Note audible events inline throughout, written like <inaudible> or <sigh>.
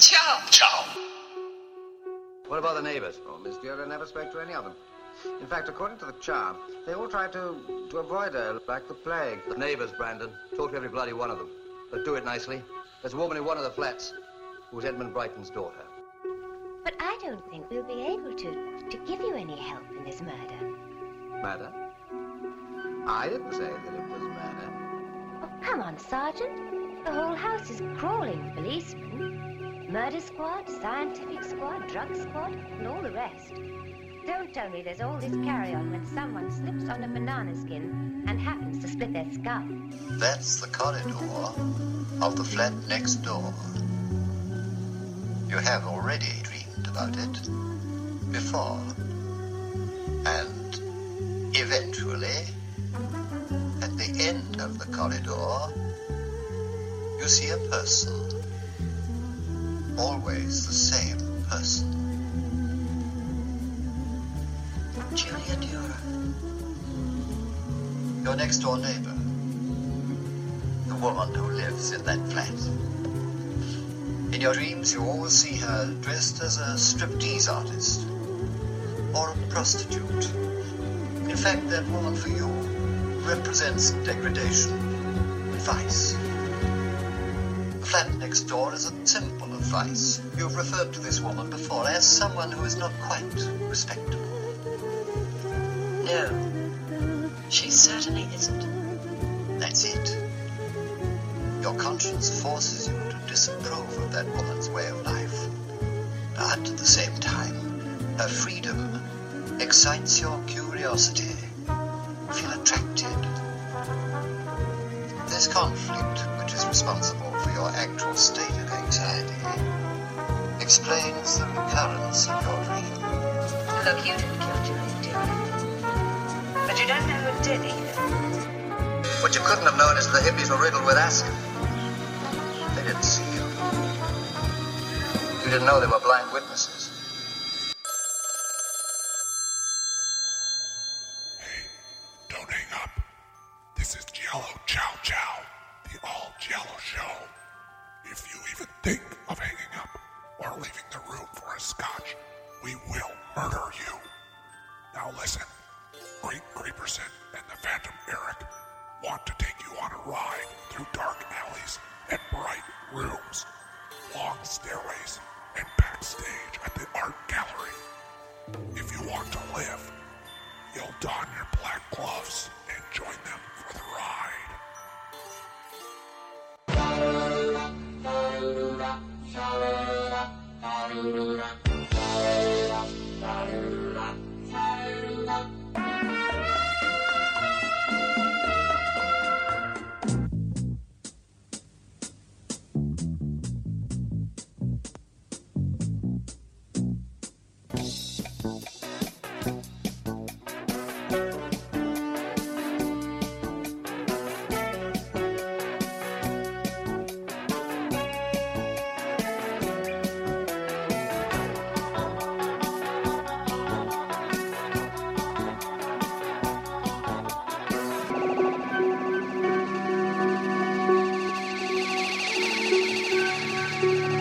Ciao. Ciao. What about the neighbors? Oh, Miss Durer never spoke to any of them. In fact, according to the charm, they all tried to, to avoid her like the plague. The neighbors, Brandon. Talk to every bloody one of them. But do it nicely. There's a woman in one of the flats who's Edmund Brighton's daughter. But I don't think we'll be able to, to give you any help in this murder. Murder? I didn't say that it was murder. Oh, come on, Sergeant. The whole house is crawling with policemen. Murder squad, scientific squad, drug squad, and all the rest. Don't tell me there's all this carry-on when someone slips on a banana skin and happens to split their skull. That's the corridor of the flat next door. You have already dreamed about it before. And eventually, at the end of the corridor, you see a person. Always the same person. Julia Durer. Your next door neighbor. The woman who lives in that flat. In your dreams, you always see her dressed as a striptease artist or a prostitute. In fact, that woman for you represents degradation, vice. Flat next door is a of vice. You've referred to this woman before as someone who is not quite respectable. No. She certainly isn't. Couldn't have known is the hippies were riddled with acid. They didn't see you. You didn't know they were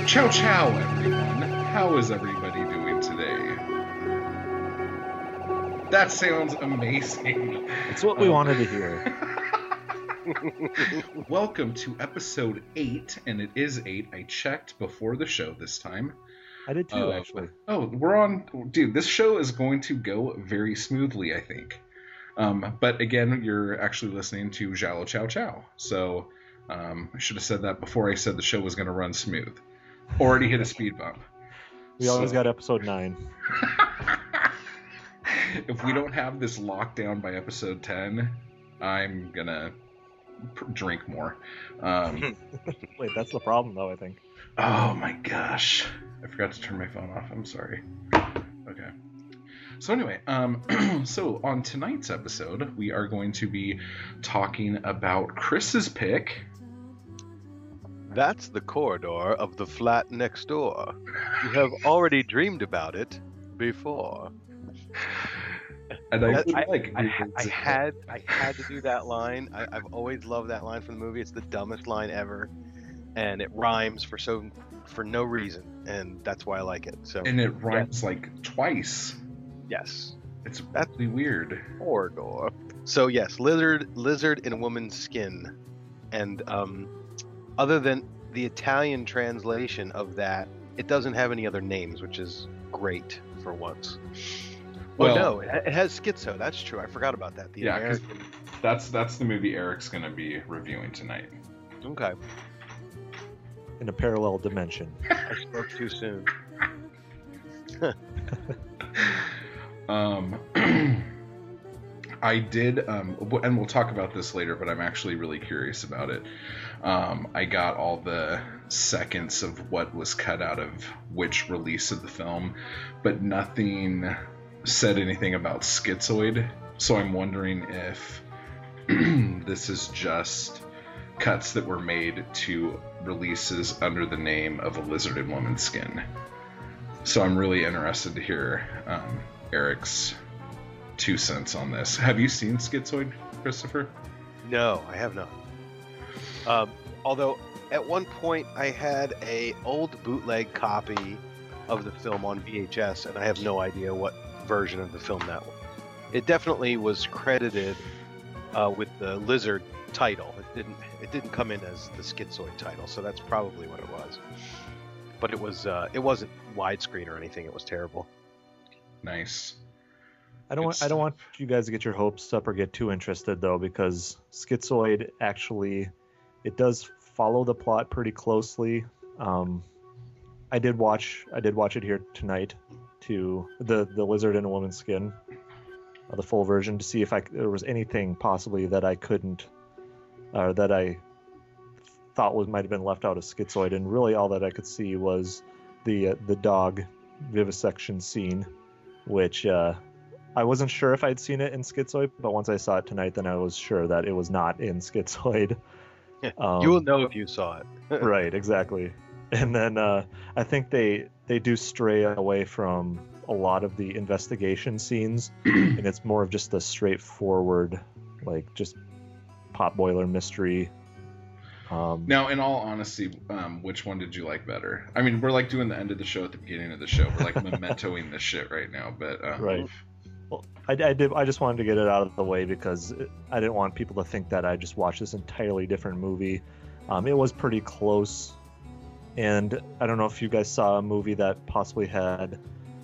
Ciao, chow, everyone. How is everybody doing today? That sounds amazing. It's what we Um, wanted to hear. <laughs> <laughs> Welcome to episode 8, and it is 8. I checked before the show this time. I did too, Uh, actually. Oh, we're on. Dude, this show is going to go very smoothly, I think. Um, but again, you're actually listening to Giallo Chow Chow. So um, I should have said that before I said the show was going to run smooth. Already hit a speed bump. We always got episode nine. <laughs> if we don't have this lockdown by episode 10, I'm pr- drink more. Um, <laughs> Wait, that's the problem, though. I think. Oh my gosh. I forgot to turn my phone off. I'm sorry. Okay. So anyway, um <clears throat> so on tonight's episode, we are going to be talking about Chris's pick. That's the corridor of the flat next door. You have already dreamed about it before. And I, I, like I, ha- I had I had to do that line. I, I've always loved that line from the movie. It's the dumbest line ever. and it rhymes for so for no reason, and that's why I like it. So And it rhymes like twice. yes, It's That's- really weird. corridor. So yes, lizard lizard in a woman's skin, and um, other than the Italian translation of that, it doesn't have any other names, which is great for once. Well, Well- no, it it has schizo. That's true. I forgot about that. The Yeah, 'cause- American. That's that's the movie Eric's gonna be reviewing tonight. Okay, in a parallel dimension. <laughs> I spoke too soon. <laughs> Um, <clears throat> I did, um, and we'll talk about this later, but I'm actually really curious about it. Um, I got all the seconds of what was cut out of which release of the film, but nothing said anything about Schizoid. So I'm wondering if <clears throat> this is just cuts that were made to releases under the name of a lizard in Woman's skin. So I'm really interested to hear um, Eric's two cents on this. Have you seen Schizoid, Christopher? No, I have not. Um, although at one point I had a old bootleg copy of the film on VHS, and I have no idea what version of the film that was. It definitely was credited uh, with the lizard title. It didn't. It didn't come in as the schizoid title, so that's probably what it was. But it was. Uh, it wasn't widescreen or anything. It was terrible. Nice. I don't want Good I don't want you guys to get your hopes up or get too interested though, because Schizoid actually it does follow the plot pretty closely. Um, I did watch I did watch it here tonight to the the lizard in a woman's skin, uh, the full version to see if I there was anything possibly that I couldn't or that I thought was might have been left out of Schizoid, and really all that I could see was the uh, the dog vivisection scene, which uh, I wasn't sure if I'd seen it in Schizoid, but once I saw it tonight, then I was sure that it was not in Schizoid. <laughs> <laughs> Um, you will know if you saw it. <laughs> right, exactly. And then uh, I think they they do stray away from a lot of the investigation scenes, <clears throat> and it's more of just a straightforward, like just pot boiler mystery. Um, Now, in all honesty, um, which one did you like better? I mean, we're like doing the end of the show at the beginning of the show. We're like <laughs> mementoing this shit right now, but um, Right. Well, I, I did. I just wanted to get it out of the way because I didn't want people to think that I just watched this entirely different movie. Um, it was pretty close, and I don't know if you guys saw a movie that possibly had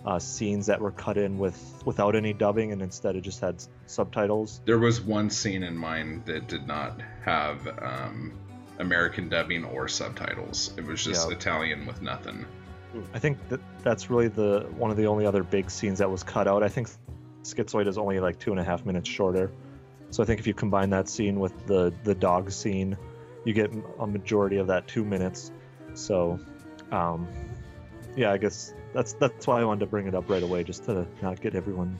uh, scenes that were cut in with without any dubbing and instead it just had subtitles. There was one scene in mine that did not have um, American dubbing or subtitles. It was just Yeah. Italian with nothing. I think that that's really the one of the only other big scenes that was cut out. I think Schizoid is only like two and a half minutes shorter. So I think if you combine that scene with the the dog scene, you get a majority of that two minutes. So, um, yeah, I guess that's that's why I wanted to bring it up right away, just to not get everyone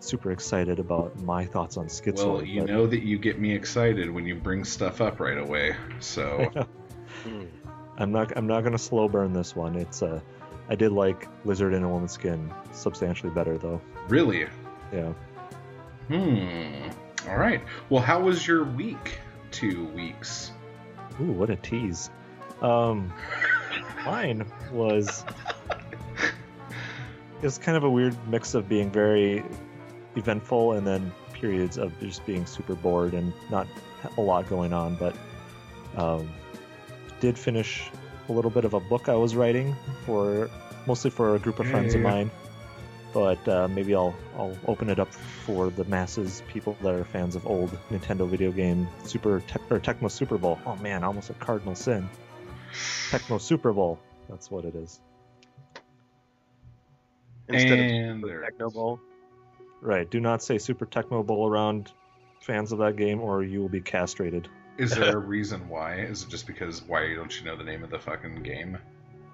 super excited about my thoughts on Schizoid. Well, you but- know that you get me excited when you bring stuff up right away. So. <laughs> I'm not I'm not gonna slow burn this one. It's uh, I did like Lizard in a Woman's Skin substantially better though. really, Yeah. hmm. All right. Well, how was your week? Two weeks. Ooh, what a tease. Um, <laughs> mine was. It was kind of a weird mix of being very eventful and then periods of just being super bored and not a lot going on. But um, did finish a little bit of a book I was writing for mostly for a group of Yeah, friends yeah, of yeah. mine. But uh, maybe I'll I'll open it up for the masses, people that are fans of old Nintendo video game Super Tec- or Tecmo Super Bowl. Oh man, almost a cardinal sin. Tecmo Super Bowl. That's what it is. Instead And of there it Techno. Bowl. Right. Do not say Super Tecmo Bowl around fans of that game, or you will be castrated. Is <laughs> there a reason why? Is it just because why don't you know the name of the fucking game?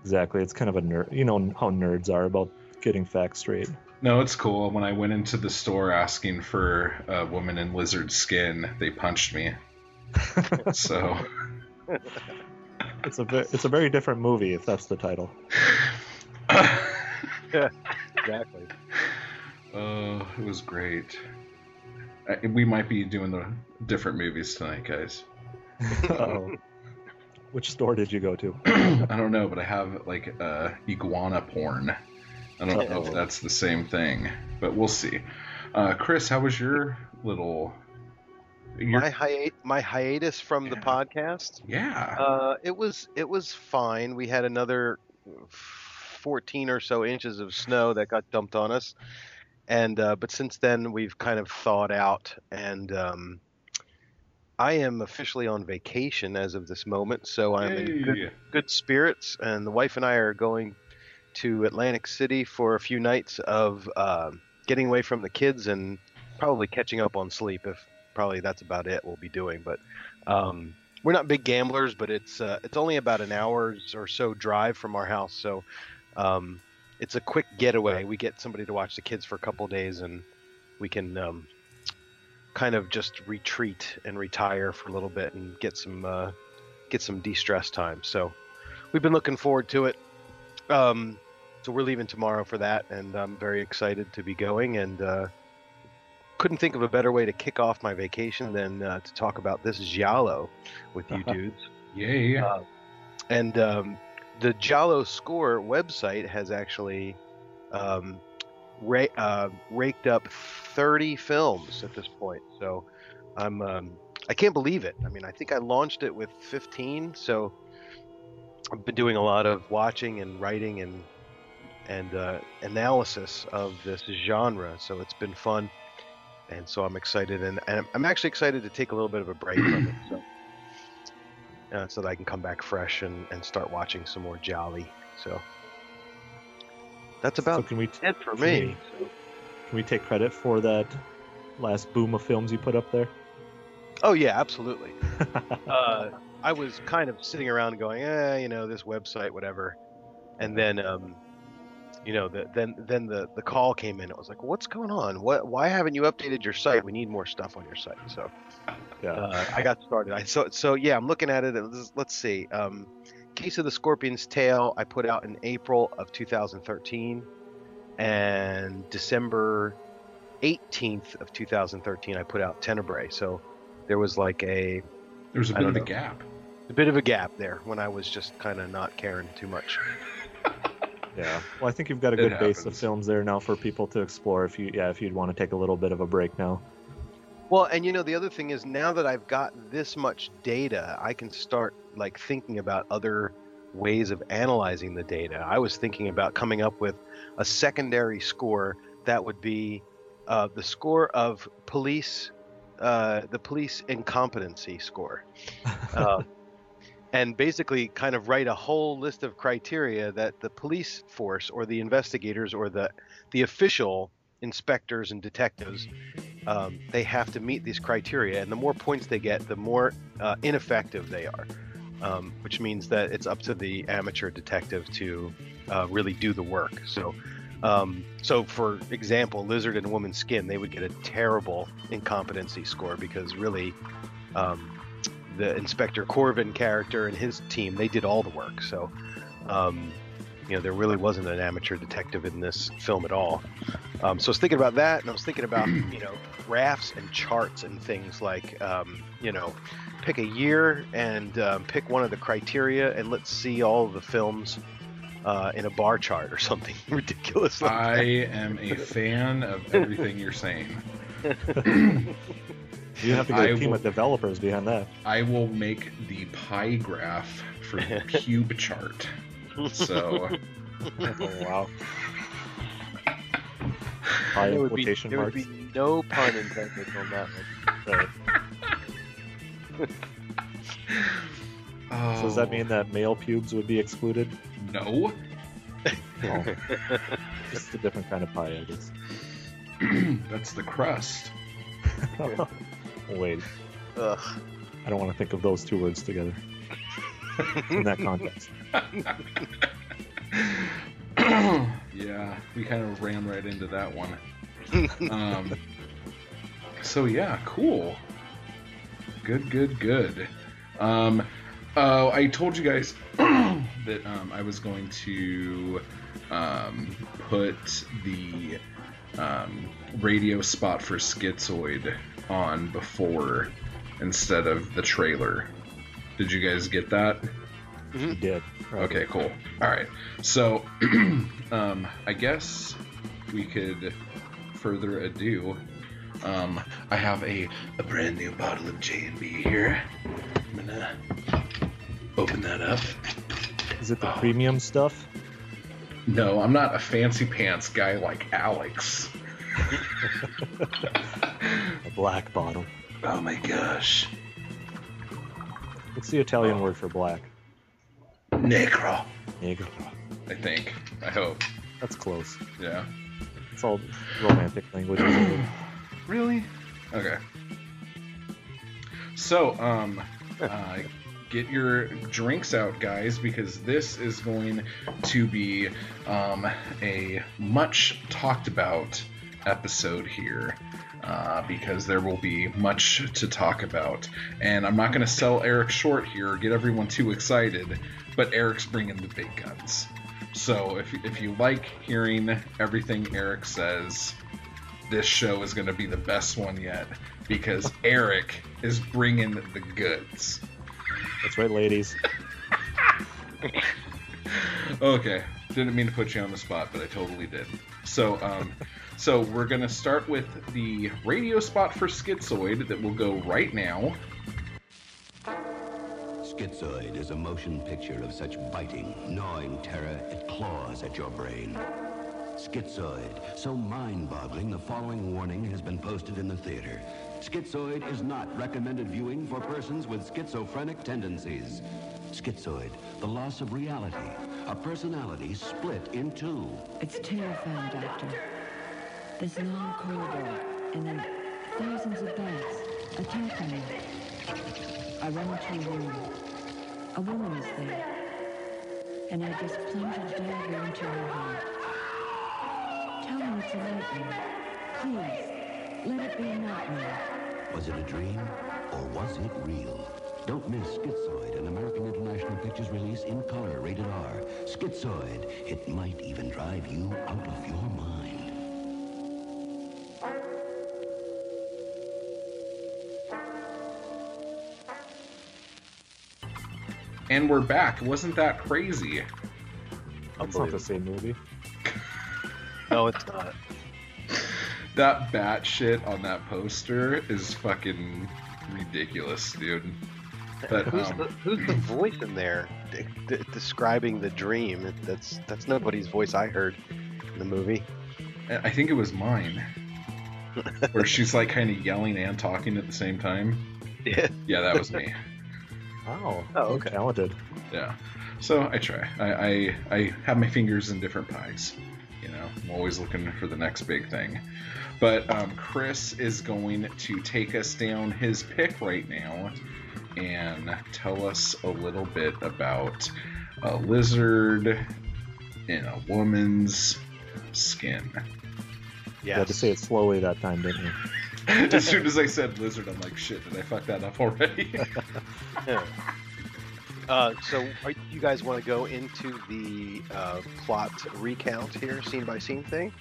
Exactly. It's kind of a nerd. You know how nerds are about getting facts straight. No, it's cool. When I went into the store asking for a woman in lizard skin, they punched me. <laughs> So It's a ve- it's a very different movie if that's the title. <laughs> Exactly. Oh, it was great. Uh, We might be doing the different movies tonight, guys. <laughs> Uh-oh. Which store did you go to? <clears throat> I don't know, but I have like uh, iguana porn. I don't know if that's the same thing, but we'll see. Uh, Chris, how was your little? Your, My hiat my hiatus from the podcast. yeah. Uh, it was it was fine. We had another 14 or so inches of snow that got dumped on us, and uh, but since then we've kind of thawed out, and um, I am officially on vacation as of this moment, so I'm in good, good spirits, and the wife and I are going to Atlantic City for a few nights of uh, getting away from the kids and probably catching up on sleep. If probably that's about it, we'll be doing. But um, we're not big gamblers, but it's uh, it's only about an hour's or so drive from our house, so um, it's a quick getaway. We get somebody to watch the kids for a couple days, and we can um, kind of just retreat and retire for a little bit and get some uh, get some de-stress time. So we've been looking forward to it. Um, so we're leaving tomorrow for that, and I'm very excited to be going. And uh, couldn't think of a better way to kick off my vacation than uh, to talk about this Giallo with you <laughs> dudes. Yay. Uh, and um, the Giallo Score website has actually um, ra- uh, raked up 30 films at this point. So I'm um, I can't believe it. I mean, I think I launched it with 15. So I've been doing a lot of watching and writing and and uh, analysis of this genre. So it's been fun, and so I'm excited, and, and I'm actually excited to take a little bit of a break from it. So uh, so that I can come back fresh and, and start watching some more Giallo. So that's So about can we it for can me. we- can we take credit for that last boom of films you put up there? Oh yeah, absolutely. <laughs> uh, I was kind of sitting around going, eh, you know, this website, whatever, and then, um, you know, the, then then the the call came in. It was like, what's going on? What? Why haven't you updated your site? We need more stuff on your site. So yeah. uh, I got started. I so so yeah, I'm looking at it. and Let's, let's see. Um, Case of the Scorpion's Tail I put out in April of 2013, and December 18th of 2013 I put out Tenebrae. So there was like a There's a I bit of don't a gap. a bit of a gap there when I was just kind of not caring too much. <laughs> Yeah. Well, I think you've got a good base of films there now for people to explore. If you, yeah, if you'd want to take a little bit of a break now. Well, and you know the other thing is now that I've got this much data, I can start like thinking about other ways of analyzing the data. I was thinking about coming up with a secondary score that would be uh, the score of police, uh, the police incompetency score, uh, <laughs> and basically kind of write a whole list of criteria that the police force or the investigators or the the official inspectors and detectives um, they have to meet these criteria, and the more points they get, the more uh, ineffective they are. Um, which means that it's up to the amateur detective to uh, really do the work. So, um, so for example, Lizard and woman's Skin, they would get a terrible incompetency score because really, um, the Inspector Corvin character and his team they did all the work. So, um, you know, there really wasn't an amateur detective in this film at all. Um, so I was thinking about that, and I was thinking about <clears throat> you know graphs and charts and things like um, you know pick a year and um, pick one of the criteria, and let's see all of the films uh, in a bar chart or something <laughs> ridiculous. Like I am a fan of everything you're saying. You have to get I a team will- of developers behind that. I will make the pie graph for the cube chart. So <laughs> Oh wow. <laughs> High there would be, quotation there would be no pun intended on that one. Right. So does that Oh, mean that male pubes would be excluded? No? Oh. <laughs> Just a different kind of pie, I guess. <clears throat> That's the crust. <laughs> Wait, Ugh. I don't want to think of those two words together <laughs> in that context. <clears throat> yeah, we kind of ran right into that one. Um, so yeah, cool. Good, good, good. Um, uh, I told you guys <clears throat> that um, I was going to um, put the um, radio spot for Schizoid on before instead of the trailer Did you guys get that? You did. Right. Okay, cool. All right. So, <clears throat> um, I guess we could further ado. Um, I have a, a brand new bottle of J and B here. I'm gonna open that up. Is it the premium stuff? No, I'm not a fancy pants guy like Alex. <laughs> A black bottle. Oh my gosh, What's the Italian word for black? Negro. Negro. I think. I hope. That's close. Yeah. It's all romantic language. <clears throat> Really? Okay. So, um, <laughs> uh, get your drinks out, guys, because this is going to be um, a much talked about episode here. Uh, because there will be much to talk about. And I'm not going to sell Eric short here or get everyone too excited, but Eric's bringing the big guns. So if, if you like hearing everything Eric says, this show is going to be the best one yet because Eric is bringing the goods. That's right, ladies. Okay, didn't mean to put you on the spot, but I totally did. So, um, <laughs> so we're gonna start with the radio spot for Schizoid that will go right now. Schizoid is a motion picture of such biting, gnawing terror it claws at your brain. Schizoid, so mind-boggling the following warning has been posted in the theater. Schizoid is not recommended viewing for persons with schizophrenic tendencies. Schizoid, the loss of reality, a personality split in two. It's terrifying, Doctor. This long corridor, and then thousands of bats attacking me. I run into a room. A woman is there. And I just plunge a dagger into her heart. Tell me it's a nightmare. Please, let it be a nightmare. Was it a dream or was it real? Don't miss Schizoid, an American International Pictures release in color, rated R. Schizoid. It might even drive you out of your mind. And we're back. Wasn't that crazy? That's not the same movie. No, it's not. That bat shit on that poster is fucking ridiculous, dude. But who's, um, the, who's the <clears throat> voice in there de- de- describing the dream? It- That's that's nobody's voice I heard in the movie. I think it was mine, where she's like kind of yelling and talking at the same time. Yeah. Yeah, that was me. <laughs> Oh, Oh, you're okay. talented. Yeah. So I try. I, I I have my fingers in different pies. You know, I'm always looking for the next big thing. But um, Chris is going to take us down his pick right now and tell us a little bit about a lizard in a woman's skin. Yeah. Had to say it slowly that time, didn't you? <laughs> as soon as I said lizard, I'm like, shit, did I fuck that up already? <laughs> Yeah. Uh, so, are, you guys want to go into the uh, plot recount here, scene by scene thing?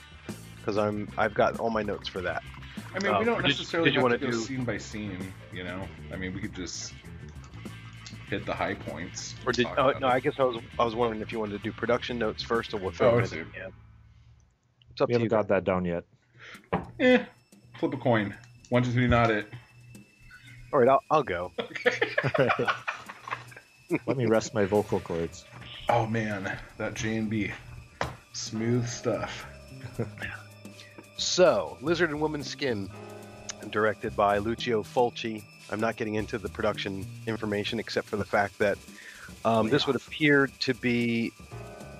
Because I'm I've got all my notes for that. I mean, we Um, don't or did- necessarily did have wanna go do- scene by scene, you know. I mean, we could just hit the high points. Or did oh, no? it. I guess I was I was wondering if you wanted to do production notes first, or we'll throw Oh, it I in see. at the end. It's up We to haven't you. got that down yet. Eh, flip a coin. One, two, three, not it. All right, I'll, I'll go. <laughs> <laughs> <laughs> Let me rest my vocal cords. Oh man, that J and B, smooth stuff. So, Lizard and Woman Skin, directed by Lucio Fulci. I'm not getting into the production information except for the fact that um, this would appear to be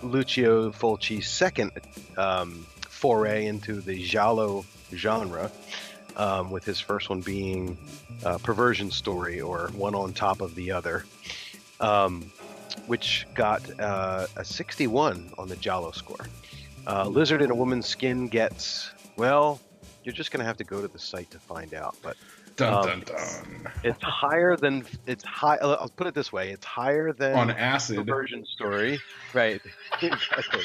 Lucio Fulci's second um, foray into the giallo genre, um, with his first one being uh, Perversion Story or One on Top of the Other, um, which got uh, a 61 on the Giallo score. Uh, Lizard in a woman's skin gets well. You're just gonna have to go to the site to find out, but Dun Um, dun dun. it's higher than it's high. I'll put it this way: it's higher than On acid. Perversion Story, right? <laughs> exactly.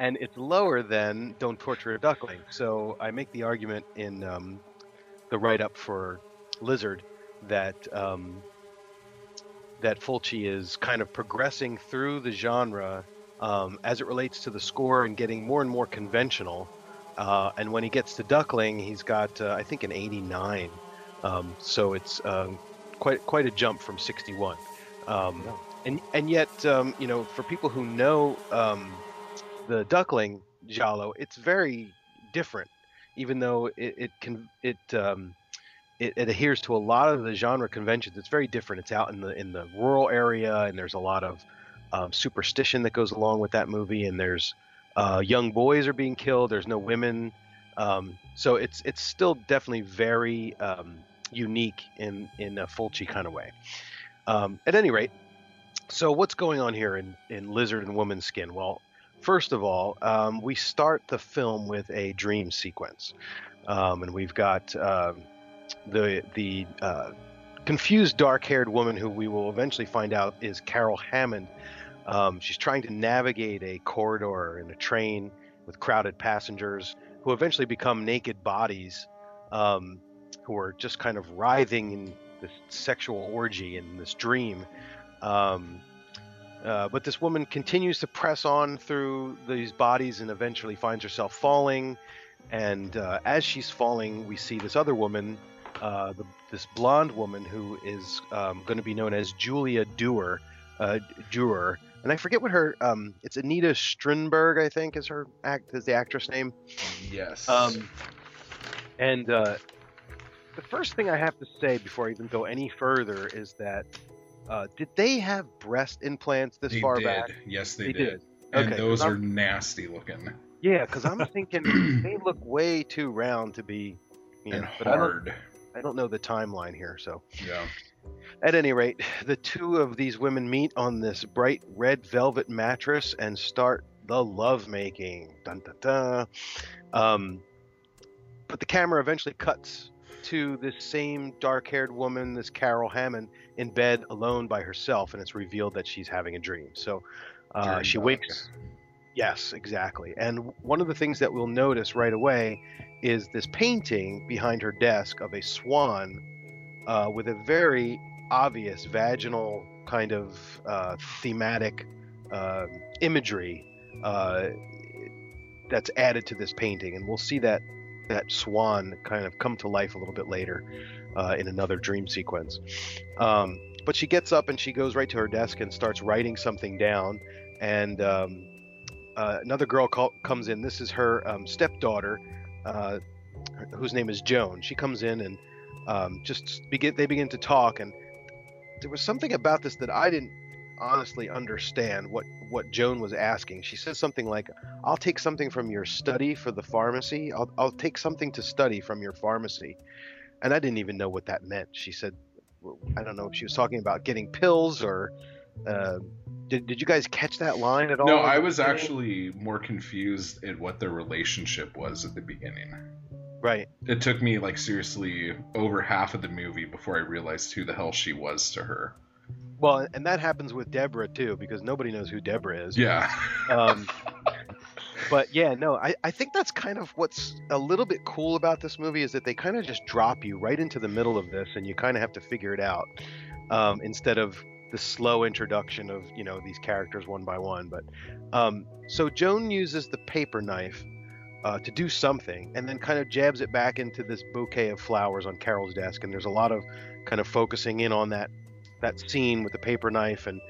And it's lower than Don't Torture a Duckling. So I make the argument in um, the write-up for Lizard that um, that Fulci is kind of progressing through the genre um, as it relates to the score and getting more and more conventional. Uh, and when he gets to Duckling, he's got uh, I think an 89. Um, so it's um, quite quite a jump from 61. Um, and and yet um, you know for people who know um, the Duckling Giallo, it's very different. Even though it it can it um, it, it adheres to a lot of the genre conventions. It's very different. It's out in the in the rural area, and there's a lot of um, superstition that goes along with that movie. And there's uh, young boys are being killed. There's no women. Um, so it's it's still definitely very um, unique in in a Fulci kind of way. Um, at any rate, so what's going on here in in Lizard and Woman Skin? Well, first of all, um, we start the film with a dream sequence, um, and we've got um, the the uh, confused dark-haired woman who we will eventually find out is Carol Hammond. Um, she's trying to navigate a corridor in a train with crowded passengers who eventually become naked bodies um, who are just kind of writhing in this sexual orgy in this dream. Um, uh, but this woman continues to press on through these bodies and eventually finds herself falling. And uh, as she's falling, we see this other woman uh, the, this blonde woman who is um, going to be known as Julia Dewar, uh, Dewar, and I forget what her. Um, it's Anita Strindberg, I think, is her act is the actress name. Yes. Um, and uh, the first thing I have to say before I even go any further is that uh, did they have breast implants this they far did. back? Yes, they, They did. did. And Okay, those are I'm- nasty looking Yeah, because I'm thinking <clears throat> they look way too round to be. You and know, but I don't- hard. I don't know the timeline here, so. Yeah. At any rate, the two of these women meet on this bright red velvet mattress and start the lovemaking. Dun dun dun. Um, but the camera eventually cuts to this same dark-haired woman, this Carol Hammond, in bed alone by herself, and it's revealed that she's having a dream. So uh, Dream she wakes. Yes, exactly. And one of the things that we'll notice right away is this painting behind her desk of a swan uh, with a very obvious vaginal kind of uh, thematic uh, imagery uh, that's added to this painting, and we'll see that that swan kind of come to life a little bit later uh, in another dream sequence. Um, but she gets up and she goes right to her desk and starts writing something down, and um, uh, another girl call, comes in. This is her um, stepdaughter, uh, whose name is Joan. She comes in and um, just begin. They begin to talk, and there was something about this that I didn't honestly understand. What what Joan was asking. She says something like, "I'll take something from your study for the pharmacy. I'll I'll take something to study from your pharmacy," and I didn't even know what that meant. She said, "I don't know if she was talking about getting pills or." Uh, did, did you guys catch that line at all? No, I was actually more confused at what their relationship was at the beginning. right. It took me like seriously over half of the movie before I realized who the hell she was to her. Well, and that happens with Deborah too, because nobody knows who Deborah is. Yeah. Um, <laughs> but yeah, no, I, I think that's kind of what's a little bit cool about this movie is that they kind of just drop you right into the middle of this, and you kind of have to figure it out um, instead of the slow introduction of you know these characters one by one. But um, so Joan uses the paper knife uh, to do something, and then kind of jabs it back into this bouquet of flowers on Carol's desk, and there's a lot of kind of focusing in on that that scene with the paper knife and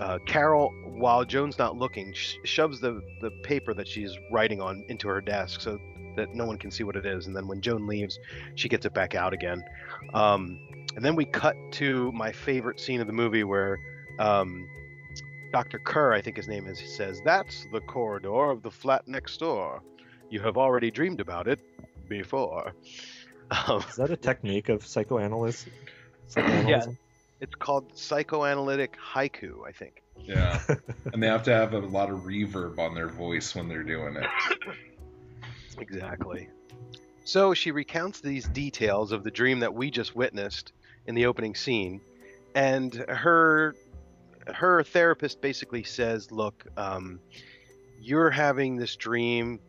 uh, Carol, while Joan's not looking, sh- shoves the, the paper that she's writing on into her desk so that no one can see what it is. And then when Joan leaves, she gets it back out again. Um, and then we cut to my favorite scene of the movie where um, Dr. Kerr, I think his name is, says, That's the corridor of the flat next door. You have already dreamed about it before. Um, Is that a technique of psychoanalysis? <laughs> yeah, it's called psychoanalytic haiku, I think. Yeah. <laughs> and they have to have a lot of reverb on their voice when they're doing it. Exactly. So she recounts these details of the dream that we just witnessed in the opening scene, and her her therapist basically says, "Look, um, you're having this dream.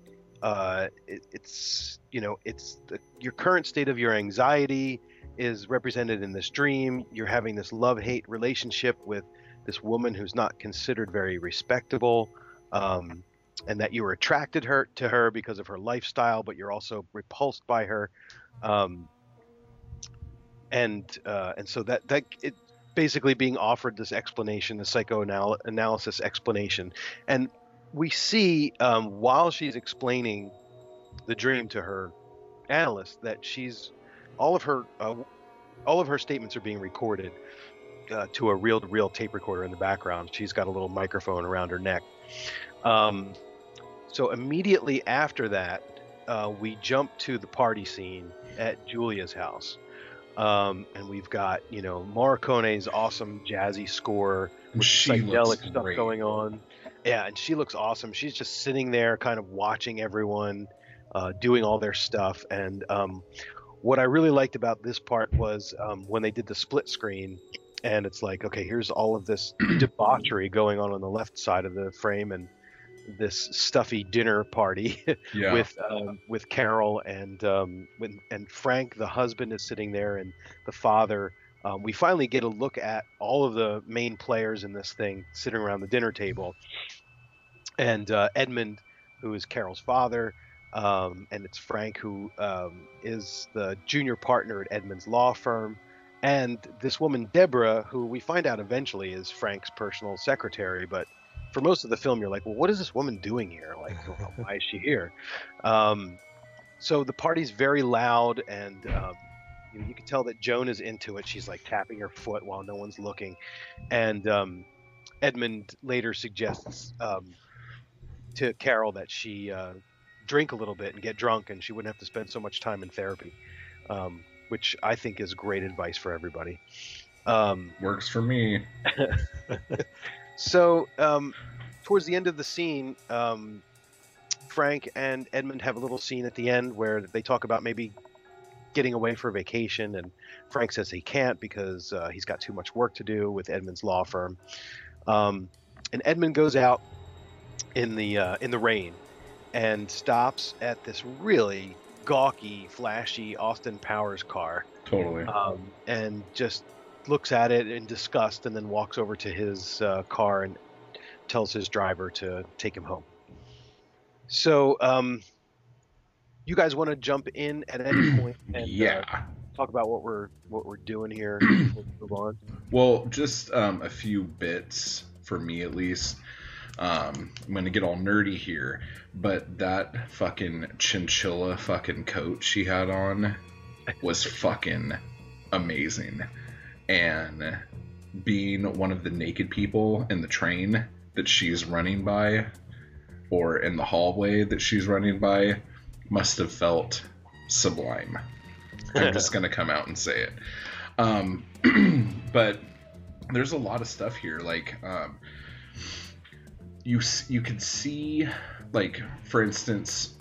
Uh, it, it's you know, it's the, your current state of your anxiety is represented in this dream. You're having this love hate relationship with this woman who's not considered very respectable, um, and that you were attracted her to her because of her lifestyle, but you're also repulsed by her. Um, and uh, and so that that it basically being offered this explanation, the psychoanalysis explanation, and we see um, while she's explaining the dream to her analyst that she's all of her uh, all of her statements are being recorded uh, to a reel-to-reel tape recorder in the background. She's got a little microphone around her neck. Um, so immediately after that, uh, we jump to the party scene at Julia's house. Um, and we've got, you know, Morricone's awesome jazzy score with psychedelic stuff great. going on. Yeah, and she looks awesome. She's just sitting there, kind of watching everyone uh, doing all their stuff. And um, what I really liked about this part was um, when they did the split screen, and it's like, okay, here's all of this <clears throat> debauchery going on on the left side of the frame, and this stuffy dinner party <laughs> Yeah. with um, with Carol and um, when, and Frank, the husband, is sitting there, and the father. Um, we finally get a look at all of the main players in this thing sitting around the dinner table, and uh, Edmund, who is Carol's father, um, and it's Frank, who um, is the junior partner at Edmund's law firm, and this woman Deborah, who we find out eventually is Frank's personal secretary, but for most of the film, you're like, well, what is this woman doing here? Like, <laughs> why is she here? Um, so the party's very loud, and um, you, know, you can tell that Joan is into it. She's like tapping her foot while no one's looking, and um, Edmund later suggests um, to Carol that she uh, drink a little bit and get drunk, and she wouldn't have to spend so much time in therapy, um, which I think is great advice for everybody. Um, Works for me. <laughs> so, um, towards the end of the scene, um, Frank and Edmund have a little scene at the end where they talk about maybe getting away for a vacation, and Frank says he can't because uh, he's got too much work to do with Edmund's law firm. Um, and Edmund goes out in the uh, in the rain and stops at this really gawky, flashy Austin Powers car Totally. um, and just looks at it in disgust and then walks over to his uh, car and tells his driver to take him home. So, um, you guys want to jump in at any <clears throat> point and uh, yeah. talk about what we're what we're doing here? before <clears throat> we move on. Well, just um, a few bits for me at least. Um, I'm gonna get all nerdy here, but that fucking chinchilla fucking coat she had on was fucking amazing. And being one of the naked people in the train that she's running by, or in the hallway that she's running by, must have felt sublime. I'm just <laughs> gonna come out and say it. Um, <clears throat> but there's a lot of stuff here. Like, um, you you can see, like, for instance,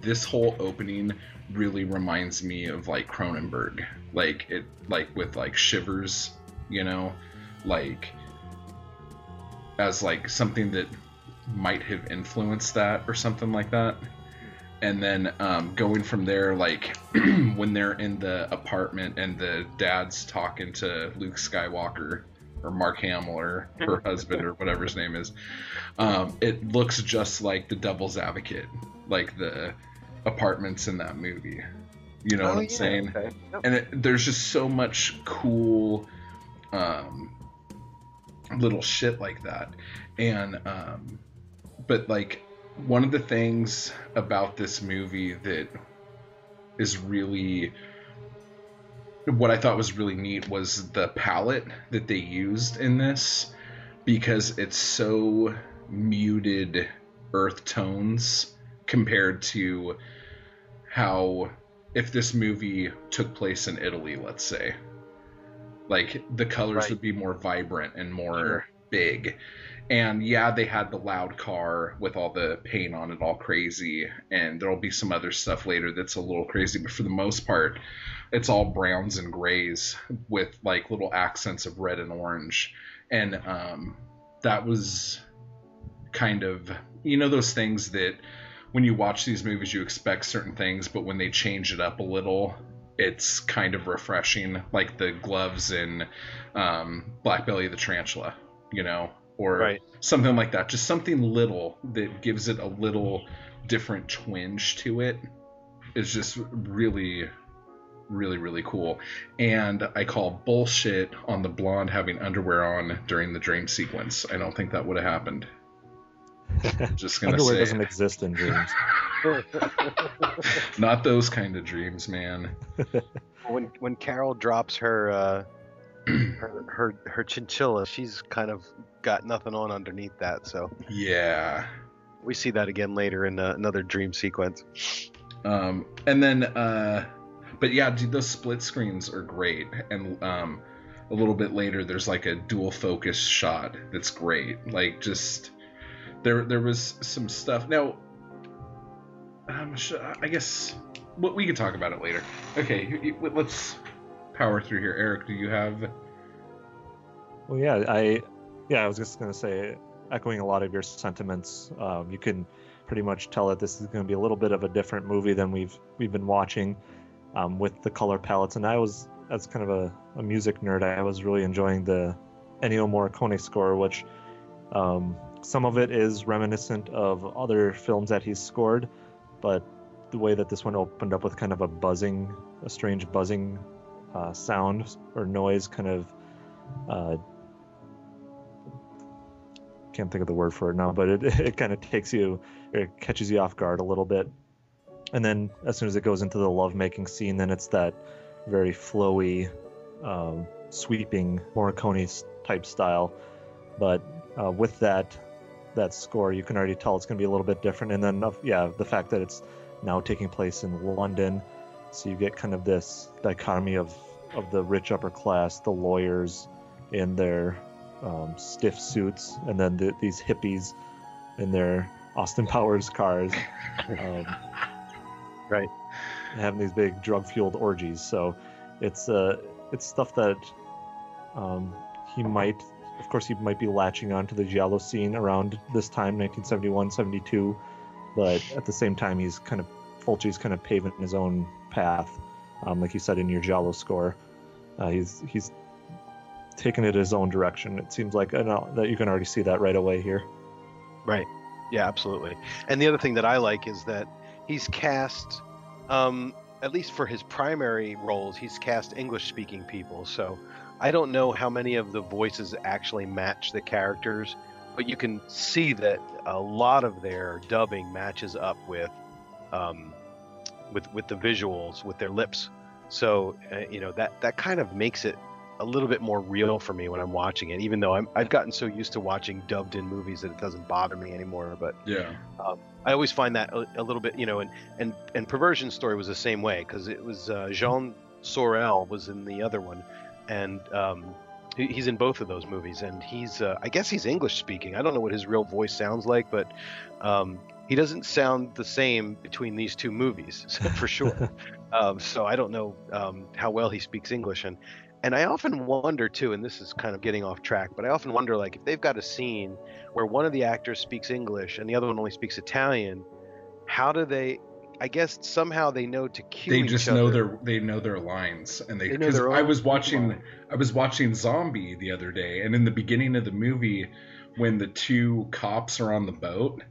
this whole opening really reminds me of like Cronenberg. Like it, like with like Shivers, you know, like as like something that might have influenced that or something like that. And then um, going from there like <clears throat> when they're in the apartment and the dad's talking to luke skywalker or mark hamill or her <laughs> husband or whatever his name is um, it looks just like the devil's advocate like the apartments in that movie you know Oh, what i'm yeah, saying okay. Yep. and it, there's just so much cool um, little shit like that and um, but like one of the things about this movie that is really what I thought was really neat was the palette that they used in this because it's so muted earth tones compared to how if this movie took place in Italy, let's say, like the colors Right. would be more vibrant and more big. And yeah, they had the loud car with all the paint on it all crazy, and there'll be some other stuff later that's a little crazy, but for the most part, it's all browns and grays with like little accents of red and orange. And um, that was kind of, you know, those things that when you watch these movies, you expect certain things, but when they change it up a little, it's kind of refreshing, like the gloves in um, Black Belly the Tarantula, you know, or Right. something like that. Just something little that gives it a little different twinge to it is just really, really, really cool. And I call bullshit on the blonde having underwear on during the dream sequence. I don't think that would have happened. <laughs> Just gonna Underwear say doesn't exist in dreams. <laughs> not those kind of dreams, man. <laughs> when when Carol drops her uh, <clears throat> her, her her chinchilla, she's kind of got nothing on underneath that. So Yeah. we see that again later in uh, another dream sequence. Um, and then, uh, but yeah, dude, those split screens are great. And um, a little bit later, there's like a dual focus shot that's great. Like just there, there was some stuff. Now, um, sh- I guess well, we can talk about it later. Okay, let's power through here. Eric, do you have? Well, yeah, I yeah, I was just gonna say, echoing a lot of your sentiments. Um, you can pretty much tell that this is going to be a little bit of a different movie than we've we've been watching um, with the color palettes. And I was, as kind of a, a music nerd, I was really enjoying the Ennio Morricone score, which um, some of it is reminiscent of other films that he's scored, but the way that this one opened up with kind of a buzzing, a strange buzzing uh, sound or noise, kind of. Uh, can't think of the word for it now, but it, <laughs> it kind of takes you, it catches you off guard a little bit. And then as soon as it goes into the lovemaking scene, then it's that very flowy, um, sweeping Morricone type style. But uh, with that that score, you can already tell it's going to be a little bit different. And then, yeah, the fact that it's now taking place in London, so you get kind of this dichotomy of of the rich upper class, the lawyers in their um, stiff suits, and then the, these hippies in their Austin <laughs> Powers cars, um, <laughs> right, having these big drug fueled orgies. So it's uh, it's stuff that um, he might, of course, he might be latching on to the Giallo scene around this time, 1971, 72, but at the same time, he's kind of Fulci's kind of paving his own path, um, like you said in your Giallo score. Uh, he's he's taken it his own direction. It seems like that you can already see that right away here. Right. Yeah, absolutely. And the other thing that I like is that he's cast, um, at least for his primary roles, he's cast English speaking people. So I don't know how many of the voices actually match the characters, but you can see that a lot of their dubbing matches up with, um, with with the visuals, with their lips. So uh, you know that that kind of makes it a little bit more real for me when I'm watching it, even though I'm, I've gotten so used to watching dubbed in movies that it doesn't bother me anymore. But Yeah. um, I always find that a, a little bit, you know, and and and Perversion Story was the same way because it was uh, Jean Sorel was in the other one, and um, he's in both of those movies, and he's uh, I guess he's English speaking. I don't know what his real voice sounds like, but um, he doesn't sound the same between these two movies <laughs> for sure. <laughs> um, so I don't know um, how well he speaks English, and and I often wonder too, and this is kind of getting off track, but I often wonder like if they've got a scene where one of the actors speaks English and the other one only speaks Italian, how do they? I guess somehow they know to cue they just know their they know their lines and they because I was watching lines. I was watching Zombie the other day and in the beginning of the movie when the two cops are on the boat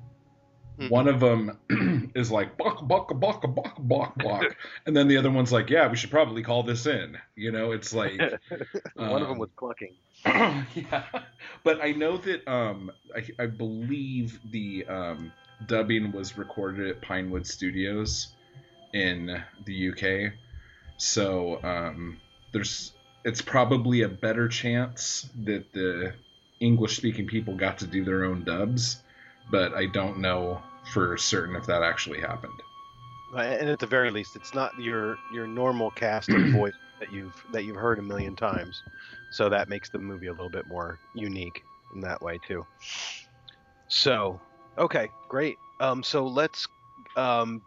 Mm-hmm. one of them <clears throat> is like buck buck buck buck buck buck <laughs> and then the other one's like yeah we should probably call this in you know it's like <laughs> one of them um, was clucking. <clears throat> yeah, but I know that um, I, I believe the um, dubbing was recorded at Pinewood Studios in the UK, so um, there's it's probably a better chance that the English-speaking people got to do their own dubs, but I don't know for certain if that actually happened. And at the very least, it's not your your normal cast of <clears throat> voice that you've that you've heard a million times. So that makes the movie a little bit more unique in that way too. So, okay, great. Um, so let's um,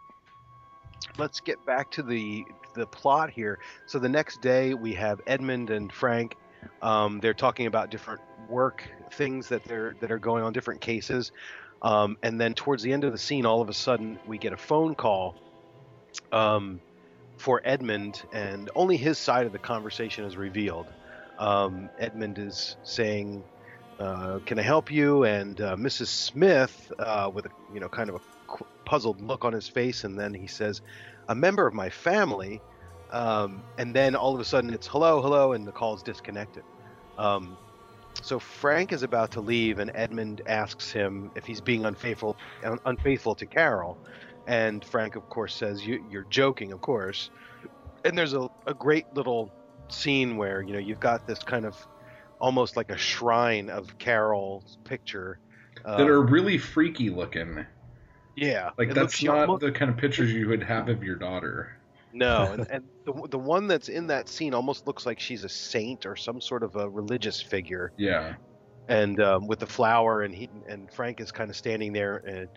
let's get back to the the plot here. So the next day we have Edmund and Frank. Um, they're talking about different work things that they're that are going on, different cases. Um, and then towards the end of the scene, all of a sudden we get a phone call um, for Edmund, and only his side of the conversation is revealed. Um, Edmund is saying, uh, "Can I help you?" And uh, Mrs. Smith, uh, with a you know kind of a puzzled look on his face, and then he says, "A member of my family." Um, and then all of a sudden, it's hello, hello, and the call is disconnected. Um, so Frank is about to leave, and Edmund asks him if he's being unfaithful un- unfaithful to Carol, and Frank, of course, says, you, "You're joking, of course." And there's a, a great little scene where you know you've got this kind of almost like a shrine of Carol's picture. that um, are really freaky looking. yeah, Like that's not almost- the kind of pictures you would have of your daughter. No, <laughs> and, and the, the one that's in that scene almost looks like she's a saint or some sort of a religious figure. Yeah. And um, with the flower, and he and Frank is kind of standing there and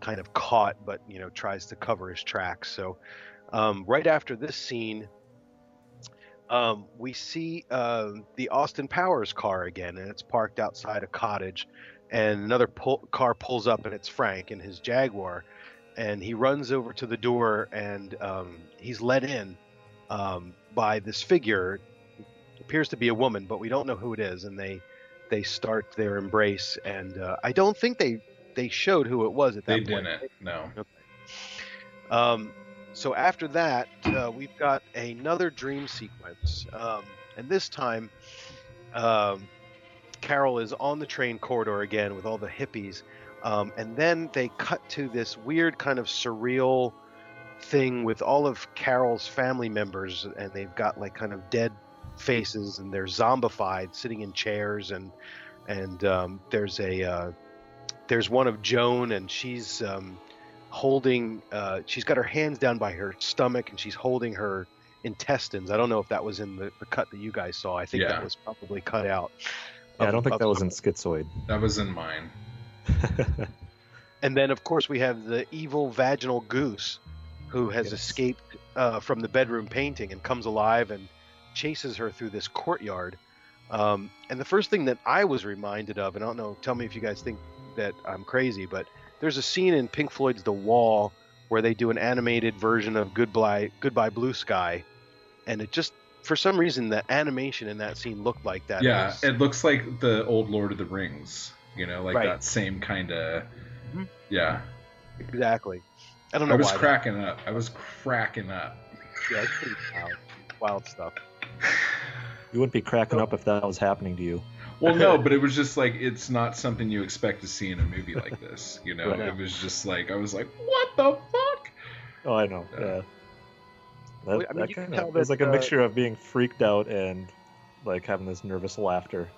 kind of caught, but you know tries to cover his tracks. So um, right after this scene, um, we see uh, the Austin Powers car again, and it's parked outside a cottage. And another pull, car pulls up, and it's Frank in his Jaguar. And he runs over to the door, and um, he's let in um, by this figure. appears to be a woman, but we don't know who it is. And they they start their embrace, and uh, I don't think they they showed who it was at that They point. They didn't. No. Um, so after that, uh, we've got another dream sequence, um, and this time, um, Carol is on the train corridor again with all the hippies, um, and then they cut to this weird kind of surreal thing with all of Carol's family members, and they've got like kind of dead faces, and they're zombified, sitting in chairs, and and um, there's a uh, there's one of Joan, and she's um, holding uh, she's got her hands down by her stomach and she's holding her intestines i don't know if that was in the, the cut that you guys saw i think Yeah. that was probably cut out Yeah, I don't think of- that was in Schizoid. That was in mine. <laughs> and then of course we have the evil vaginal goose who has Yes. escaped uh, from the bedroom painting and comes alive and chases her through this courtyard um, and the first thing that i was reminded of and i don't know tell me if you guys think that i'm crazy but there's a scene in pink floyd's the wall where they do an animated version of goodbye goodbye blue sky and it just for some reason the animation in that scene looked like that It yeah, was- it looks like the old Lord of the Rings. You know, like Right. that same kind of. Mhm. Yeah. exactly i don't know I was why that- cracking up. I was cracking up. yeah it's pretty wild wild stuff You wouldn't be cracking up if that was happening to you. Well, no, but it was just like <laughs> it's not something you expect to see in a movie like this. You know, Right. it was just like I was like, what the fuck? Oh, I know. Yeah. Yeah. That, Well, I mean, that kinda, tell it was like a uh, mixture of being freaked out and like having this nervous laughter.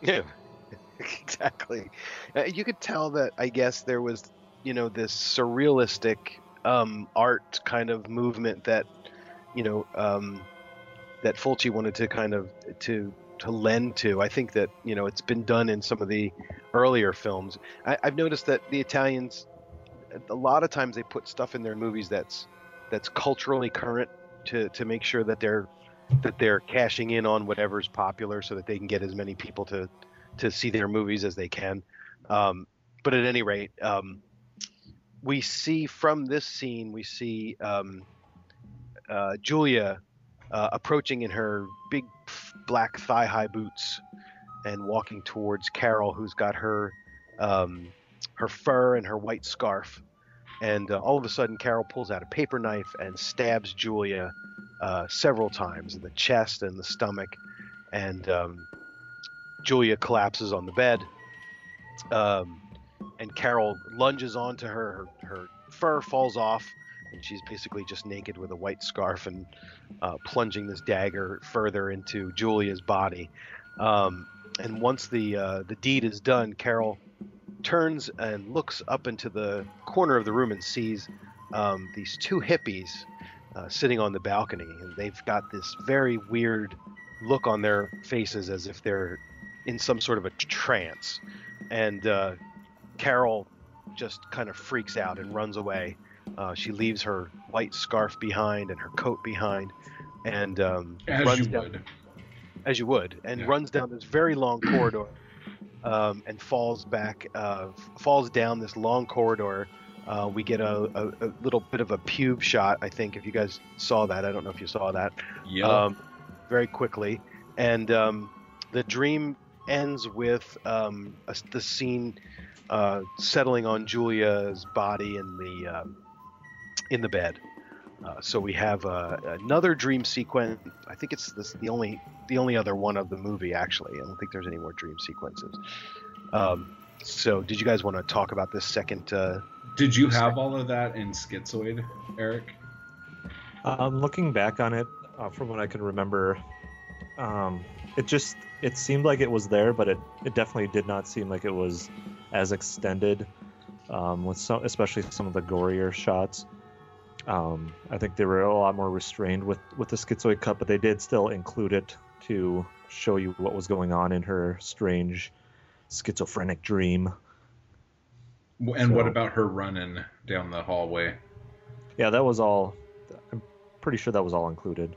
Yeah, <laughs> exactly. Uh, you could tell that I guess there was, you know, this surrealistic um, art kind of movement that, you know, um, that Fulci wanted to kind of to to lend to. I think that you know it's been done in some of the earlier films. I, I've noticed that the Italians, a lot of times they put stuff in their movies that's that's culturally current to to make sure that they're that they're cashing in on whatever's popular so that they can get as many people to to see their movies as they can. Um, but at any rate, um, we see from this scene, we see um, uh, Julia uh, approaching in her big black thigh high boots and walking towards Carol, who's got her um, her fur and her white scarf. And uh, all of a sudden, Carol pulls out a paper knife and stabs Julia uh, several times in the chest and the stomach. And um, Julia collapses on the bed. Um, and Carol lunges onto her. her. Her fur falls off, and she's basically just naked with a white scarf and uh, plunging this dagger further into Julia's body. Um, and once the uh, the deed is done, Carol turns and looks up into the corner of the room and sees um, these two hippies uh, sitting on the balcony, and they've got this very weird look on their faces as if they're in some sort of a trance. And uh, Carol just kind of freaks out and runs away. Uh, she leaves her white scarf behind and her coat behind, and um, As runs you down, would. as you would, and Yeah. runs down this very long <clears throat> corridor, um, and falls back, uh, falls down this long corridor Uh, we get a, a, a little bit of a pube shot, I think, if you guys saw that. I don't know if you saw that. Yep. Um, very quickly. And um, the dream ends with um, a, the scene uh, settling on Julia's body and the um, in the bed. Uh, so we have uh, another dream sequence. I think it's this, the only the only other one of the movie. Actually, I don't think there's any more dream sequences. Um, so, did you guys want to talk about this second? Uh, Did you have all of that in Schizoid, Eric? Um, looking back on it, uh, from what I can remember, um, it just it seemed like it was there, but it, it definitely did not seem like it was as extended. Um, with some, especially some of the gorier shots. Um, I think they were a lot more restrained with with the schizoid cut, but they did still include it to show you what was going on in her strange schizophrenic dream. And what about her running down the hallway? Yeah, that was all. I'm pretty sure that was all included.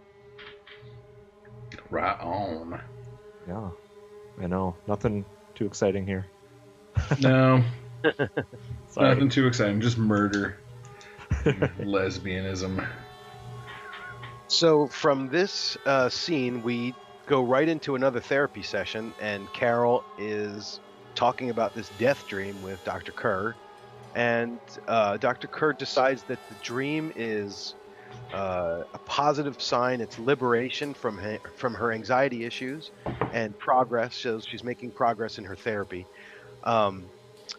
Right on. Yeah, I know. Nothing too exciting here. No, <laughs> nothing too exciting. Just murder, lesbianism. So from this uh, scene, we go right into another therapy session, and Carol is talking about this death dream with Dr. Kerr, and uh, Dr. Kerr decides that the dream is uh, a positive sign. It's liberation from from her anxiety issues and progress. Shows she's making progress in her therapy. Um,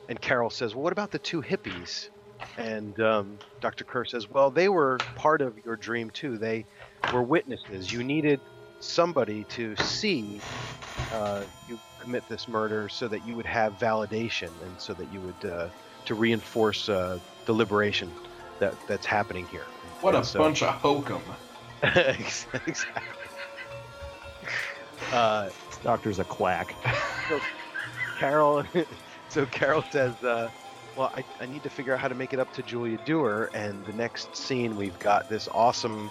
and Carol says, "Well, what about the two hippies?" And um, Dr. Kerr says, "Well, they were part of your dream too. They were witnesses. You needed somebody to see uh, you commit this murder so that you would have validation and so that you would uh, to reinforce uh, the liberation that that's happening here." What a so- bunch of hokum. <laughs> exactly. Uh, This doctor's a quack. so Carol, <laughs> so Carol says, uh, "Well, I, I need to figure out how to make it up to Julia Durer." And the next scene, we've got this awesome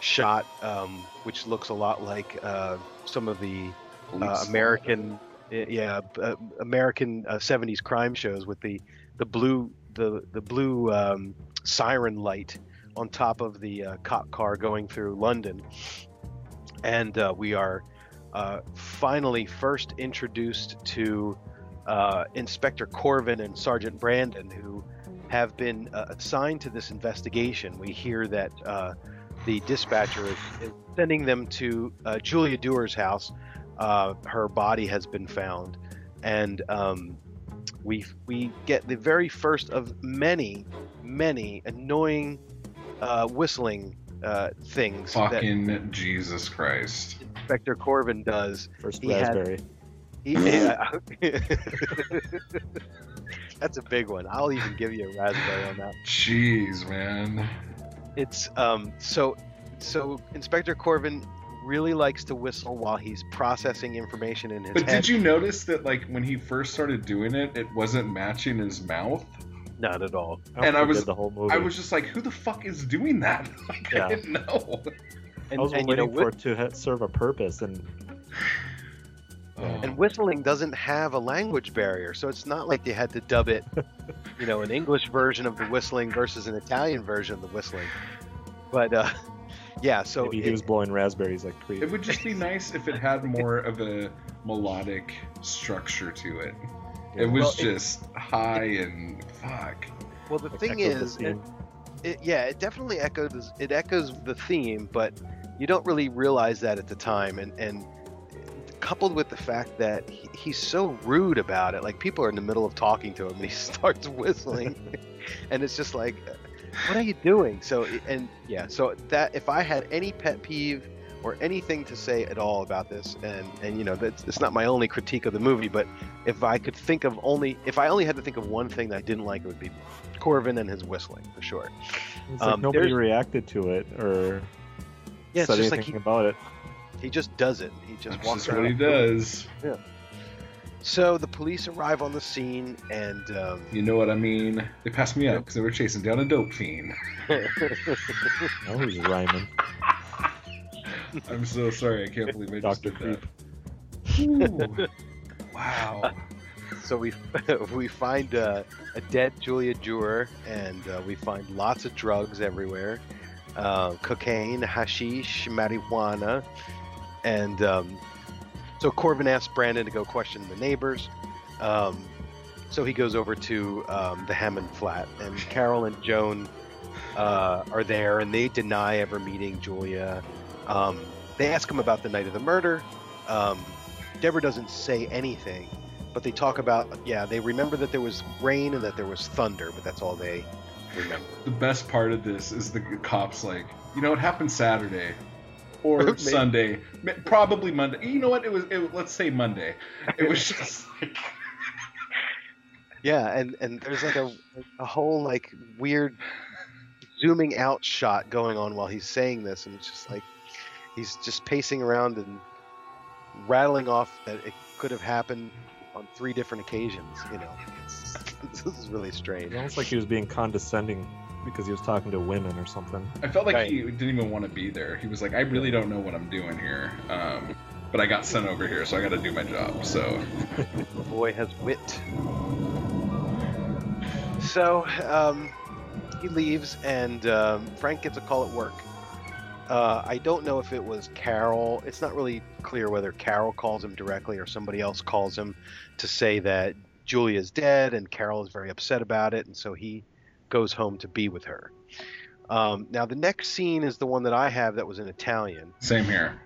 shot, um, which looks a lot like uh, some of the uh, American, yeah, uh, American uh, '70s crime shows with the the blue the the blue um, siren light on top of the uh, cop car going through London, and uh, we are uh, finally first introduced to uh, Inspector Corvin and Sergeant Brandon, who have been uh, assigned to this investigation. We hear that uh, the dispatcher is, is sending them to uh, Julia Durer's house. Uh, her body has been found, and um, we we get the very first of many, many annoying uh, whistling uh, things that Fucking Jesus Christ. Inspector Corvin does. First He raspberry. He- <laughs> yeah. <laughs> That's a big one. I'll even give you a raspberry on that. Jeez, man. It's um so so Inspector Corvin really likes to whistle while he's processing information in his But head. did you notice that, like, when he first started doing it, it wasn't matching his mouth? Not at all. I and I was, the whole movie. I was just like, who the fuck is doing that? <laughs> Like, Yeah. I didn't know. And, I was and, you waiting know, for it to serve a purpose, and Oh. and whistling doesn't have a language barrier, so it's not like they had to dub it, <laughs> you know, an English version of the whistling versus an Italian version of the whistling. But uh, <laughs> yeah, so maybe he it- was blowing raspberries like crazy. It would just be nice if it had more of a melodic structure to it. It was Well, it- just high and fuck. well, the Like thing echoed the is, it, yeah, it definitely echoes it echoes the theme, but you don't really realize that at the time, and and coupled with the fact that he, he's so rude about it, like people are in the middle of talking to him, and he <laughs> starts whistling, <laughs> and it's just like, what are you doing? So and yeah, so that if I had any pet peeve or anything to say at all about this, and and you know that's it's not my only critique of the movie, but if I could think of only if I only had to think of one thing that I didn't like, it would be Corvin and his whistling for sure. It's like um, nobody reacted to it or Yeah, it's said just anything like he, about it. He just does it. He just That's walks just around. what he does. Yeah. So the police arrive on the scene, and um, You know what I mean? They passed me up because they were chasing down a dope fiend. <laughs> Oh, he's rhyming. <laughs> I'm so sorry. I can't believe I just Dr. did that. Wow. so we <laughs> we find uh, a dead Julia Durer, and uh, we find lots of drugs everywhere, uh, cocaine, hashish, marijuana, and um, so Corvin asks Brandon to go question the neighbors. Um, so he goes over to um, the Hammond flat, and Carol and Joan uh, are there, and they deny ever meeting Julia. Um, they ask him about the night of the murder. Um, Deborah doesn't say anything, but they talk about yeah, they remember that there was rain and that there was thunder, but that's all they remember. The best part of this is the cops like, you know, it happened Saturday or <laughs> Maybe. Sunday, probably Monday. You know what? It was. It, let's say Monday. It was <laughs> just like Yeah, and and there's like a a whole like weird zooming out shot going on while he's saying this, and it's just like he's just pacing around and rattling off that it could have happened on three different occasions. You know, <laughs> this is really strange. It's almost like he was being condescending because he was talking to women or something. I felt like Right. he didn't even want to be there. He was like, I really don't know what I'm doing here. Um, but I got sent over here, so I got to do my job. So <laughs> The boy has wit. So um, he leaves, and um, Frank gets a call at work. Uh, I don't know if it was Carol. It's not really clear whether Carol calls him directly or somebody else calls him to say that Julia's dead, and Carol is very upset about it, and so he goes home to be with her. Um, now, the next scene is the one that I have that was in Italian. same here.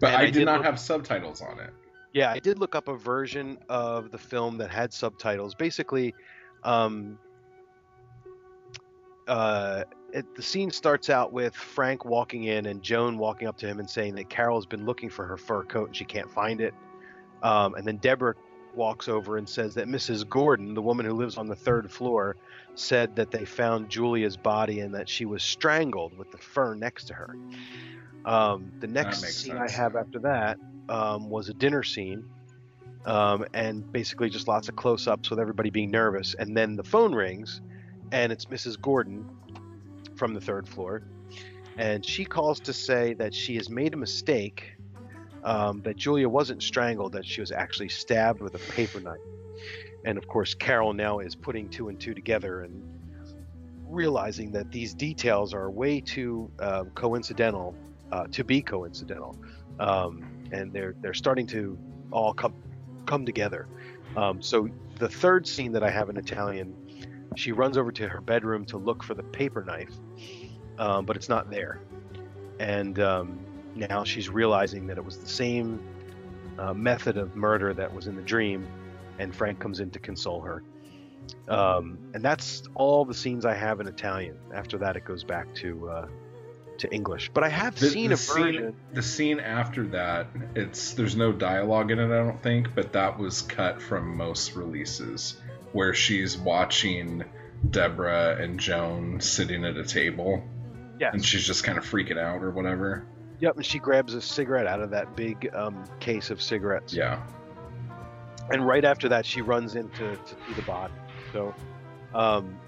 But I, I did did not look- have subtitles on it. Yeah, I did look up a version of the film that had subtitles. Basically, um, uh, it, the scene starts out with Frank walking in and Joan walking up to him and saying that Carol's been looking for her fur coat and she can't find it. Um, and then Deborah walks over and says that Mrs. Gordon, the woman who lives on the third floor, said that they found Julia's body and that she was strangled with the fur next to her. Um, the next scene sense. I have after that um, was a dinner scene, um, and basically just lots of close-ups with everybody being nervous. And then the phone rings, and it's Mrs. Gordon from the third floor, and she calls to say that she has made a mistake. Um, that Julia wasn't strangled; that she was actually stabbed with a paper knife. And of course, Carol now is putting two and two together and realizing that these details are way too uh, coincidental uh, to be coincidental, um, and they're they're starting to all come come together. Um, so the third scene that I have in Italian, she runs over to her bedroom to look for the paper knife, um, but it's not there, and um, now she's realizing that it was the same uh, method of murder that was in the dream, and Frank comes in to console her. Um, and that's all the scenes I have in Italian. After that, it goes back to uh, to English. But I have The, seen the a version. scene, the scene after that, it's there's no dialogue in it, I don't think, but that was cut from most releases, where she's watching Deborah and Joan sitting at a table, Yes. and she's just kind of freaking out or whatever. Yep, and she grabs a cigarette out of that big um, case of cigarettes. Yeah, And right after that, she runs in to, the body. So, um,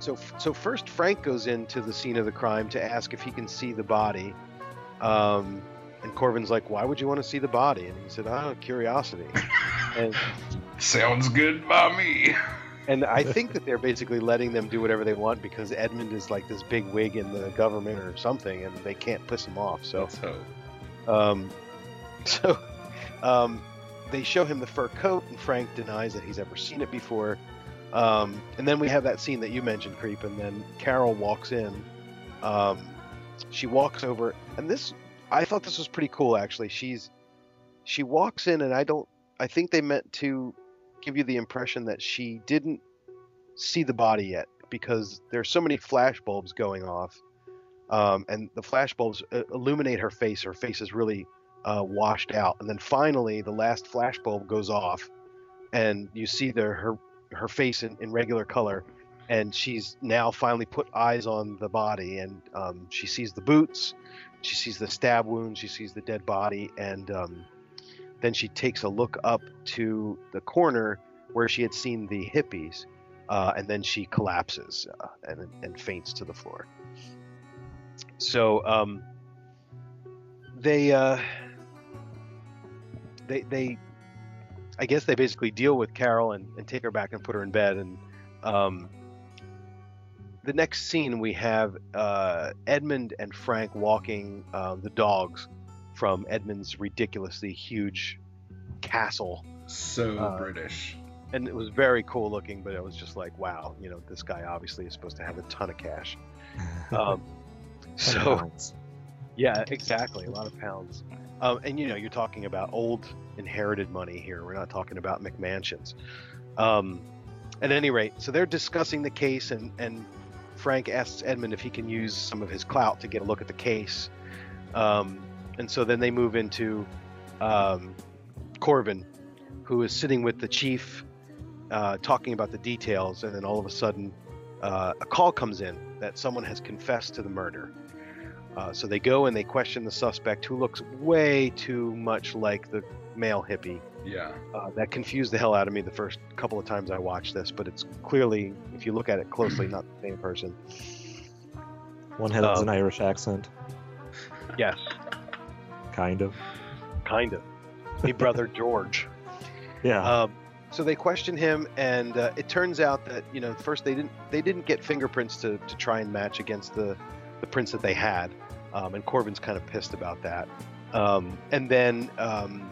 so, so first Frank goes into the scene of the crime to ask if he can see the body. Um, and Corvin's like, "Why would you want to see the body?" And he said, "Oh, curiosity." <laughs> and sounds good by me. And I <laughs> think that they're basically letting them do whatever they want because Edmund is like this big wig in the government or something, and they can't piss him off. So, um, <laughs> so um, they show him the fur coat, and Frank denies that he's ever seen it before. Um, and then we have that scene that you mentioned, Creep, and then Carol walks in. Um, she walks over, and this I thought this was pretty cool actually. She's she walks in, and I don't. I think they meant to give you the impression that she didn't see the body yet because there's so many flash bulbs going off, um, and the flash bulbs uh, illuminate her face. Her face is really uh, washed out, and then finally the last flash bulb goes off, and you see the her her face in, in regular color, and she's now finally put eyes on the body, and um, she sees the boots, she sees the stab wound, she sees the dead body, and um, then she takes a look up to the corner where she had seen the hippies, uh, and then she collapses uh, and, and faints to the floor. So um, they uh, they they I guess they basically deal with Carol and, and take her back and put her in bed. And um, the next scene we have uh, Edmund and Frank walking uh, the dogs from Edmund's ridiculously huge castle. So Uh, British. And it was very cool looking, but it was just like, wow, you know, this guy obviously is supposed to have a ton of cash. <laughs> Um, so, Pounds. yeah, exactly, a lot of pounds. Um, and you know, you're talking about old inherited money here. We're not talking about McMansions. Um, at any rate, so they're discussing the case, and and Frank asks Edmund if he can use some of his clout to get a look at the case. Um, and so then they move into um, Corvin, who is sitting with the chief, uh, talking about the details, and then all of a sudden, uh, a call comes in that someone has confessed to the murder. Uh, so they go and they question the suspect, who looks way too much like the male hippie. Yeah. Uh, that confused the hell out of me the first couple of times I watched this, but it's clearly, if you look at it closely, not the same person. One has Um, an Irish accent, Yes, kind of. kind of. Me brother <laughs> George. Yeah. Um, so they question him, and uh, it turns out that you know first they didn't they didn't get fingerprints to, to try and match against the the prints that they had, um, and Corvin's kind of pissed about that. Um, and then um,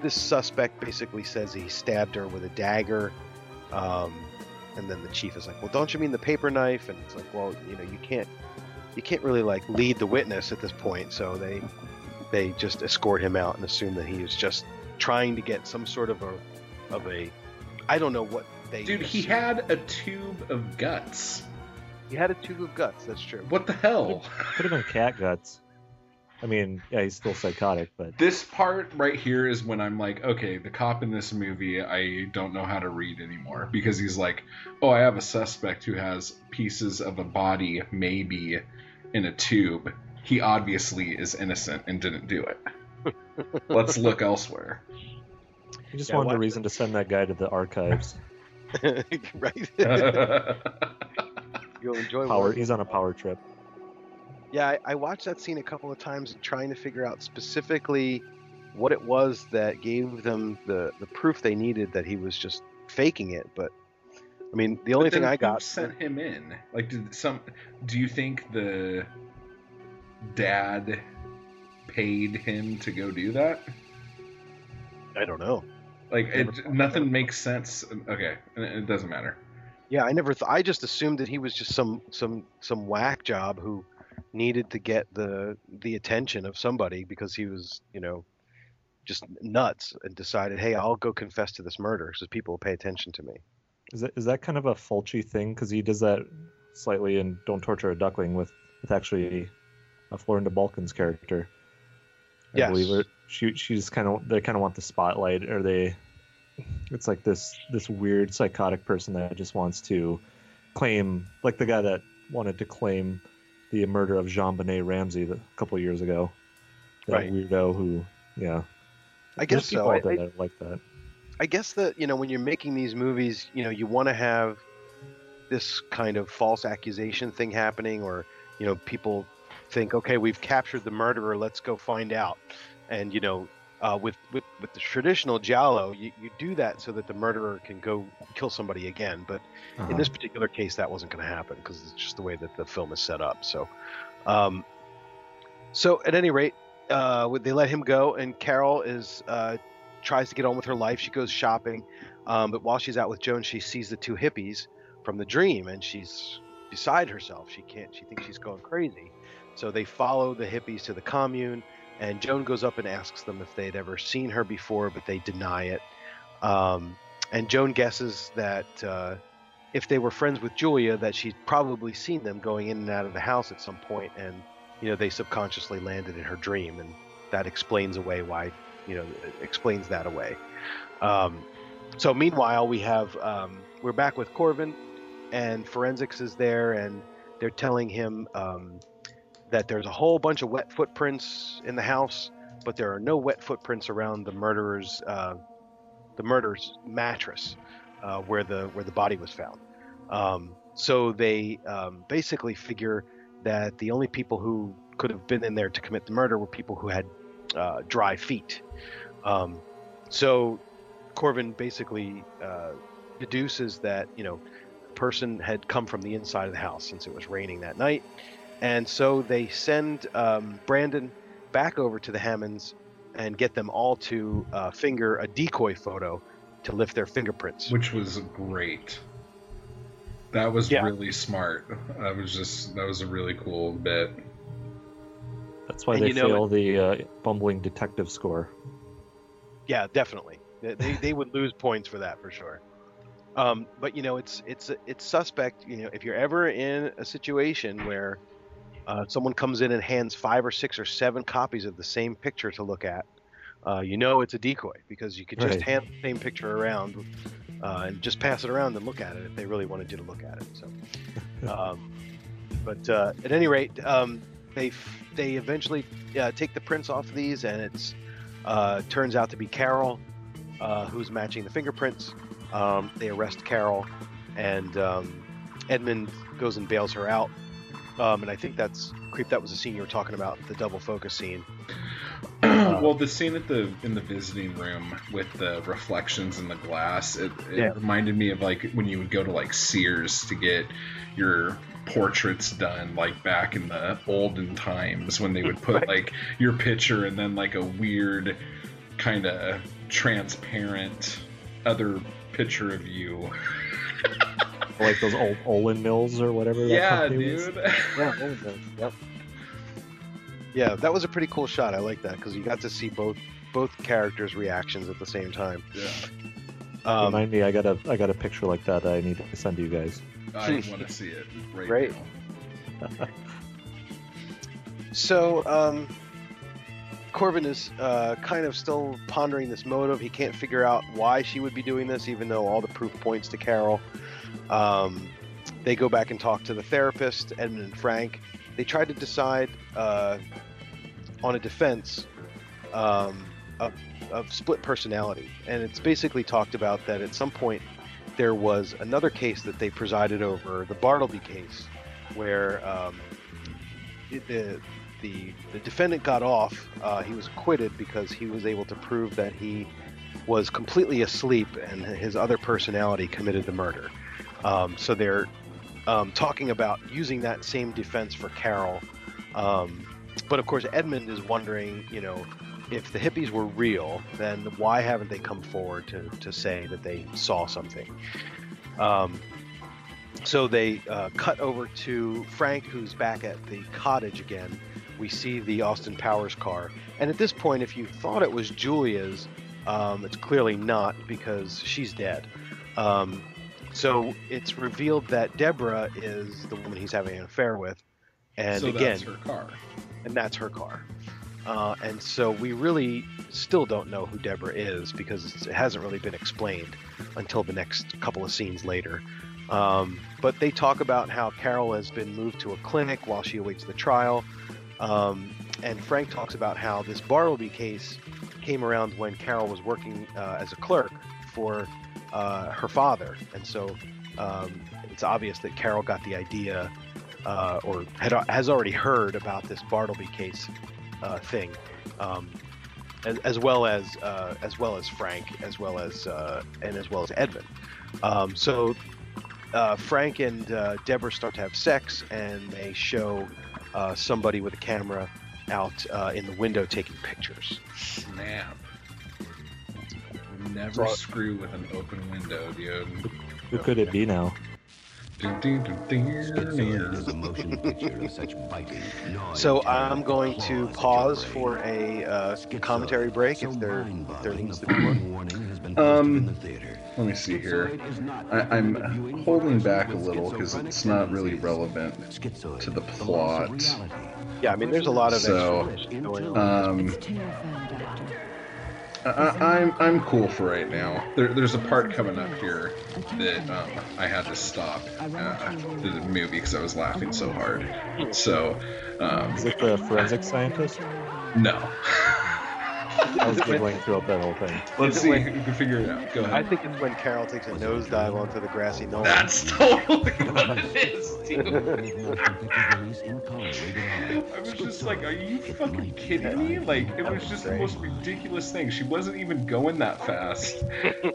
this suspect basically says he stabbed her with a dagger, um, and then the chief is like, "Well, don't you mean the paper knife?" And it's like, "Well, you know, you can't you can't really like lead the witness at this point." So they they just escort him out and assume that he is just trying to get some sort of a of a I don't know what they Dude, he had a tube of guts. he had a tube of guts. That's true. What the hell? Could have been cat guts. I mean, yeah, he's still psychotic, but This part right here is when I'm like, okay, the cop in this movie, I don't know how to read anymore because he's like, oh, I have a suspect who has pieces of a body, maybe in a tube. He obviously is innocent and didn't do it. <laughs> Let's look elsewhere. he just Yeah, wanted a reason to send that guy to the archives. <laughs> right. <laughs> You'll enjoy Power. more. He's on a power trip. Yeah, I, I watched that scene a couple of times trying to figure out specifically what it was that gave them the, the proof they needed that he was just faking it. But I mean, the only thing I got sent him in. Like, did some? Do you think the dad paid him to go do that? I don't know. Like, it, thought nothing makes sense. Okay, it doesn't matter. Yeah, I never. Th- I just assumed that he was just some some some whack job who needed to get the the attention of somebody because he was you know just nuts and decided, hey, I'll go confess to this murder so people will pay attention to me. Is that is that kind of a Fulci thing? Because he does that slightly in Don't Torture a Duckling with with actually a Florinda Bolkan's character. I Yes. believe it. She she's kind of they kind of want the spotlight, or they. It's like this this weird psychotic person that just wants to claim, like the guy that wanted to claim the murder of JonBenét Ramsey a couple of years ago. That Right. weirdo who, yeah. I guess so. there I- like that. I guess that you know when you're making these movies, you know, you want to have this kind of false accusation thing happening, or you know, people think, okay, we've captured the murderer, let's go find out. And you know, uh, with, with with the traditional giallo, you, you do that so that the murderer can go kill somebody again. But in Uh-huh. this particular case, that wasn't going to happen because it's just the way that the film is set up. So, um, so at any rate, uh, they let him go, and Carol is uh, tries to get on with her life. She goes shopping, um, but while she's out with Joan, she sees the two hippies from the dream, and she's beside herself. She can't. She thinks she's going crazy. So they follow the hippies to the commune, and Joan goes up and asks them if they'd ever seen her before, but they deny it. Um, and Joan guesses that uh, if they were friends with Julia, that she'd probably seen them going in and out of the house at some point, and you know they subconsciously landed in her dream, and that explains away why you know explains that away. Um, so meanwhile, we have um, we're back with Corvin, and forensics is there, and they're telling him um, that there's a whole bunch of wet footprints in the house, but there are no wet footprints around the murderer's uh, the murderer's mattress uh, where the where the body was found. Um, so they um, basically figure that the only people who could have been in there to commit the murder were people who had uh, dry feet. Um, so Corvin basically uh, deduces that you know person had come from the inside of the house since it was raining that night, and so they send um, Brandon back over to the Hammonds and get them all to uh, finger a decoy photo to lift their fingerprints. which was great. That was Yeah. really smart. That was just that was a really cool bit. That's why And they you know fail the uh, bumbling detective score. Yeah, definitely. They, they, they would lose points for that for sure. Um, but you know, it's it's it's suspect. You know, if you're ever in a situation where uh, someone comes in and hands five or six or seven copies of the same picture to look at, uh, you know it's a decoy because you could just Right. hand the same picture around uh, and just pass it around and look at it if they really wanted you to look at it. So, <laughs> um, but uh, at any rate, um, they f- they eventually uh, take the prints off of these, and it's uh, turns out to be Carol uh, who's matching the fingerprints. Um, they arrest Carol, and um, Edmund goes and bails her out. Um, and I think that's creep. That was the scene you were talking about, the double focus scene. <clears throat> well, the scene at the in the visiting room with the reflections in the glass, it, it Yeah. reminded me of like when you would go to like Sears to get your portraits done, like back in the olden times when they would <laughs> put Right. like your picture and then like a weird kind of transparent other picture of you. Like those old Olan Mills or whatever. That yeah, company was. dude. Yeah, <laughs> Olan Mills, yep. Yeah, that was a pretty cool shot. I like that because you got to see both both characters' reactions at the same time. Yeah. Um, Remind me, I got a I got a picture like that. I need to send to you guys. I want to see it right Great. now. <laughs> So, um, Corvin is uh, kind of still pondering this motive. He can't figure out why she would be doing this, even though all the proof points to Carol. Um, they go back and talk to the therapist, Edmund and Frank. They try to decide uh, on a defense um, of, of split personality. And it's basically talked about that at some point there was another case that they presided over, the Bartleby case, where um, the the the defendant got off. Uh, he was acquitted because he was able to prove that he was completely asleep and his other personality committed the murder. Um, so they're um, talking about using that same defense for Carol. Um, but of course, Edmund is wondering, you know, if the hippies were real, then why haven't they come forward to, to say that they saw something? Um, so they uh, cut over to Frank, who's back at the cottage again. We see the Austin Powers car, and at this point, if you thought it was Julia's, um, it's clearly not because she's dead. Um, so it's revealed that Deborah is the woman he's having an affair with, and so again, that's her car. and that's her car. Uh, and so we really still don't know who Deborah is because it hasn't really been explained until the next couple of scenes later. Um, but they talk about how Carol has been moved to a clinic while she awaits the trial. Um, and Frank talks about how this Bartleby case came around when Carol was working uh, as a clerk for uh, her father. And so um, it's obvious that Carol got the idea uh, or had, has already heard about this Bartleby case uh, thing, um, as, as well as uh, as well as Frank, as well as uh, and as well as Edmund. Um, so uh, Frank and Deborah start to have sex, and they show somebody with a camera out in the window taking pictures. Snap. Never So- screw with an open window, dude. Who could it be now? Schizoid is a motion picture of such biting, gnawing So I'm going to claws at your pause for a uh, commentary break if there if there needs to be one. warning has been Um, in the theater. Let me see here. Schizoid is not I, I'm holding back a little because it's not really relevant to the plot. Yeah, I mean, there's a lot of So, extra going on. Um, It's terrifying, Doctor. I, I'm I'm cool for right now. There, there's a part coming up here that um, I had to stop uh, the movie because I was laughing so hard. So, um, Is it the forensic scientist? no. <laughs> I was giggling throughout that whole thing. Let's see when- who can figure it out. Go I think it's when Carol takes a nosedive onto the grassy knoll. That's <laughs> totally <laughs> what it is, dude. Motion picture release in color, rated R. I was just like, are you fucking kidding me? Like, it was just the most ridiculous thing. She wasn't even going that fast.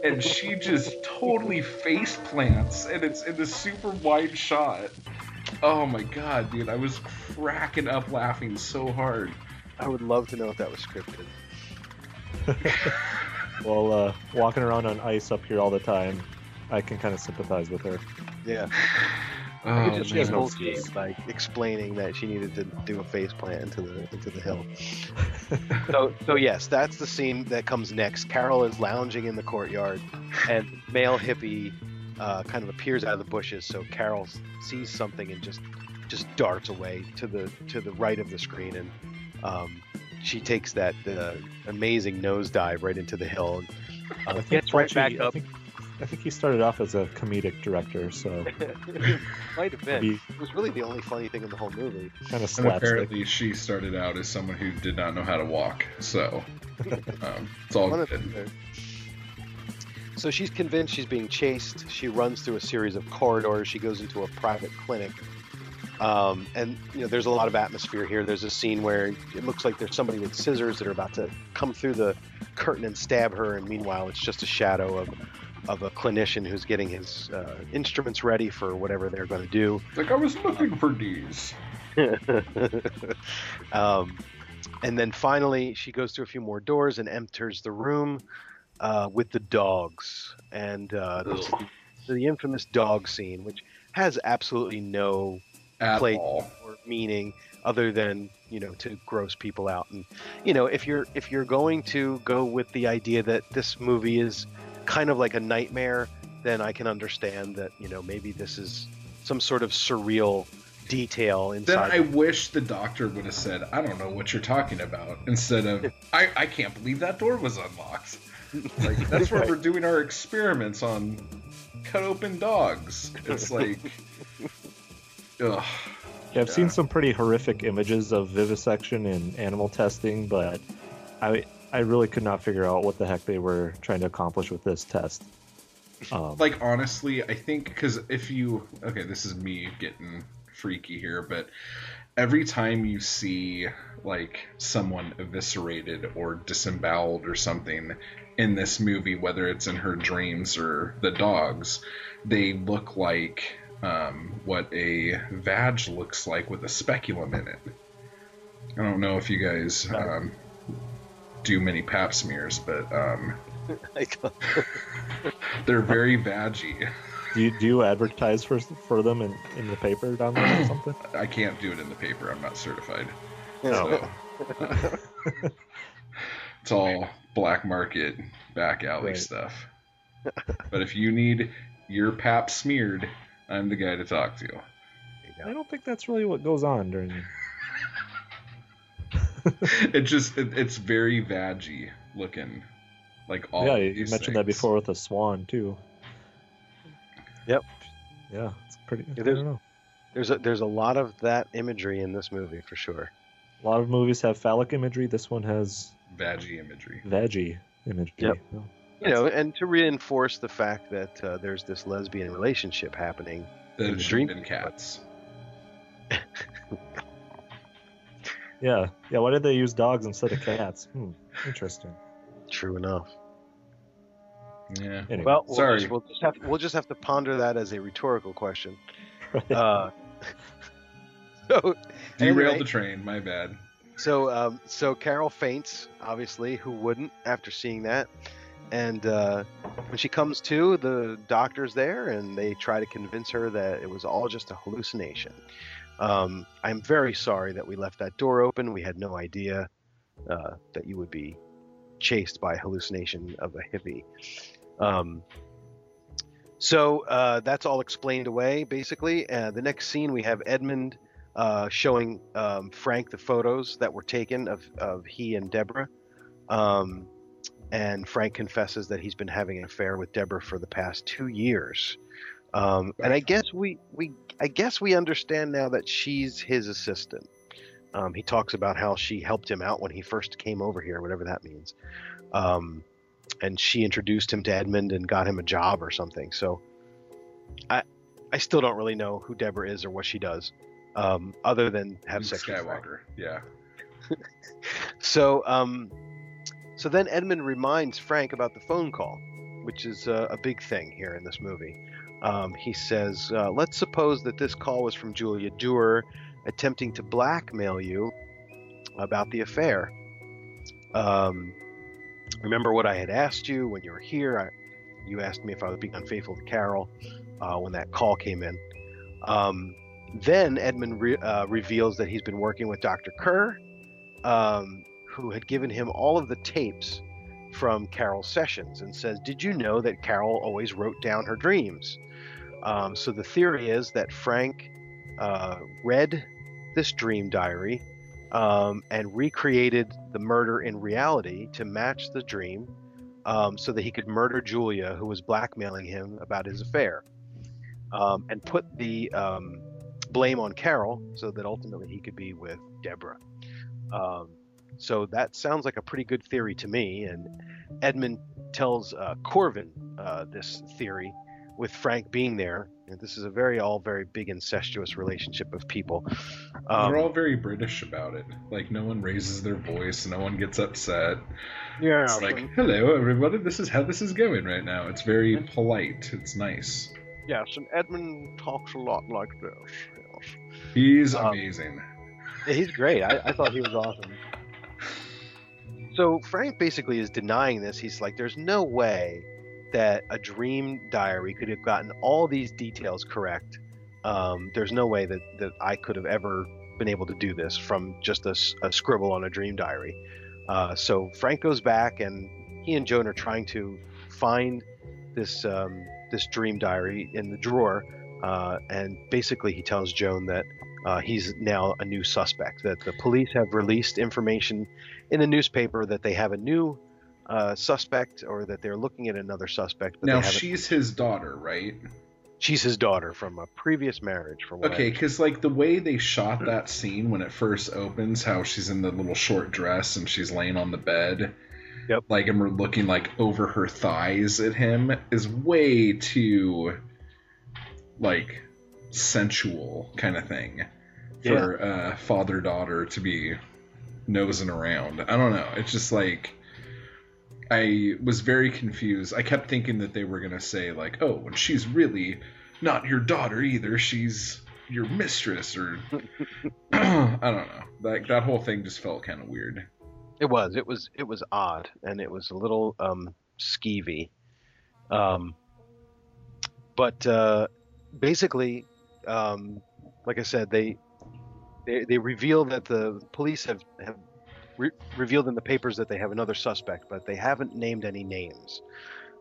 And she just totally face plants, and it's in the super wide shot. Oh my god, dude. I was cracking up laughing so hard. I would love to know if that was scripted. <laughs> Well, uh, walking around on ice up here all the time, I can kind of sympathize with her. Yeah. Oh, I could just man. see Gold Game, like explaining that she needed to do a face plant into the into the hill. <laughs> so so yes, that's the scene that comes next. Carol is lounging in the courtyard, and male hippie uh, kind of appears out of the bushes. So Carol sees something and just just darts away to the to the right of the screen, and um, she takes that uh, amazing nosedive right into the hill. And, I uh, think gets right back I up. think, I think he started off as a comedic director, so Might have been. Maybe- It was really the only funny thing in the whole movie. kind of And slapstick. apparently, she started out as someone who did not know how to walk. So, <laughs> um, it's all One good. So she's convinced she's being chased. She runs through a series of corridors. She goes into a private clinic. Um, and you know, there's a lot of atmosphere here. There's a scene where it looks like there's somebody with scissors that are about to come through the curtain and stab her. And meanwhile, it's just a shadow of of a clinician who's getting his uh, instruments ready for whatever they're going to do. Like, I was looking for these. <laughs> um, and then finally, she goes through a few more doors and enters the room uh, with the dogs. And uh, the, the infamous dog scene, which has absolutely no At play all. or meaning other than you know to gross people out. And you know, if you're if you're going to go with the idea that this movie is kind of like a nightmare, then I can understand that you know maybe this is some sort of surreal detail Then. I wish the doctor would have said, I don't know what you're talking about, instead of, <laughs> I, I can't believe that door was unlocked. <laughs> Like, that's where Right. we're doing our experiments on cut open dogs. It's <laughs> like, ugh. Yeah, I've seen some pretty horrific images of vivisection and animal testing, but I I really could not figure out what the heck they were trying to accomplish with this test. Um, Like, honestly, I think, because if you, okay, this is me getting freaky here, but every time you see, like, someone eviscerated or disemboweled or something in this movie, whether it's in her dreams or the dogs, they look like um, what a vag looks like with a speculum in it. I don't know if you guys um, do many pap smears, but um, <laughs> <laughs> they're very vaggy. do you, do you advertise for for them in, in the paper down there or something? I can't do it in the paper. I'm not certified. No. So, <laughs> it's all black market back alley Right. stuff. But if you need your pap smeared, I'm the guy to talk to. I don't think that's really what goes on during. <laughs> <laughs> It just it, it's very vaggy looking, like all. yeah, you these mentioned that before with the swan too. Yep. Yeah, it's pretty. Yeah, I there's- don't know. There's a there's a lot of that imagery in this movie for sure. A lot of movies have phallic imagery. This one has vaggy imagery. veggie imagery. Yep. Yeah. You know, and to reinforce the fact that uh, there's this lesbian relationship happening. The in the dream dreaming cats. <laughs> Yeah, yeah. Why did they use dogs instead of cats? Hmm, interesting. True enough. Yeah. Anyway, Well, we'll Sorry. just, we'll just have we'll just have to ponder that as a rhetorical question. <laughs> Uh, <laughs> so Derailed anyway, the train. My bad. So, um, so Carol faints. Obviously, who wouldn't after seeing that? And uh, when she comes to, the doctor's there, and they try to convince her that it was all just a hallucination. Um, I'm very sorry that we left that door open. We had no idea uh, that you would be chased by a hallucination of a hippie. Um, so uh, that's all explained away, basically. Uh, the next scene, we have Edmund uh, showing um, Frank the photos that were taken of, of he and Deborah. Um, and Frank confesses that he's been having an affair with Deborah for the past two years. Um, and I guess we, we I guess we understand now that she's his assistant. Um, he talks about how she helped him out when he first came over here, whatever that means. Um, and she introduced him to Edmund and got him a job or something. So, I, I still don't really know who Deborah is or what she does, um, other than have Luke sex with Frank. Skywalker. Yeah. <laughs> So, um, so then Edmund reminds Frank about the phone call, which is uh, a big thing here in this movie. Um, he says, uh, "Let's suppose that this call was from Julia Durer, attempting to blackmail you about the affair. Um, remember what I had asked you when you were here? I, you asked me if I was being unfaithful to Carol uh, when that call came in. Um, then Edmund re- uh, reveals that he's been working with Dr. Kerr, um, who had given him all of the tapes from Carol's sessions, and says, "Did you know that Carol always wrote down her dreams?" Um, so the theory is that Frank uh, read this dream diary um, and recreated the murder in reality to match the dream um, so that he could murder Julia, who was blackmailing him about his affair, um, and put the um, blame on Carol so that ultimately he could be with Deborah. So that sounds like a pretty good theory to me. And Edmund tells uh, Corvin uh, this theory with Frank being there. And this is a very, all very big incestuous relationship of people. Um, They're all very British about it. Like no one raises their voice, no one gets upset. yeah, It's like, hello everybody, this is how this is going right now. It's very polite. It's nice. yes, and Edmund talks a lot like this. Yes. He's Um, amazing. He's great. I, I thought he was awesome. So Frank basically is denying this. He's like, there's no way that a dream diary could have gotten all these details correct. Um, there's no way that, that I could have ever been able to do this from just a scribble on a dream diary. Uh, so Frank goes back, and he and Joan are trying to find this um, this dream diary in the drawer. Uh, and basically, he tells Joan that uh, he's now a new suspect. That the police have released information in the newspaper that they have a new uh, suspect, or that they're looking at another suspect. But Now she's his daughter, right? she's his daughter from a previous marriage. From Okay, because like the way they shot that scene when it first opens, how she's in the little short dress and she's laying on the bed. Yep. Like and we're looking like over her thighs at him is way too like sensual kind of thing for uh, father daughter to be nosing around. I don't know. It's just like I was very confused. I kept thinking that they were gonna say like, "Oh, and she's really not your daughter either. She's your mistress," or <laughs> <clears throat> I don't know. Like that whole thing just felt kind of weird. It was. It was. It was odd, and it was a little um, skeevy. Um, but uh, basically, um, like I said, they they they reveal that the police have have re- revealed in the papers that they have another suspect, but they haven't named any names,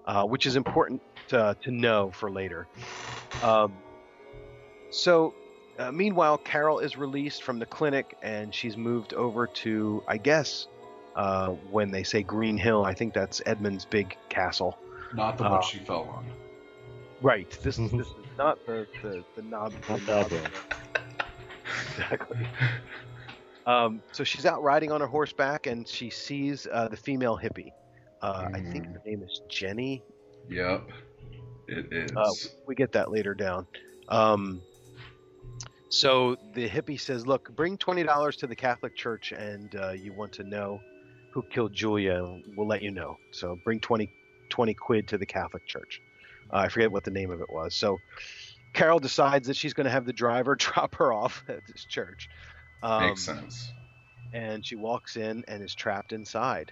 uh, which is important to, to know for later. Um, so, uh, meanwhile, Carol is released from the clinic and she's moved over to, I guess, uh, when they say Green Hill, I think that's Edmund's big castle. Not the Uh, one she fell on. Right. This is this is not the the, the knob. Not the that knob- bad. Exactly. <laughs> Um, so she's out riding on her horseback and she sees uh, the female hippie. Uh, I think Mhm. her name is Jenny. Yep, it is. Uh, we get that later down. Um, so the hippie says, "Look, bring twenty dollars to the Catholic Church, and uh, you want to know who killed Julia. We'll let you know. So bring 20, 20 quid to the Catholic Church. Uh, I forget what the name of it was. So Carol decides that she's going to have the driver <laughs> drop her off at this church. Um, Makes sense. and she walks in and is trapped inside.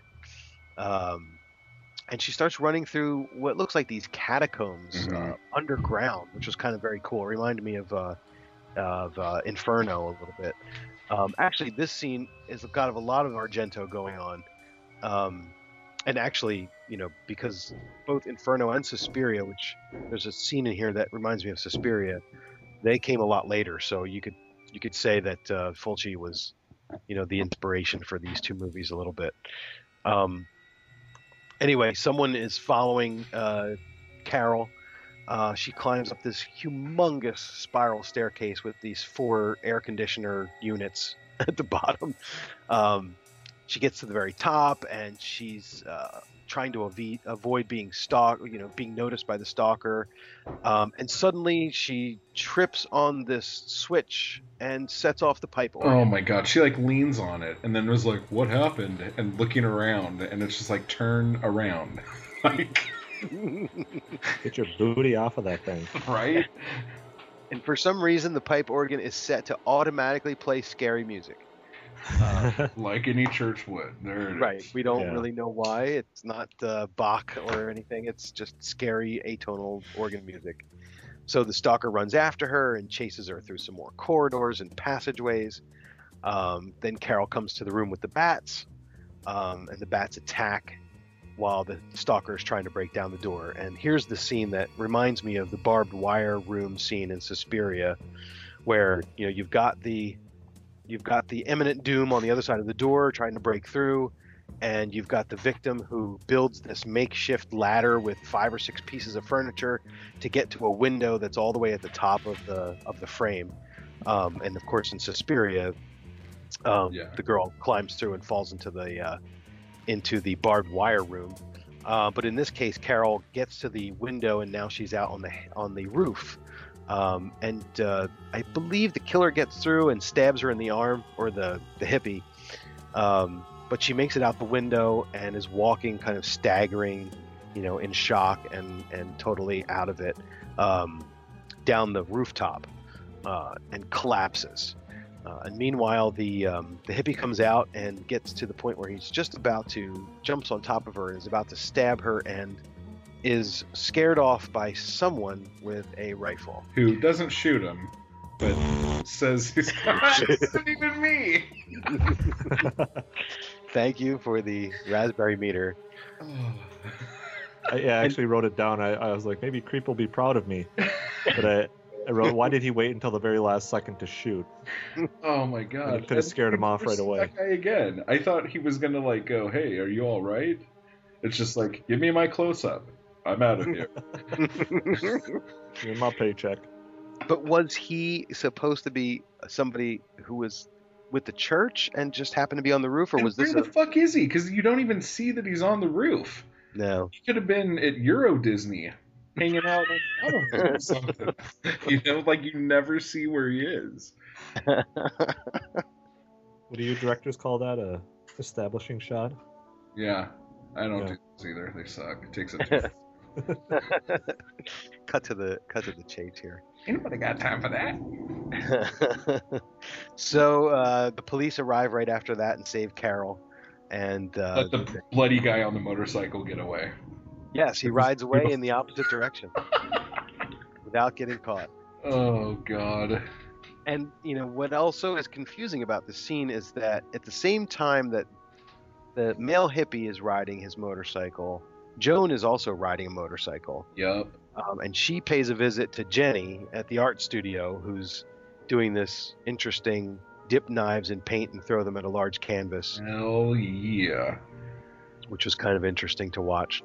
Um, and she starts running through what looks like these catacombs uh, Mhm. underground, which was kind of very cool. It reminded me of uh, of uh, Inferno a little bit. Um, actually, this scene is got a lot of Argento going on, um, and actually, you know, because both Inferno and Suspiria, which there's a scene in here that reminds me of Suspiria, they came a lot later. So you could you could say that uh, Fulci was you know the inspiration for these two movies a little bit. Um, anyway, someone is following uh, Carol. Uh, she climbs up this humongous spiral staircase with these four air conditioner units <laughs> at the bottom. Um, she gets to the very top and she's uh, trying to avoid, avoid being stalked, you know, being noticed by the stalker. Um, and suddenly she trips on this switch and sets off the pipe organ. Oh my god, she like leans on it and then was like, "What happened?" and looking around, and it's just like turn around, <laughs> like <laughs> Get your booty off of that thing. <laughs> right. And for some reason, the pipe organ is set to automatically play scary music. <laughs> like any church would. There it is. Right. We don't Yeah. really know why. It's not uh, Bach or anything. It's just scary atonal organ music. So the stalker runs after her and chases her through some more corridors and passageways. Um, then Carol comes to the room with the bats, um, and the bats attack while the stalker is trying to break down the door. And here's the scene that reminds me of the barbed wire room scene in Suspiria, where you know you've got the you've got the imminent doom on the other side of the door trying to break through and you've got the victim who builds this makeshift ladder with five or six pieces of furniture to get to a window that's all the way at the top of the of the frame. Um, and of course in Suspiria um, Yeah. the girl climbs through and falls into the uh, into the barbed wire room. Uh, but in this case Carol gets to the window and now she's out on the on the roof um, and uh, I believe the killer gets through and stabs her in the arm or the the hippie, um, but she makes it out the window and is walking, kind of staggering, you know, in shock and and totally out of it, um, down the rooftop, uh, and collapses. Uh, and meanwhile, the um, the hippie comes out and gets to the point where he's just about to jumps on top of her and is about to stab her and is scared off by someone with a rifle. Who doesn't shoot him, but says he's <laughs> it isn't even me. <laughs> Thank you for the raspberry meter. <sighs> I, yeah, I actually wrote it down. I, I was like, maybe Creep will be proud of me. But I, I wrote, why did he wait until the very last second to shoot? Oh my god! You could've scared him off right away. That guy again. I thought he was gonna like go, "Hey, are you all right?" It's just like, give me my close up. I'm out of here. <laughs> <laughs> Give me my paycheck. But was he supposed to be somebody who was with the church and just happened to be on the roof, or And was where this the a fuck is he? Because you don't even see that he's on the roof. no? He could have been at Euro Disney, hanging out I don't know, or <laughs> something. you know, like you never see where he is. What do you directors call that? A establishing shot? Yeah, I don't Yeah. do those either. They suck. It takes a tooth. <laughs> cut to the cut to the chase here. Anybody got time for that? <laughs> so uh, the police arrive right after that and save Carol. And uh, Let the bloody guy on the motorcycle get away. yes, he rides away in the opposite direction <laughs> without getting caught. Oh god. And you know what also is confusing about this scene is that at the same time that the male hippie is riding his motorcycle, Joan is also riding a motorcycle, Yup. um, and she pays a visit to Jenny at the art studio, who's doing this interesting dip knives in paint and throw them at a large canvas, Hell yeah. which was kind of interesting to watch.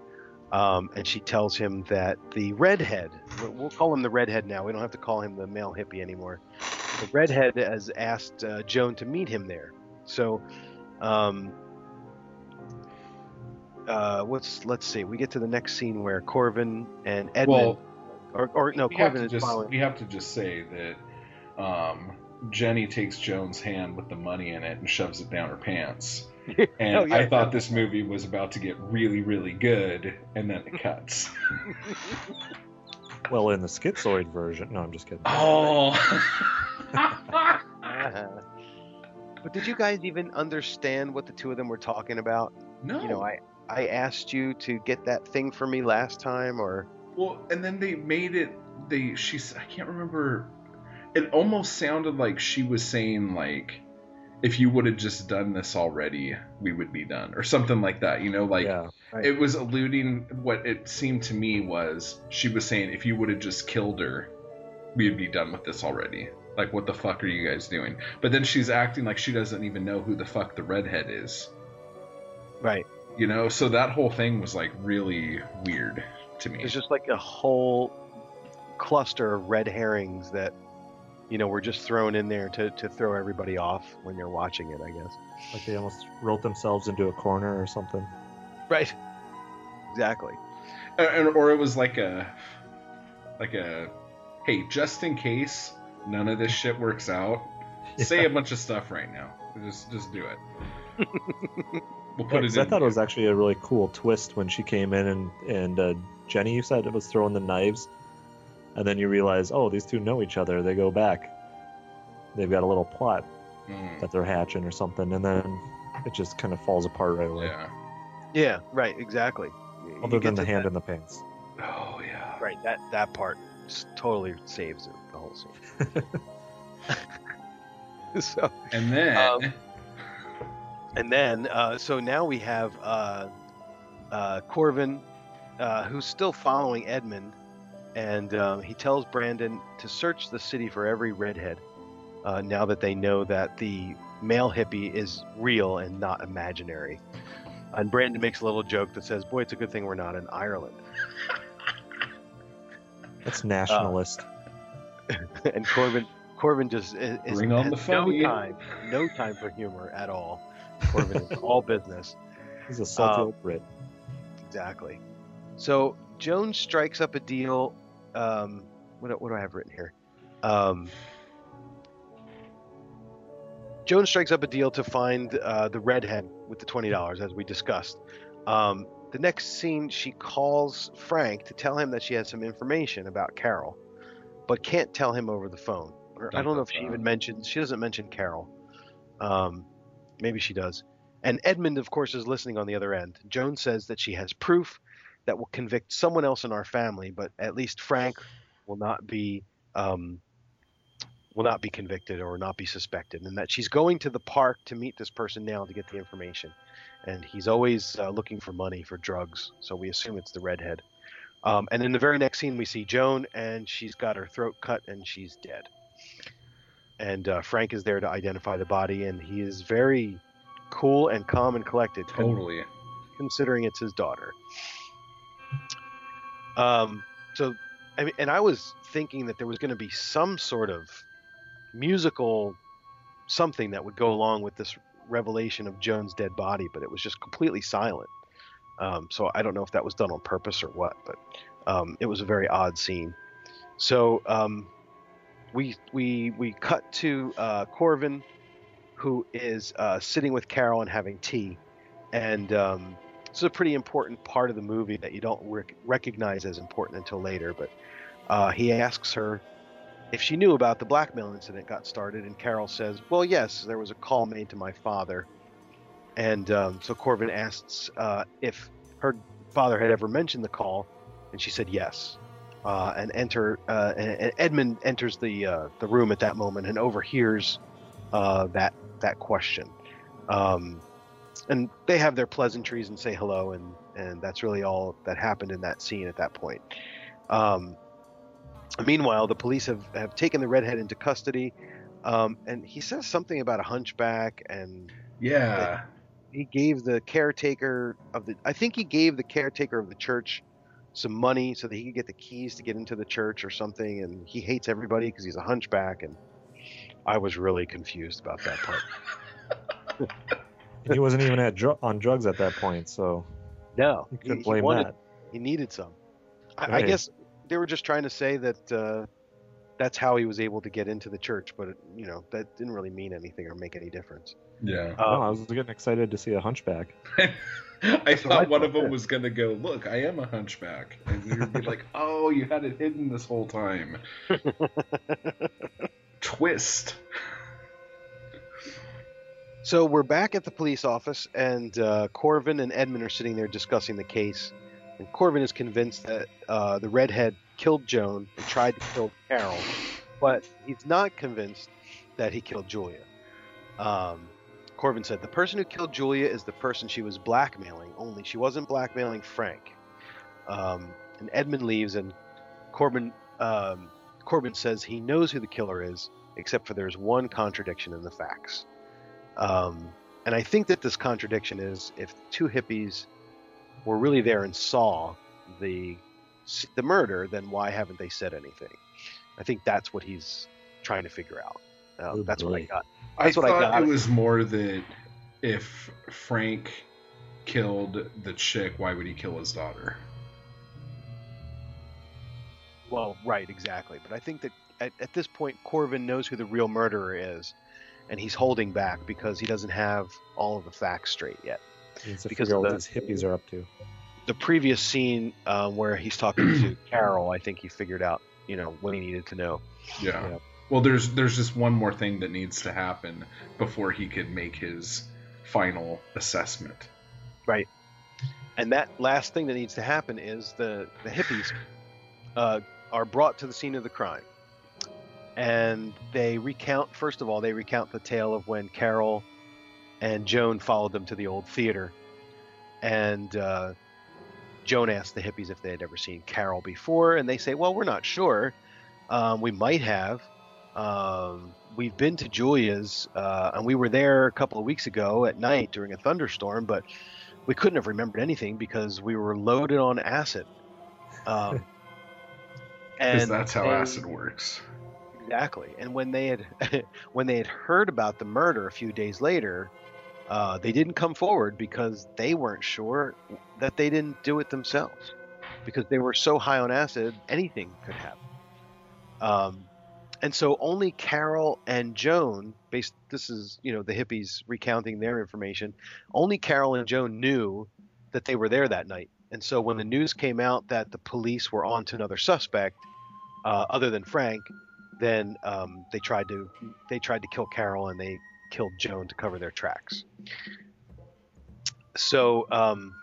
Um, and she tells him that the redhead, we'll- we'll call him the redhead now. We don't have to call him the male hippie anymore. The redhead has asked uh, Joan to meet him there. So, um, uh, what's let's see. We get to the next scene where Corvin and Edmund, Well, or, or no, we have, Corvin to is just, following. we have to just say that um, Jenny takes Joan's hand with the money in it and shoves it down her pants. <laughs> And Oh, yeah, I thought yeah. this movie was about to get really, really good, and then it cuts. <laughs> Well, in the schizoid version. No, I'm just kidding. oh. Uh-huh. <laughs> But did you guys even understand what the two of them were talking about? no. You know, I I asked you to get that thing for me last time, or Well, and then they made it. They she's I can't remember. It almost sounded like she was saying like, if you would have just done this already, we would be done, or something like that. You know, like yeah. Right. it was alluding. What it seemed to me was she was saying if you would have just killed her, we'd be done with this already. Like, what the fuck are you guys doing? But then she's acting like she doesn't even know who the fuck the redhead is. right? You know, so that whole thing was like really weird to me. It's just like a whole cluster of red herrings that you know were just thrown in there to to throw everybody off when you're watching it. I guess. Like they almost wrote themselves into a corner or something. Right. exactly. And, and- or it was like a, like a, hey, just in case none of this shit works out, <laughs> say a bunch of stuff right now. Just, just do it. <laughs> We'll put Yeah, it 'cause I thought it was actually a really cool twist when she came in and and uh, Jenny, you said it was throwing the knives, and then you realize, oh, these two know each other. They go back. They've got a little plot Mm, that they're hatching or something, and then it just kind of falls apart right away. yeah. Yeah, right, exactly. You- you Other than the hand that- in the pants. Oh yeah. Right, that that part totally saves it, the whole scene. <laughs> <laughs> so, And then, Um, and then, uh, so now we have uh, uh, Corvin, uh, who's still following Edmund, and um, he tells Brandon to search the city for every redhead. Uh, now that they know that the male hippie is real and not imaginary. And Brandon makes a little joke that says, "Boy, it's a good thing we're not in Ireland." That's nationalist. <laughs> and Corvin Corvin just is, is Bring on the funny. no time, no time for humor at all. Corvin is <laughs> all business. He's a salty um, old Brit. Exactly. So Jones strikes up a deal. Um, what, do- what do I have written here? Um, Jones strikes up a deal to find uh, the redhead with the twenty dollars, as we discussed. Um, the next scene, she calls Frank to tell him that she has some information about Carol, but can't tell him over the phone. Or I don't know if she dun. even mentions. She doesn't mention Carol. Um, maybe she does. And Edmund, of course, is listening on the other end. Joan says that she has proof that will convict someone else in our family, but at least Frank will not be um, will not be convicted or not be suspected, and that she's going to the park to meet this person now to get the information. And he's always uh, looking for money for drugs, so we assume it's the redhead. Um, and in the very next scene, we see Joan, and she's got her throat cut and she's dead. And uh, Frank is there to identify the body, and he is very cool and calm and collected. Totally. considering it's his daughter. Um, so, I mean, and I was thinking that there was going to be some sort of musical something that would go along with this revelation of Joan's dead body, but it was just completely silent. Um, so I don't know if that was done on purpose or what, but um, it was a very odd scene. So um, we we we cut to uh, Corvin, who is uh, sitting with Carol and having tea, and um, this is a pretty important part of the movie that you don't rec- recognize as important until later. But uh, he asks her if she knew about the blackmail incident got started, and Carol says, "Well, yes, there was a call made to my father." And um, so Corvin asks uh, if her father had ever mentioned the call, and she said yes. Uh, and enter uh, and Edmund enters the uh, the room at that moment and overhears uh, that that question. Um, and they have their pleasantries and say hello, and and that's really all that happened in that scene at that point. Um, meanwhile, the police have have taken the redhead into custody, um, and he says something about a hunchback, and Yeah. he gave the caretaker of the I think he gave the caretaker of the church some money so that he could get the keys to get into the church or something, and he hates everybody because he's a hunchback, and I was really confused about that part. He wasn't even at dr- on drugs at that point, so No, you he, couldn't he blame wanted that. he needed some. I, I guess they were just trying to say that uh, that's how he was able to get into the church, but it, you know that didn't really mean anything or make any difference. Yeah. no, Um, I was getting excited to see a hunchback. <laughs> I what I thought one of them yeah. was going to go, look, I am a hunchback. And you'd be like, <laughs> oh, you had it hidden this whole time. <laughs> Twist. So we're back at the police office, and uh, Corvin and Edmund are sitting there discussing the case. And Corvin is convinced that uh, the redhead killed Joan and tried to kill Carol, but he's not convinced that he killed Julia. Um, Corvin said the person who killed Julia is the person she was blackmailing, only she wasn't blackmailing Frank. Um, and Edmund leaves, and Corvin um, Corvin says he knows who the killer is, except for there's one contradiction in the facts. Um, and I think that this contradiction is if two hippies were really there and saw the the murder, then why haven't they said anything? I think that's what he's trying to figure out. Um, Oh, that's what I boy. got. I That's what I thought got. it was more that if Frank killed the chick, why would he kill his daughter? Well, right, exactly. But I think that at, at this point, Corvin knows who the real murderer is, and he's holding back because he doesn't have all of the facts straight yet. He needs to Because figure out of what the- these hippies are up to. The previous scene um, where he's talking to <clears throat> Carol, I think he figured out, you know, what he needed to know. Yeah. Yeah. Well, there's there's just one more thing that needs to happen before he could make his final assessment. Right. And that last thing that needs to happen is the, the hippies uh, are brought to the scene of the crime. And they recount, first of all, they recount the tale of when Carol and Joan followed them to the old theater. And uh, Joan asked the hippies if they had ever seen Carol before. And they say, well, we're not sure. Um, we might have. Um, we've been to Julia's, uh, and we were there a couple of weeks ago at night during a thunderstorm, but we couldn't have remembered anything because we were loaded on acid. Um, <laughs> Because and that's how they- acid works. Exactly. And when they had <laughs> when they had heard about the murder a few days later, uh, they didn't come forward because they weren't sure that they didn't do it themselves, because they were so high on acid, anything could happen. Um, and so only Carol and Joan, based this is you know the hippies recounting their information, only Carol and Joan knew that they were there that night. And so when the news came out that the police were on to another suspect, uh, other than Frank, then um, they tried to they tried to kill Carol and they killed Joan to cover their tracks. So um,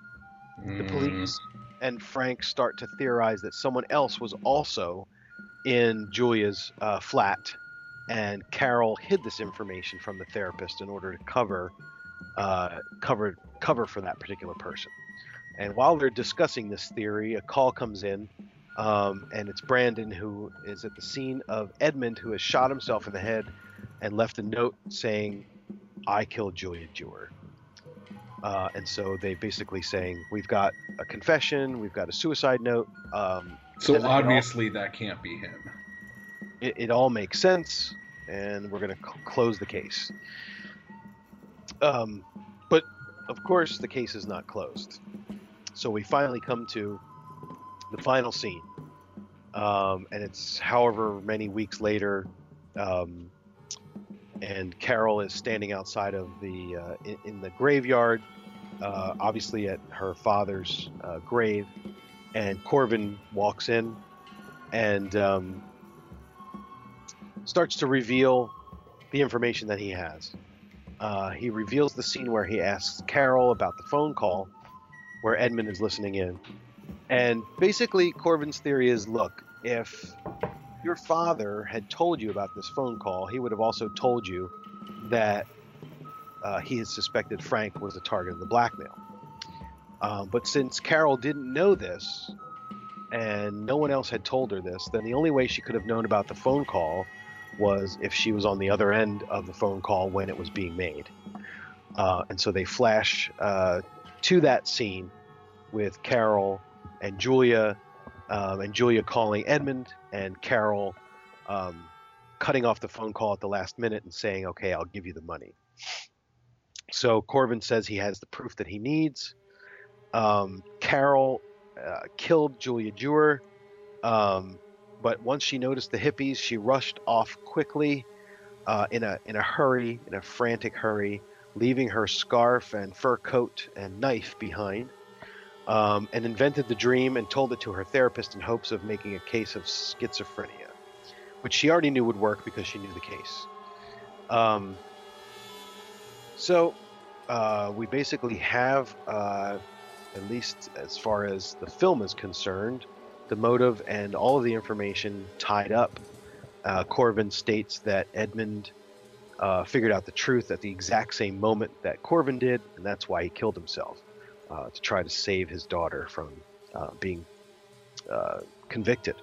the Mm. police and Frank start to theorize that someone else was also in Julia's uh, flat, and Carol hid this information from the therapist in order to cover uh, cover cover for that particular person. And while they're discussing this theory, a call comes in, um, and it's Brandon who is at the scene of Edmund, who has shot himself in the head and left a note saying, "I killed Julia Durer." Uh, and so they basically saying, "We've got a confession, we've got a suicide note." Um, So it all- obviously that can't be him. it, it all makes sense, and we're going to c- close the case. Um, but of course, the case is not closed. So we finally come to the final scene, um, and it's however many weeks later, um, and Carol is standing outside of the uh, in, in the graveyard, uh, obviously at her father's uh, grave, and Corvin walks in, and um, starts to reveal the information that he has. Uh, he reveals the scene where he asks Carol about the phone call where Edmund is listening in. And basically, Corvin's theory is look, if your father had told you about this phone call, he would have also told you that uh, he had suspected Frank was the target of the blackmail. Um, but since Carol didn't know this, and no one else had told her this, then the only way she could have known about the phone call was if she was on the other end of the phone call when it was being made. Uh, and so they flash uh, to that scene with Carol and Julia, um, and Julia calling Edmund, and Carol um, cutting off the phone call at the last minute and saying, "Okay, I'll give you the money." So Corvin says he has the proof that he needs. Um, Carol uh, killed Julia Durer. Um, but once she noticed the hippies, she rushed off quickly, uh, in a in a hurry, in a frantic hurry, leaving her scarf and fur coat and knife behind, um, and invented the dream and told it to her therapist in hopes of making a case of schizophrenia, which she already knew would work because she knew the case. Um, so uh, we basically have, uh, at least as far as the film is concerned, the motive and all of the information tied up. Uh, Corvin states that Edmund uh, figured out the truth at the exact same moment that Corvin did, and that's why he killed himself uh, to try to save his daughter from uh, being uh, convicted.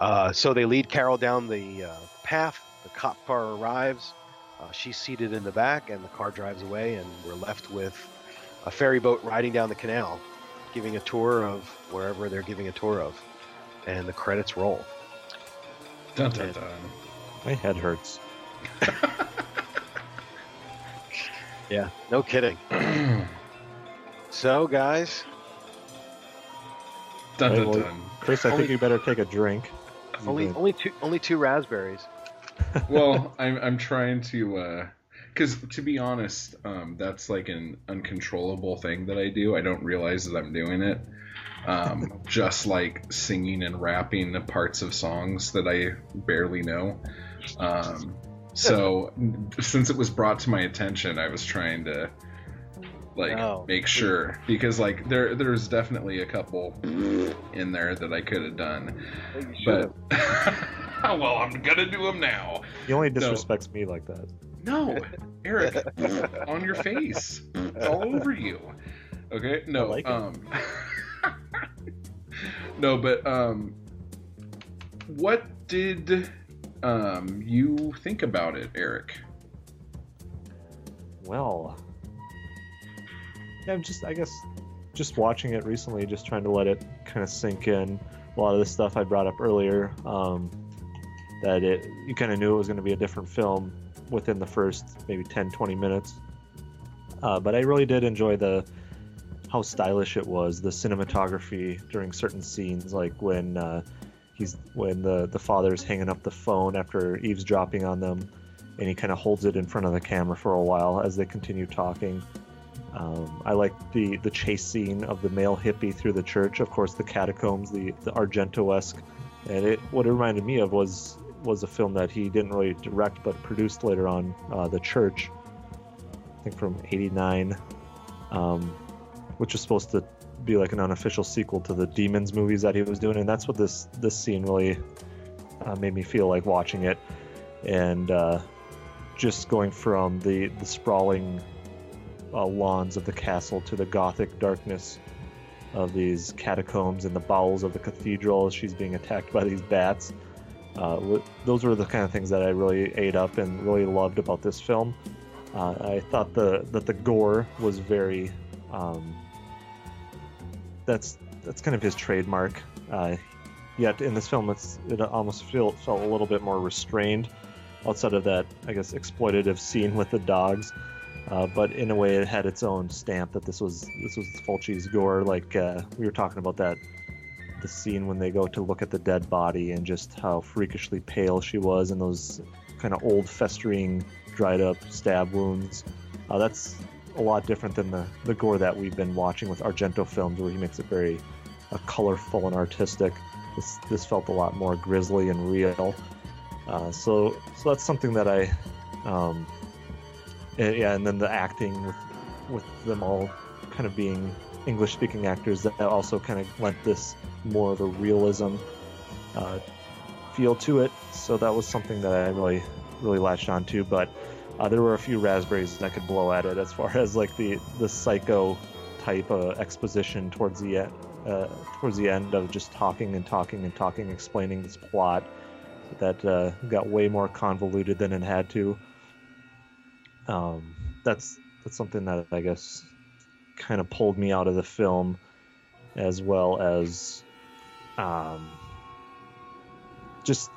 Uh, so they lead Carol down the uh, path. The cop car arrives. Uh, she's seated in the back, and the car drives away, and we're left with a ferry boat riding down the canal, giving a tour of wherever they're giving a tour of, and the credits roll. Dun, dun, dun. My head hurts. <laughs> Yeah, no kidding. <clears throat> So, guys, Dun Right, dun well. Chris, I think you better take a drink. only You've been- only two only two raspberries. <laughs> well, I'm I'm trying to because to be honest, um, that's like an uncontrollable thing that I do. I don't realize that I'm doing it. Um, <laughs> just like singing and rapping the parts of songs that I barely know. Um, <laughs> so since it was brought to my attention, I was trying to like Oh. make sure because like there there's definitely a couple in there that I could have done, but <laughs> well, I'm gonna do them now. He only No. disrespects me like that. No, <laughs> Eric, on your face, It's all over you. Okay, no, like um, <laughs> no, but um, what did um you think about it, Eric? Well, yeah, I'm just I guess just watching it recently, just trying to let it kind of sink in. A lot of the stuff I brought up earlier, um, that it you kind of knew it was going to be a different film within the first maybe 10, 20 minutes. Uh, but I really did enjoy the how stylish it was, the cinematography during certain scenes, like when uh, he's when the the father's hanging up the phone after eavesdropping on them and he kind of holds it in front of the camera for a while as they continue talking. Um, I like the the chase scene of the male hippie through the church. Of course, the catacombs, the the Argento-esque, and it what it reminded me of was was a film that he didn't really direct but produced later on, uh, The Church. I think from '89, um, which was supposed to be like an unofficial sequel to the Demons movies that he was doing, and that's what this this scene really uh, made me feel like watching it, and uh, just going from the the sprawling uh, lawns of the castle to the gothic darkness of these catacombs and the bowels of the cathedral as she's being attacked by these bats. Uh, those were the kind of things that I really ate up and really loved about this film. Uh, I thought the that the gore was very um, that's that's kind of his trademark. Uh, yet in this film, it's it almost feel, felt a little bit more restrained, outside of that I guess exploitative scene with the dogs. Uh, but in a way, it had its own stamp that this was this was Fulci's gore. Like uh, we were talking about that the scene when they go to look at the dead body and just how freakishly pale she was and those kind of old festering dried up stab wounds. Uh, that's a lot different than the, the gore that we've been watching with Argento films, where he makes it very uh, colorful and artistic. This this felt a lot more grisly and real. Uh, so so that's something that I, um, eh, yeah, and then the acting with with them all kind of being English speaking actors that also kind of lent this more of a realism uh, feel to it. So that was something that I really really latched onto. But uh, there were a few raspberries that could blow at it as far <laughs> as like the the psycho type of exposition towards the end. Uh, towards the end of just talking and talking and talking, explaining this plot that uh, got way more convoluted than it had to. Um, that's that's something that I guess kind of pulled me out of the film, as well as um, just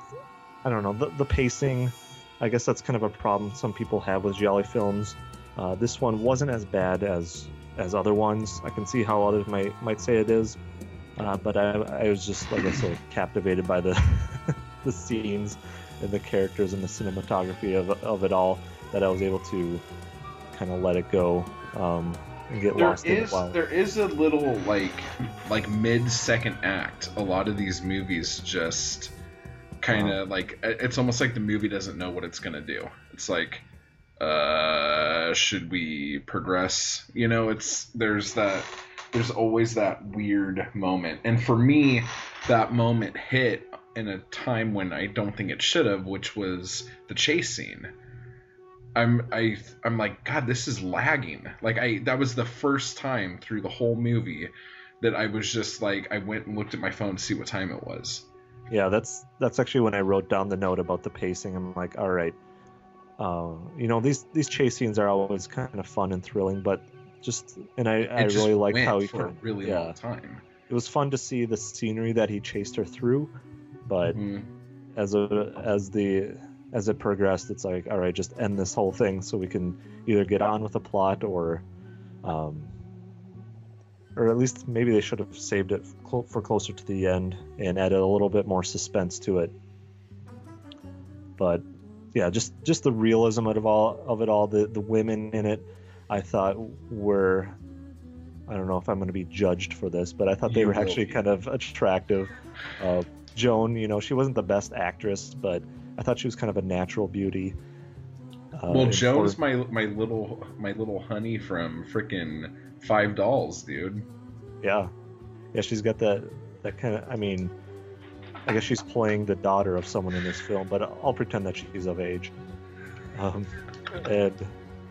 I don't know the the pacing. I guess that's kind of a problem some people have with Giallo films. Uh, this one wasn't as bad as as other ones. I can see how others might might say it is, uh, but I, I was just like I said <laughs> captivated by the <laughs> the scenes and the characters and the cinematography of of it all that I was able to kind of let it go um, and get There lost is there is a little like like mid second act. A lot of these movies just kind of like it's almost like the movie doesn't know what it's gonna do. It's like, uh, should we progress? You know, it's there's that there's always that weird moment, and for me, that moment hit in a time when I don't think it should have, which was the chase scene. I'm I I'm like God, this is lagging. Like I that was the first time through the whole movie that I was just like I went and looked at my phone to see what time it was. yeah, that's that's actually when I wrote down the note about the pacing. I'm like, all right, uh, you know these these chase scenes are always kind of fun and thrilling, but just and I, I It just really liked how he for a kind of- really yeah. long time. it was fun to see the scenery that he chased her through, but Mhm. as a as the as it progressed, it's like all right, just end this whole thing so we can either get on with the plot or um, or at least maybe they should have saved it for closer to the end and added a little bit more suspense to it. But yeah, just just the realism of all of it all, the the women in it, I thought were. I don't know if I'm going to be judged for this, but I thought they You were will actually kind of attractive. Uh, Joan, you know, she wasn't the best actress, but I thought she was kind of a natural beauty. Uh, well, and Joan's my my little my little honey from frickin' Five Dolls, dude. Yeah, yeah, she's got that that kind of. I mean, I guess she's playing the daughter of someone in this film, but I'll pretend that she's of age. Um, and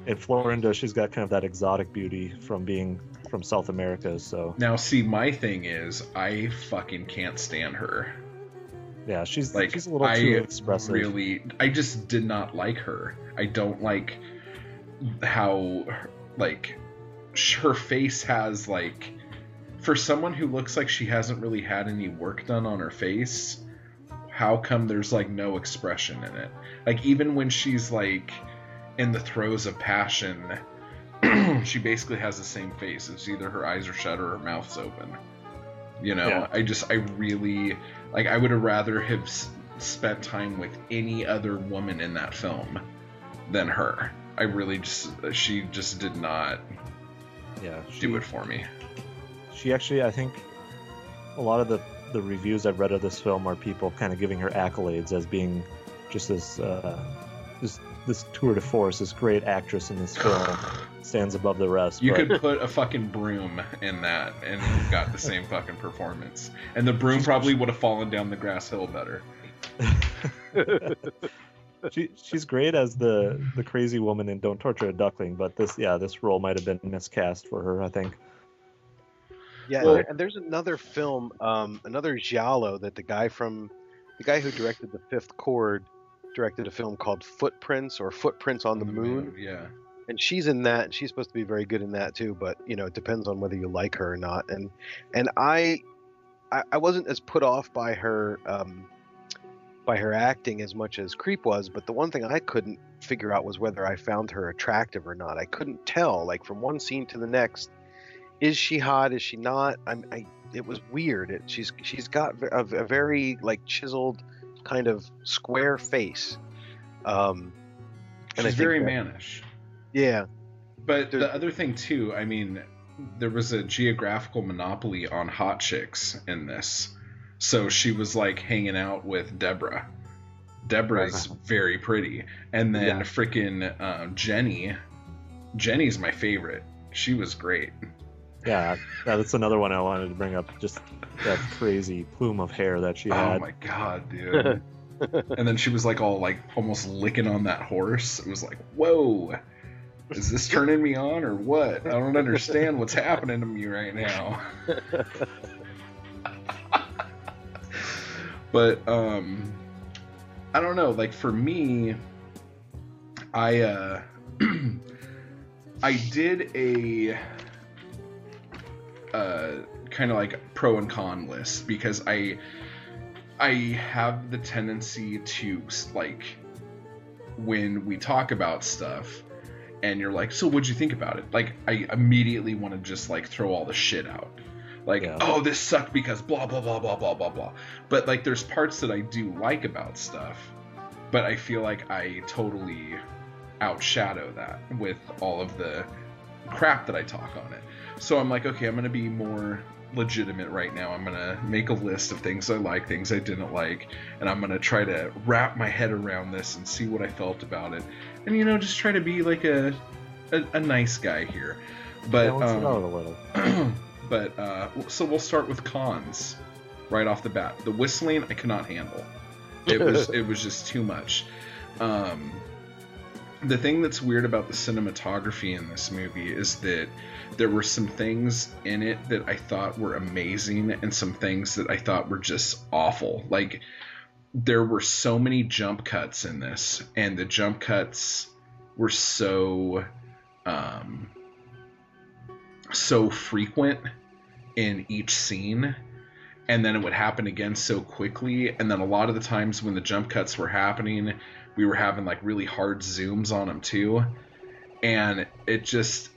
in Florinda, she's got kind of that exotic beauty from being from South America. So Now, see, my thing is, I fucking can't stand her. Yeah, she's Like, she's a little I too expressive. really, I just did not like her. I don't like how, like, her face has like, for someone who looks like she hasn't really had any work done on her face. How come there's like no expression in it? Like even when she's like in the throes of passion, <clears throat> she basically has the same face. It's either her eyes are shut or her mouth's open. You know, Yeah. I just I really like I would have rather have s- spent time with any other woman in that film than her. I really just she just did not yeah, she, do it for me. she actually, I think, a lot of the the reviews I've read of this film are people kind of giving her accolades as being just this uh, this this tour de force, this great actress in this film, <sighs> <sighs> stands above the rest. You but- could put a fucking broom in that and you got the same fucking performance. And the broom probably would have fallen down the grass hill better. <laughs> she she's great as the the crazy woman in Don't Torture a Duckling, but this yeah this role might have been miscast for her. I think. Yeah, Well- and, and there's another film, um, another giallo that the guy from, the guy who directed the Fifth Chord, directed a film called Footprints or Footprints on the Moon, Yeah. And she's in that. and She's supposed to be very good in that too, but you know it depends on whether you like her or not. And and I, I, I wasn't as put off by her, um, by her acting as much as Creep was, but the one thing I couldn't figure out was whether I found her attractive or not. I couldn't tell, like from one scene to the next is she hot? Is she not? I'm, I. It was weird. It, she's she's got a, a very like chiseled, kind of square face. Um, and I She's think very mannish. Yeah, But the other thing too, I mean, there was a geographical monopoly on hot chicks in this. So she was like hanging out with Deborah. Deborah's very pretty. And then Yeah. freaking uh, Jenny. Jenny's my favorite. She was great. Yeah, yeah, that's another one I wanted to bring up. Just that crazy plume of hair that she had. Oh had. my god, dude. <laughs> and then she was like all like almost licking on that horse. It was like, whoa. Is this turning me on or what? I don't understand what's happening to me right now. <laughs> but um I don't know, like for me I uh <clears throat> I did a uh kind of like pro and con list because I I have the tendency to like when we talk about stuff and you're like, so what'd you think about it? Like, I immediately want to just like throw all the shit out. Like, Yeah. oh, this sucked because blah blah blah blah blah blah blah. But like, there's parts that I do like about stuff, but I feel like I totally outshadow that with all of the crap that I talk on it. So I'm like, okay, I'm gonna be more legitimate right now. I'm gonna make a list of things I like, things I didn't like, and I'm gonna try to wrap my head around this and see what I felt about it, and you know, just try to be like a a, a nice guy here. But um, out a little. but uh, so we'll start with cons right off the bat. The whistling I cannot handle. It was <laughs> it was just too much. Um, the thing that's weird about the cinematography in this movie is that there were some things in it that I thought were amazing and some things that I thought were just awful. Like there were so many jump cuts in this and the jump cuts were so um so frequent in each scene and then it would happen again so quickly and then a lot of the times when the jump cuts were happening we were having like really hard zooms on them too. And it just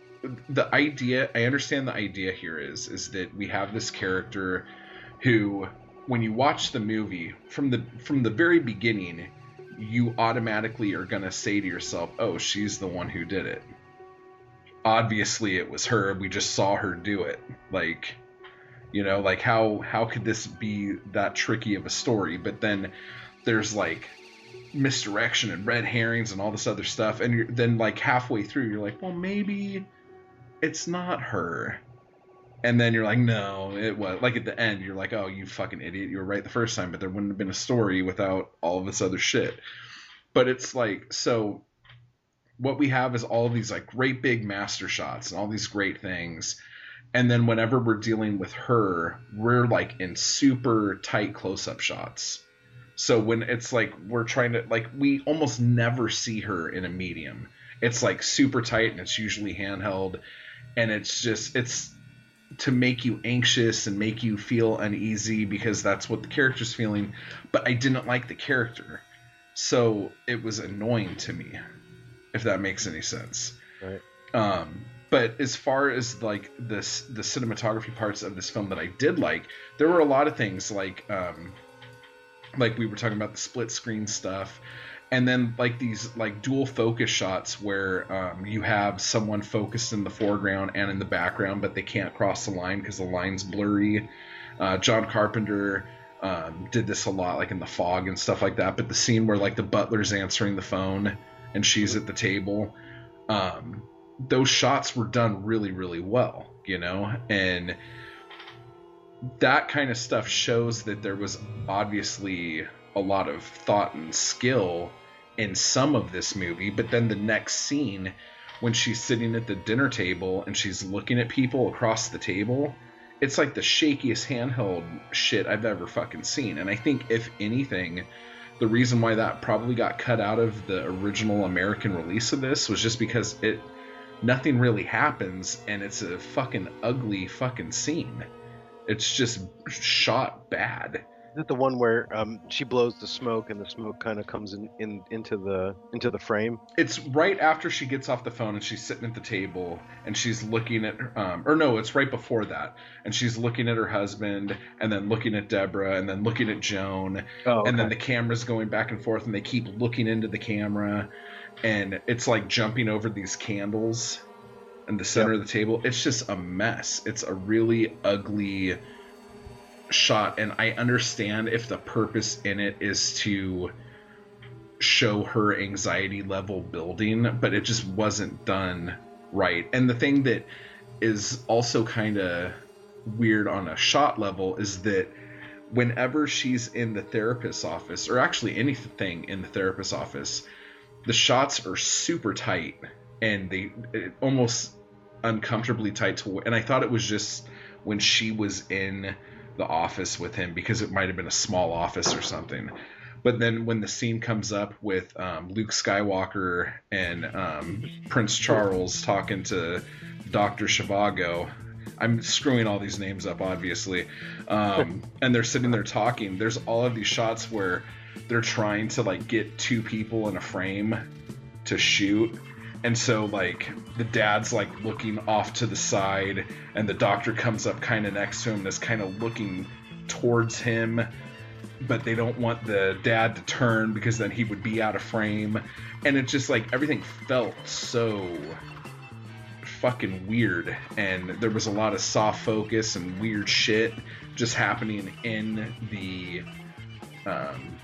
the idea I understand the idea here is is that we have this character who when you watch the movie from the from the very beginning you automatically are going to say to yourself, "Oh, she's the one who did it." Obviously it was her. We just saw her do it. Like you know, like how how could this be that tricky of a story? But then there's like misdirection and red herrings and all this other stuff and then like halfway through you're like well maybe it's not her and then you're like no it was like at the end you're like oh you fucking idiot you were right the first time but there wouldn't have been a story without all of this other shit. But it's like so what we have is all of these like great big master shots and all these great things. And then whenever we're dealing with her we're like in super tight close-up shots. So when it's like we're trying to like we almost never see her in a medium. It's like super tight and it's usually handheld. And it's just it's to make you anxious and make you feel uneasy because that's what the character's feeling, but I didn't like the character. So it was annoying to me if that makes any sense. Right. Um but as far as like this the cinematography parts of this film that I did like, there were a lot of things like um like we were talking about the split screen stuff and then like these like dual focus shots where um, you have someone focused in the foreground and in the background but they can't cross the line because the line's blurry. Uh, john carpenter um, did this a lot like in the fog and stuff like that but the scene where like the butler's answering the phone and she's at the table um, those shots were done really really well you know? And that kind of stuff shows that there was obviously a lot of thought and skill in some of this movie but then the next scene when she's sitting at the dinner table and she's looking at people across the table it's like the shakiest handheld shit I've ever fucking seen and I think if anything the reason why that probably got cut out of the original American release of this was just because it nothing really happens and it's a fucking ugly fucking scene it's just shot bad. Is it the one where um, she blows the smoke and the smoke kind of comes in, in into the into the frame? It's right after she gets off the phone and she's sitting at the table and she's looking at, um, or no, it's right before that, and she's looking at her husband and then looking at Deborah and then looking at Joan, Oh, and then the camera's going back and forth and they keep looking into the camera, and it's like jumping over these candles in the center of the table. It's just a mess. It's a really ugly shot, and I understand if the purpose in it is to show her anxiety level building, but it just wasn't done right. And the thing that is also kind of weird on a shot level is that whenever she's in the therapist's office, or actually anything in the therapist's office, the shots are super tight and they almost uncomfortably tight to and I thought it was just when she was in the office with him because it might have been a small office or something. But then when the scene comes up with um, Luke Skywalker and um, Prince Charles talking to Dr. Zhivago, I'm screwing all these names up, obviously. Um, <laughs> and they're sitting there talking. There's all of these shots where they're trying to like get two people in a frame to shoot. And so like the dad's like looking off to the side and the doctor comes up kind of next to him and is kind of looking towards him but they don't want the dad to turn because then he would be out of frame. And it's just like everything felt so fucking weird and there was a lot of soft focus and weird shit just happening in the um,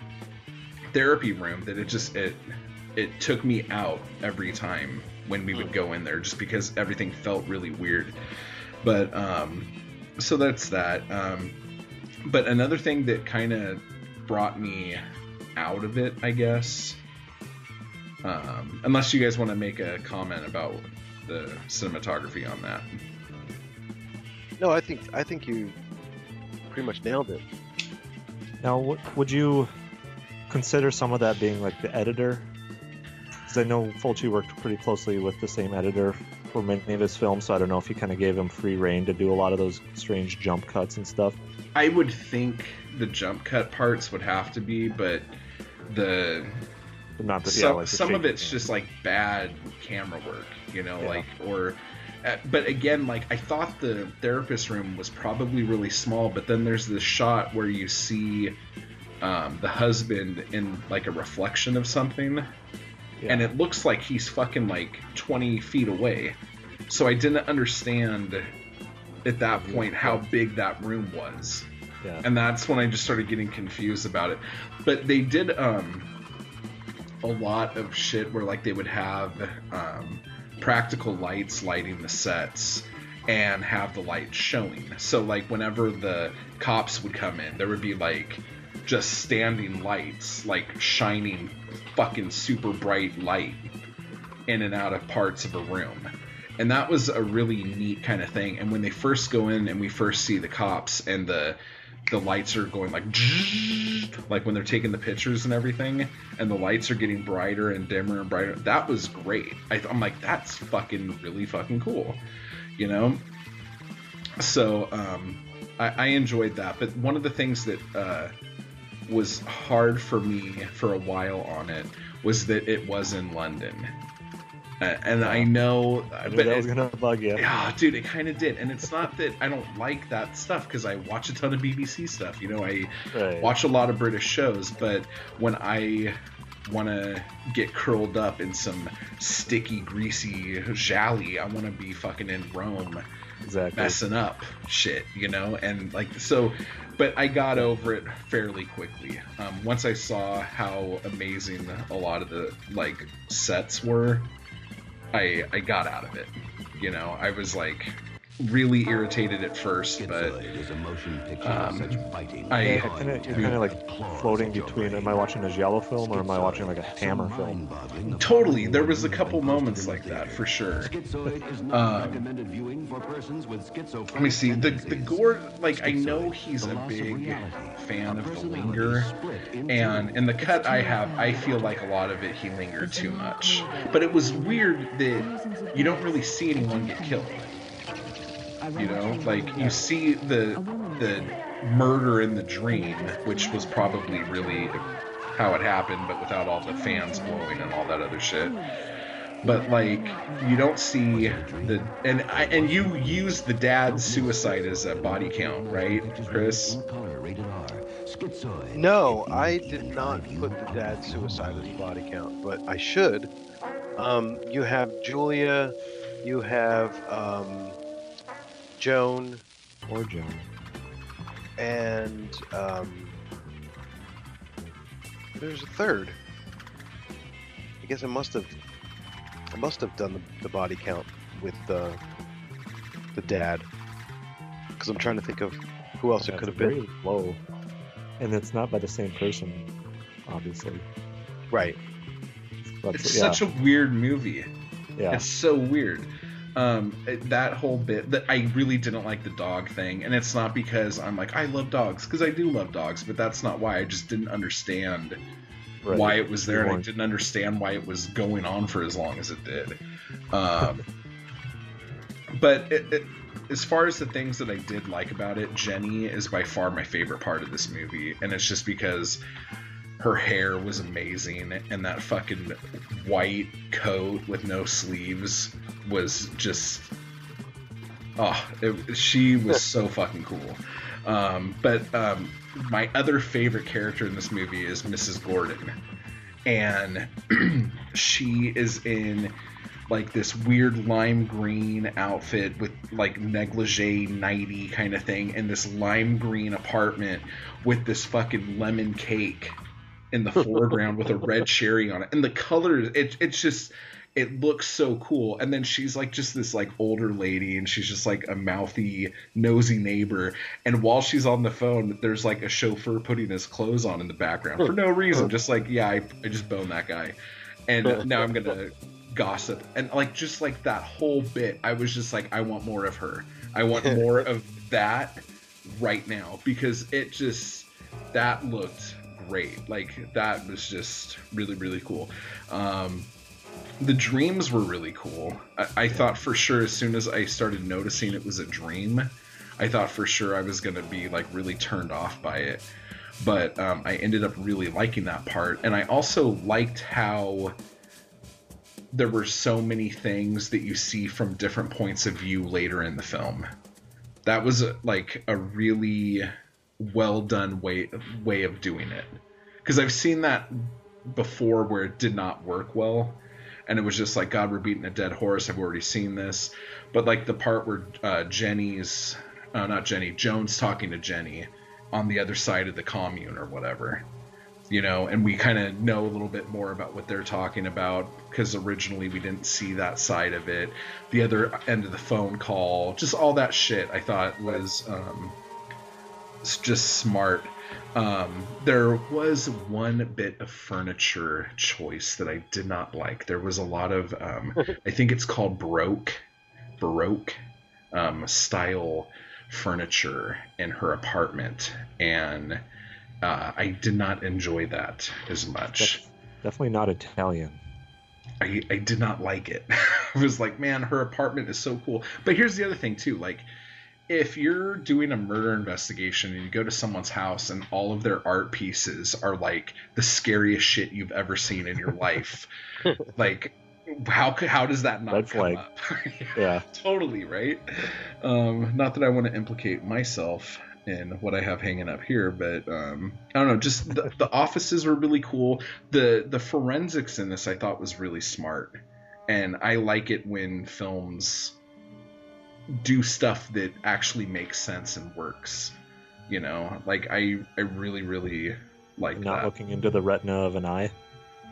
therapy room that it just it it took me out every time when we would go in there just because everything felt really weird but um so that's that um but another thing that kind of brought me out of it i guess um unless you guys want to make a comment about the cinematography on that No, I think I think you pretty much nailed it. Now, would you consider some of that being like the editor? Because I know Fulci worked pretty closely with the same editor for many of his films, so I don't know if he kind of gave him free reign to do a lot of those strange jump cuts and stuff. I would think the jump cut parts would have to be, but the But not the, some, yeah, like the some of it's just like bad camera work, you know, Yeah. like or Uh, but again, like I thought the therapist room was probably really small, but then there's this shot where you see um, the husband in like a reflection of something, and it looks like he's fucking like 20 feet away. So I didn't understand at that point how big that room was. Yeah. And that's when I just started getting confused about it. But they did um a lot of shit where like they would have um practical lights lighting the sets and have the lights showing. So like whenever the cops would come in, there would be like just standing lights like shining fucking super bright light in and out of parts of a room. And that was a really neat kind of thing. And when they first go in and we first see the cops and the the lights are going like <laughs> like when they're taking the pictures and everything and the lights are getting brighter and dimmer and brighter that was great I, i'm like that's fucking really fucking cool you know so um I, I enjoyed that but one of the things that uh was hard for me for a while on it was that it was in london uh, and I know, I but that was it- gonna bug you. yeah, dude, it kind of did. And it's not that I don't like that stuff because I watch a ton of BBC stuff. You know, I Right. watch a lot of British shows, but when I want to get curled up in some sticky, greasy gialli, I want to be fucking in Rome Exactly. messing up shit, you know? And like, so, but I got over it fairly quickly. Um, once I saw how amazing a lot of the like sets were, I I got out of it. You know, I was like really irritated at first, but Schizoid a motion picture um, such biting, I- Yeah, kinda, you're kind of like floating between. Am I watching a Giallo film or am I watching like a Hammer film? Totally, there was a couple moments like that for sure. Um, not recommended viewing for persons with schizophrenic Let me see the the gore. Like I know he's a big fan of the linger, split and in the cut I have, I feel like a lot of it he lingered too much. But it was weird that you don't really see anyone get killed. You know, like you see the the murder in the dream, which was probably really how it happened, but without all the fans blowing and all that other shit. But like you don't see the and I, and you use the dad's suicide as a body count, right, Chris? Color rated R. Schizoid. No, I did not put the dad's suicide as a body count, but I should. Um, you have Julia, you have um, Joan, Or Joan. and um, there's a third. I guess I must have, I must have done the, the body count with the the dad, because I'm trying to think of who else it could have been. low, and it's not by the same person, obviously. Right. That's, It's yeah, such a weird movie. yeah. It's so weird. Um, that whole bit that I really didn't like the dog thing, and it's not because I'm like I love dogs because I do love dogs, but that's not why. I just didn't understand right. why it was there, and I didn't understand why it was going on for as long as it did. Um, <laughs> but it, it, as far as the things that I did like about it, Jenny is by far my favorite part of this movie, and it's just because her hair was amazing, and that fucking white coat with no sleeves was just oh, it, she was <laughs> so fucking cool. Um, but um, my other favorite character in this movie is Mrs. Gordon, and <clears throat> she is in like this weird lime green outfit with like negligee nighty kind of thing in this lime green apartment with this fucking lemon cake in the foreground with a red <laughs> cherry on it. And the colors it, it's just it looks so cool. And then she's like just this like older lady and she's just like a mouthy nosy neighbor. And while she's on the phone there's like a chauffeur putting his clothes on in the background for no reason. Just like yeah i, I just boned that guy. And now i'm gonna gossip. And like just like that whole bit i was just like i want more of her. I want <laughs> more of that right now. Because it just that looked great. Like that was just really really cool. Um the dreams were really cool. I, I thought for sure as soon as i started noticing it was a dream i thought for sure i was gonna be like really turned off by it. But um, i ended up really liking that part. And i also liked how there were so many things that you see from different points of view later in the film. That was like a really well done way way of doing it. Because I've seen that before where it did not work well, and it was just like God, we're beating a dead horse. I've already seen this, but like the part where uh, Jenny's, uh, not Jenny, Jones talking to Jenny on the other side of the commune or whatever you know, and we kind of know a little bit more about what they're talking about because originally we didn't see that side of it. The other end of the phone call, just all that shit, I thought was um, just smart. Um, there was one bit of furniture choice that I did not like. There was a lot of, um, <laughs> I think it's called Baroque, Baroque um, style furniture in her apartment, and uh, I did not enjoy that as much. Definitely not Italian. I, I did not like it. <laughs> I was like, man, her apartment is so cool. But here's the other thing too, like if you're doing a murder investigation and you go to someone's house and all of their art pieces are like the scariest shit you've ever seen in your life, <laughs> like how how does that not Red come flag. up? <laughs> Yeah. totally right. Um, not that I want to implicate myself in what I have hanging up here, but um, I don't know. Just the, <laughs> the offices were really cool. the The forensics in this I thought was really smart, and I like it when films do stuff that actually makes sense and works. You know, like I I really really like Not that. looking into the retina of an eye,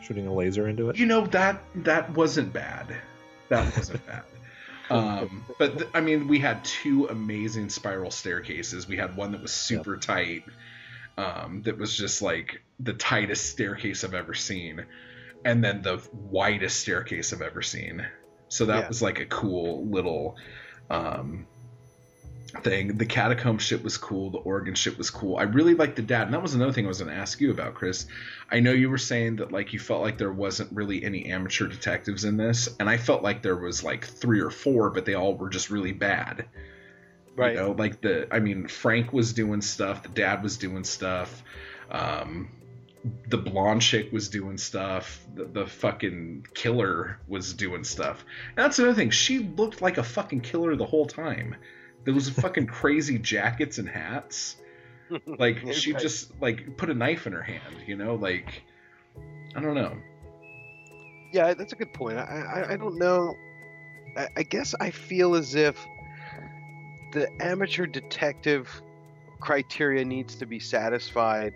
shooting a laser into it. You know that that wasn't bad. That wasn't bad. <laughs> Um, but th- I mean, we had two amazing spiral staircases. We had one that was super tight, um, that was just like the tightest staircase I've ever seen, and then the widest staircase I've ever seen. So that Yeah. was like a cool little um, thing. The catacomb shit was cool. The organ shit was cool. I really liked the dad, and that was another thing I was going to ask you about, Chris. I know you were saying that like you felt like there wasn't really any amateur detectives in this, and I felt like there was like three or four, but they all were just really bad. Right. You know, like the I mean, Frank was doing stuff. The dad was doing stuff. Um, the blonde chick was doing stuff. The, the fucking killer was doing stuff. And that's another thing. She looked like a fucking killer the whole time. Those <laughs> fucking crazy jackets and hats. Like <laughs> she Right. just like put a knife in her hand. You know, like I don't know. Yeah, that's a good point. I I, I don't know. I, I guess I feel as if the amateur detective criteria needs to be satisfied.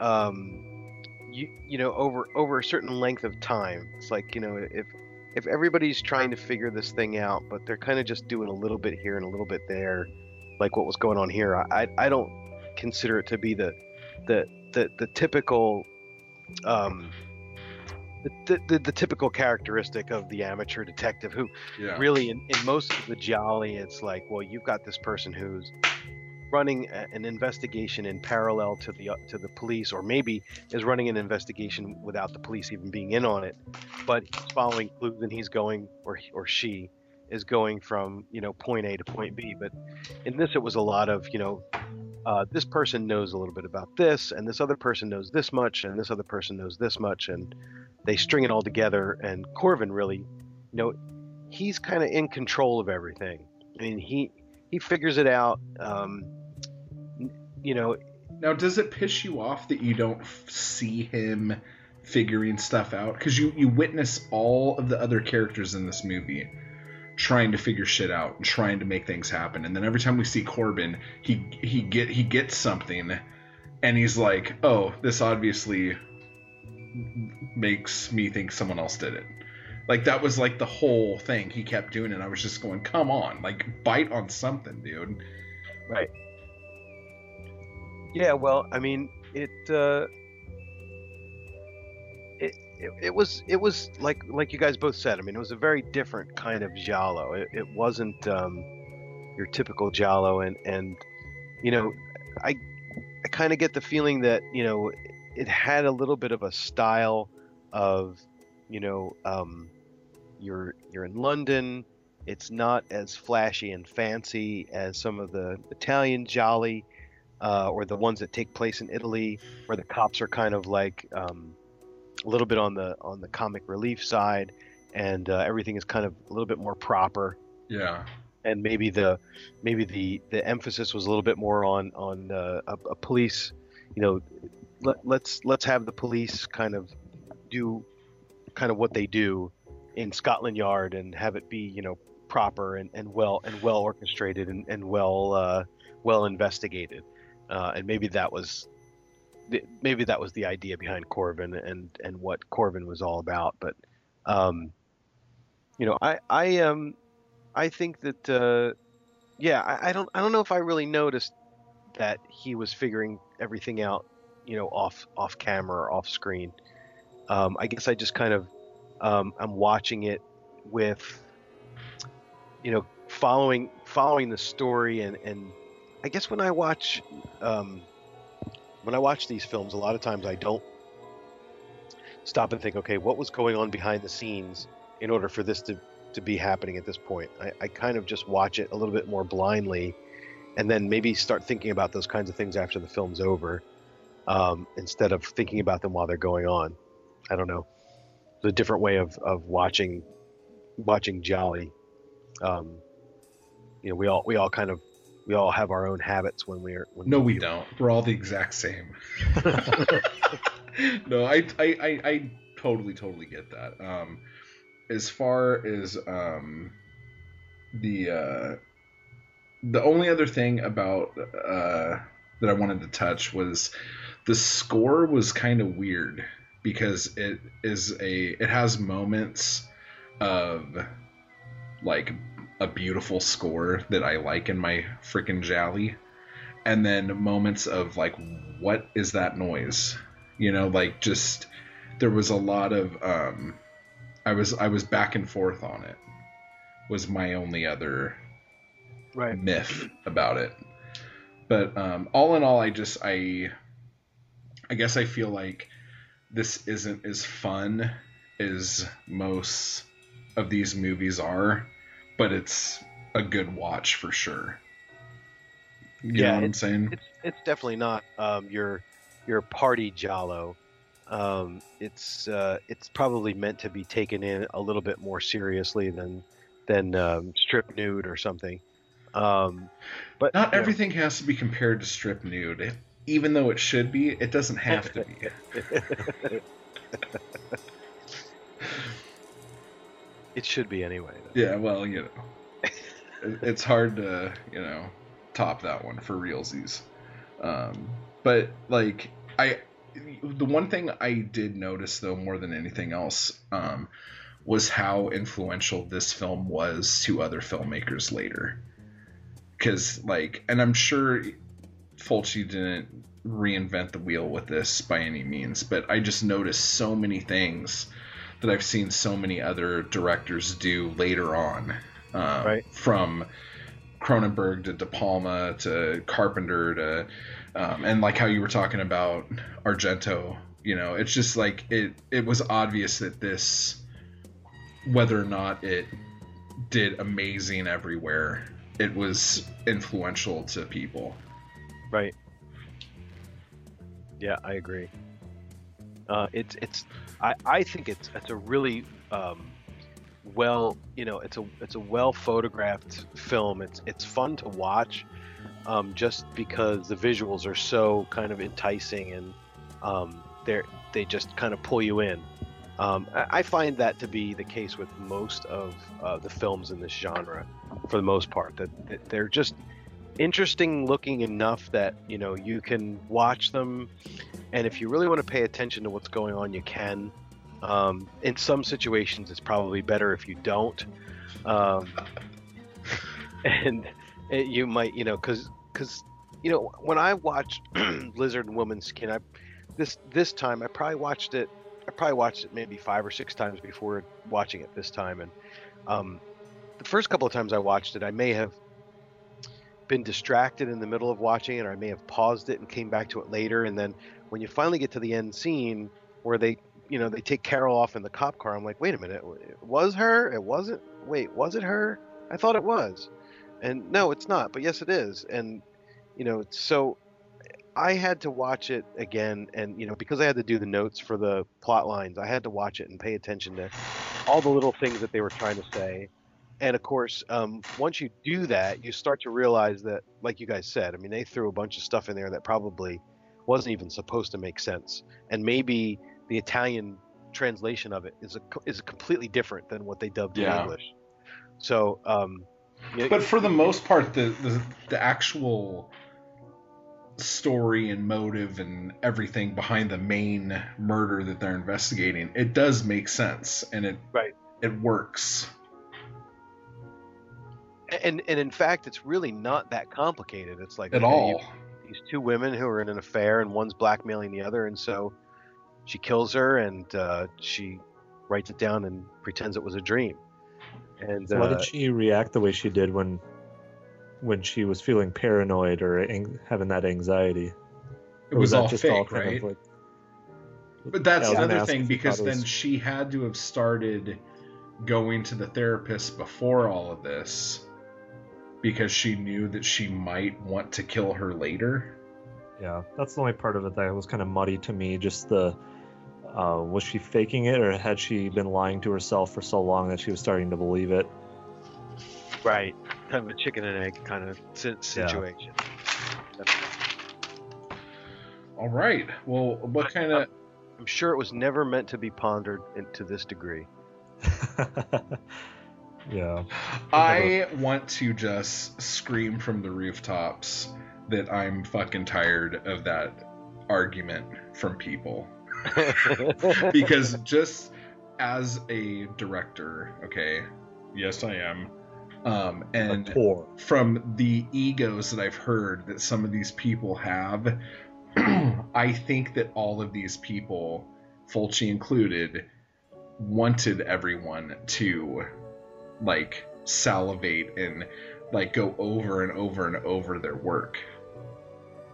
Um, you you know over over a certain length of time. It's like you know if if everybody's trying to figure this thing out, but they're kind of just doing a little bit here and a little bit there, like what was going on here. I I, I don't consider it to be the the the, the typical um, the, the, the typical characteristic of the amateur detective who Yeah. really in, in most of the gialli it's like well you've got this person who's running a, an investigation in parallel to the uh, to the police or maybe is running an investigation without the police even being in on it. But he's following clues and he's going or or she is going from you know point A to point B. But in this it was a lot of you know uh, this person knows a little bit about this and this other person knows this much and this other person knows this much. And they string it all together and Corvin really you know he's kind of in control of everything. I mean he he figures it out um, you know Now, does it piss you off that you don't f- see him figuring stuff out? Because you you witness all of the other characters in this movie trying to figure shit out and trying to make things happen, and then every time we see Corvin, he he get he gets something, and he's like, "Oh, this obviously makes me think someone else did it." Like that was like the whole thing he kept doing, and I was just going, "Come on, like bite on something, dude." Right. Yeah, well, I mean, it uh it, it it was it was like like you guys both said. I mean, it was a very different kind of giallo. It, it wasn't um your typical giallo and and you know, I I kind of get the feeling that, you know, it had a little bit of a style of, you know, um you're you're in London. It's not as flashy and fancy as some of the Italian gialli, uh, or the ones that take place in Italy, where the cops are kind of like um, a little bit on the on the comic relief side, and uh, everything is kind of a little bit more proper Yeah. and maybe the maybe the the emphasis was a little bit more on on uh, a, a police you know let, let's let's have the police kind of do kind of what they do in Scotland Yard and have it be you know proper and, and well and well orchestrated and, and well uh, well investigated uh, and maybe that was maybe that was the idea behind Corvin and and what Corvin was all about. But um, you know I I um I think that uh, yeah I, I don't I don't know if I really noticed that he was figuring everything out you know off off camera or off screen. Um, I guess I just kind of um, I'm watching it with you know following following the story and and I guess when I watch um, when I watch these films a lot of times I don't stop and think okay what was going on behind the scenes in order for this to to be happening at this point? I, I kind of just watch it a little bit more blindly and then maybe start thinking about those kinds of things after the film's over um, instead of thinking about them while they're going on. I don't know. It's a different way of, of watching watching gialli. Um, you know we all we all kind of we all have our own habits when we're when No, we don't. We're all the exact same. <laughs> <laughs> no, I, I, I, I totally, totally get that. Um, as far as um, the uh, the only other thing about uh, that I wanted to touch was the score was kind of weird because it is a it has moments of like a beautiful score that I like in my freaking gialli and then moments of like what is that noise? You know like just there was a lot of um I was I was back and forth on it was my only other right. myth about it. But um all in all I just I I guess I feel like this isn't as fun as most of these movies are but it's a good watch for sure. You Yeah, know what I'm saying? it's it's definitely not um, your your party giallo. Um, it's uh, it's probably meant to be taken in a little bit more seriously than than um, strip nude or something. Um, but Not know, everything has to be compared to strip nude. Even though it should be, it doesn't have to be. <laughs> it should be anyway. yeah, well, you know. It's hard to, you know, top that one for realsies. Um, but like I the one thing I did notice though more than anything else um, was how influential this film was to other filmmakers later. Cuz like and I'm sure Fulci didn't reinvent the wheel with this by any means, but I just noticed so many things that I've seen so many other directors do later on. Um, Right. From Cronenberg to De Palma to Carpenter to, um, and like how you were talking about Argento, you know, it's just like it, it was obvious that this, whether or not it did amazing everywhere, it was influential to people. Right. Yeah, I agree. Uh, it's it's I, I think it's it's a really um, well you know it's a it's a well photographed film. It's it's fun to watch um, just because the visuals are so kind of enticing and um, they're they just kind of pull you in. Um, I, I find that to be the case with most of uh, the films in this genre, for the most part. That, that they're just interesting looking enough that you know you can watch them. And if you really want to pay attention to what's going on you can. Um, in some situations it's probably better if you don't. Um, <laughs> and it, you might you know because because you know when i watched <clears throat> lizard and woman skin i this this time i probably watched it i probably watched it maybe five or six times before watching it this time. And um, the first couple of times i watched it i may have been distracted in the middle of watching it, or I may have paused it and came back to it later. And then when you finally get to the end scene where they, you know, they take Carol off in the cop car, I'm like, wait a minute, it was her? It wasn't? Wait, was it her? I thought it was. And no, it's not, but yes, it is. And, you know, so I had to watch it again. And, you know, because I had to do the notes for the plot lines, I had to watch it and pay attention to all the little things that they were trying to say. And of course, um, once you do that, you start to realize that, like you guys said, I mean, they threw a bunch of stuff in there that probably wasn't even supposed to make sense, and maybe the Italian translation of it is a is completely different than what they dubbed Yeah. in English. So, um, you- But for the most part, the, the the actual story and motive and everything behind the main murder that they're investigating, it does make sense and it right. it works. And and in fact, it's really not that complicated. It's like At okay, all. you- these two women who are in an affair, and one's blackmailing the other, and so she kills her, and uh, she writes it down and pretends it was a dream. And So why uh, did she react the way she did when when she was feeling paranoid or ang- having that anxiety? It Or was all just fake, kind of right? like- But that's Yeah, I was gonna another thing because thought then was- she had to have started going to the therapist before all of this because she knew that she might want to kill her later. Yeah, that's the only part of it that was kind of muddy to me. Just the uh, was she faking it, or had she been lying to herself for so long that she was starting to believe it? right, kind of a chicken and egg kind of si- situation. All right. Well, what kind of I'm sure it was never meant to be pondered to this degree. <laughs> Yeah. I want to just scream from the rooftops that I'm fucking tired of that argument from people. <laughs> because just as a director, okay, yes, I am. Um, and from the egos that I've heard that some of these people have, <clears throat> I think that all of these people, Fulci included, wanted everyone to like salivate and like go over and over and over their work.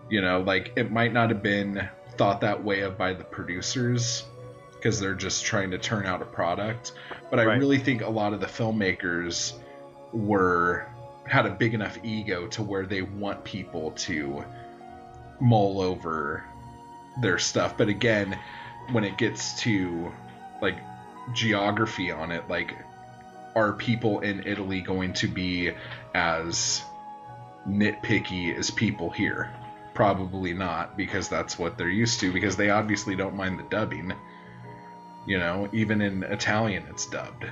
You know, like it might not have been thought that way of by the producers because they're just trying to turn out a product, but I Right. really think a lot of the filmmakers were had a big enough ego to where they want people to mull over their stuff. But again, when it gets to like geography on it, like are people in Italy going to be as nitpicky as people here? Probably not, because that's what they're used to, because they obviously don't mind the dubbing. You know, even in Italian, it's dubbed.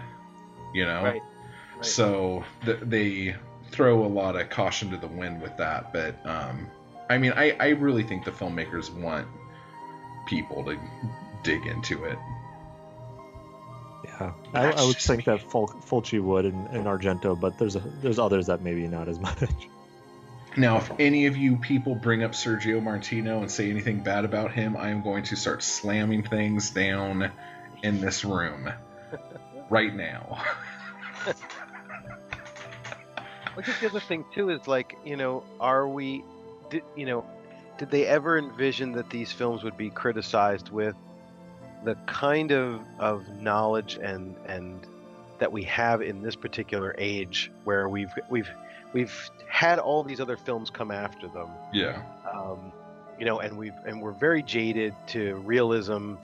You know? Right. So th- they throw a lot of caution to the wind with that. But, um, I mean, I, I really think the filmmakers want people to dig into it. Yeah, I, I would think that Ful- Fulci would and, and Argento, but there's a, there's others that maybe not as <laughs> much. Now, if any of you people bring up Sergio Martino and say anything bad about him, I am going to start slamming things down in this room <laughs> right now. <laughs> I think the other thing too is like, you know, are we, did you know, did they ever envision that these films would be criticized with the kind of of knowledge and and that we have in this particular age, where we've we've we've had all these other films come after them, Yeah. um, you know, and we've and we're very jaded to realism,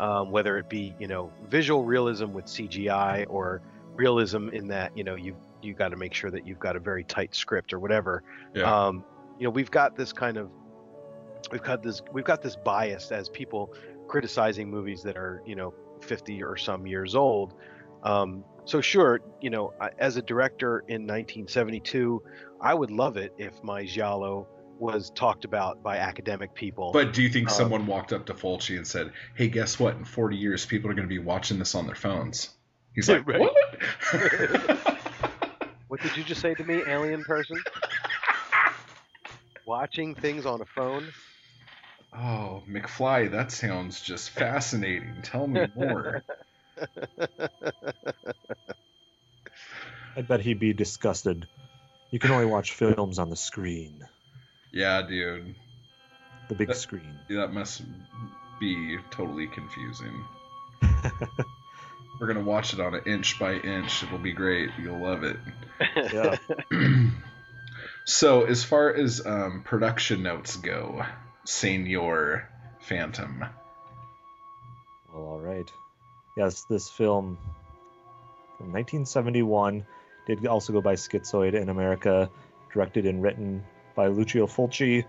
um, whether it be you know visual realism with CGI or realism in that you know you you got to make sure that you've got a very tight script or whatever. Yeah. Um, you know, we've got this kind of we've got this we've got this bias as people criticizing movies that are you know 50 or some years old. Um, so sure, you know, as a director in 1972, I would love it if my giallo was talked about by academic people. But do you think Um, someone walked up to Fulci and said, "Hey, guess what? In 40 years, people are going to be watching this on their phones"? He's like, <laughs> Right. "What?" <laughs> <laughs> What did you just say to me, alien person? Watching things on a phone? Oh, McFly, that sounds just fascinating. Tell me more. <laughs> I bet he'd be disgusted. You can only watch films on the screen, yeah, dude. the big That- screen. That must be totally confusing. <laughs> We're gonna watch it on an inch by inch. It'll be great. You'll love it. <laughs> Yeah. <clears throat> so, as far as um, production notes go, Senior Phantom. Well, all right. Yes, this film from 1971. Did also go by Schizoid in America, directed and written by Lucio Fulci,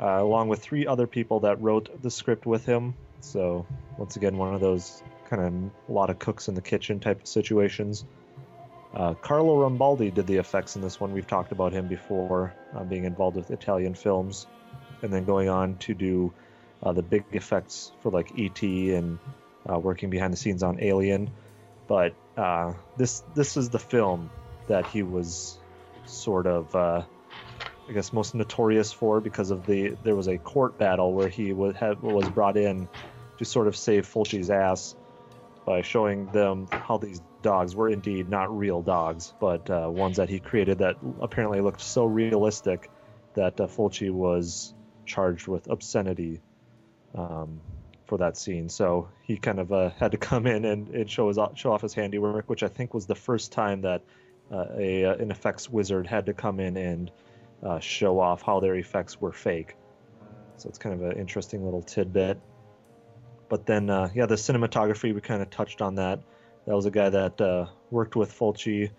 uh, along with three other people that wrote the script with him. So once again, one of those kind of a lot of cooks in the kitchen type of situations. Uh, Carlo Rambaldi did the effects in this one. We've talked about him before, uh, being involved with Italian films, and then going on to do uh, the big effects for like E.T. and uh, working behind the scenes on Alien. But uh, this this is the film that he was sort of, uh, I guess, most notorious for because of the there was a court battle where he was was brought in to sort of save Fulci's ass by showing them how these dogs were indeed not real dogs, but uh, ones that he created that apparently looked so realistic that uh, Fulci was charged with obscenity um, for that scene. So he kind of uh, <laughs> had to come in and, and show his show off his handiwork, which I think was the first time that uh, a uh, an effects wizard had to come in and uh, show off how their effects were fake. So it's kind of an interesting little tidbit. But then, uh, yeah, the cinematography, we kind of touched on that. That was a guy that uh, worked with Fulci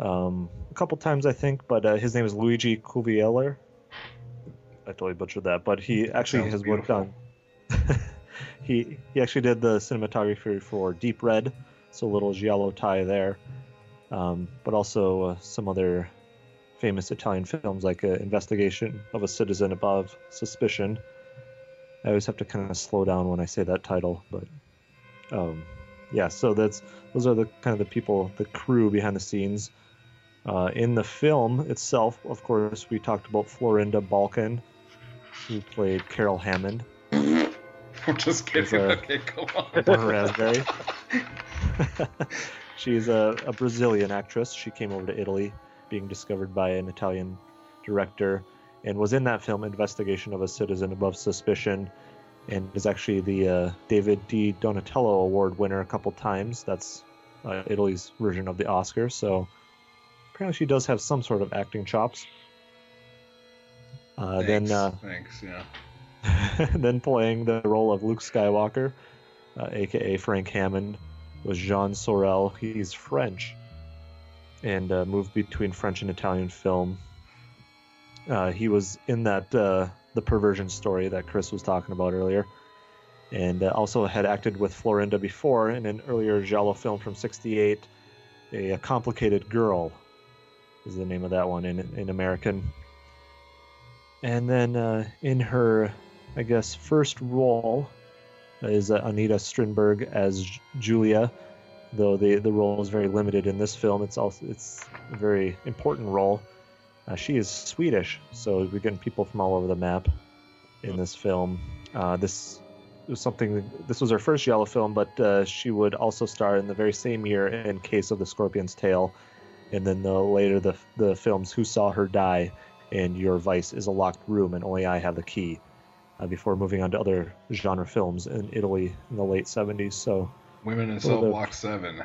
um, a couple times, I think, but his name is Luigi Kuveiller. I totally butchered that, but he actually has worked on. <laughs> he he actually did the cinematography for Deep Red, so a little giallo tie there, um, but also uh, some other famous Italian films like uh, Investigation of a Citizen Above Suspicion. I always have to kind of slow down when I say that title, but um, yeah. So that's those are the kind of the people, the crew behind the scenes. Uh, in the film itself, of course, we talked about Florinda Bolkan, who played Carol Hammond. <laughs> I'm just kidding. okay, go on. <laughs> Raspberry. <laughs> She's a, a Brazilian actress. She came over to Italy, being discovered by an Italian director, and was in that film Investigation of a Citizen Above Suspicion, and is actually the uh, David di Donatello Award winner a couple times. That's uh, Italy's version of the Oscar. So apparently, she does have some sort of acting chops. Uh, then. Thanks, Uh, thanks, yeah. <laughs> then playing the role of Luke Skywalker, uh, aka Frank Hammond, was Jean Sorel. He's French and uh, moved between French and Italian film. Uh, he was in that uh, the perversion story that Chris was talking about earlier, and uh, also had acted with Florinda before in an earlier Giallo film from '68, a, a Complicated Girl, is the name of that one in in American. And then uh, in her, I guess, first role is uh, Anita Strindberg as Julia, though the the role is very limited in this film. It's also it's a very important role. Uh, she is Swedish, so we're getting people from all over the map in this film. Uh, this was something. This was her first Yellow film, but uh, she would also star in the very same year in Case of the Scorpion's Tail, and then the later the the films Who Saw Her Die and Your Vice is a Locked Room, and Only I Have the Key. Uh, before moving on to other genre films in Italy in the late 70s. So, Women in Cell Block 7.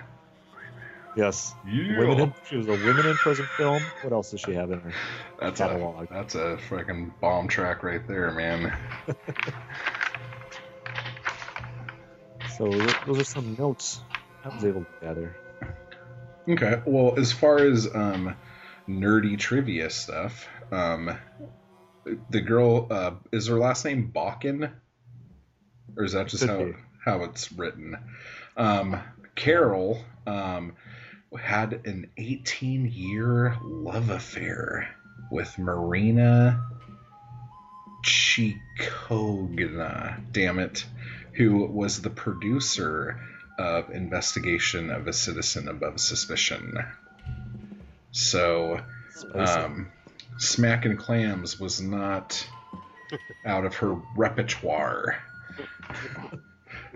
yes, Yeah. women in, she was a women in prison film. What else does she have in her That's catalog? a that's a freaking bomb track right there, man. <laughs> So those are some notes I was able to gather. Okay. Well, as far as um, nerdy trivia stuff, um, the girl uh, is her last name Balkan, or is that just how how it's written? Um, Carol um, had an 18 year love affair with Marina Cicogna. Damn it, who was the producer of Investigation of a Citizen Above Suspicion. So, Spicy. Smacking clams was not out of her repertoire.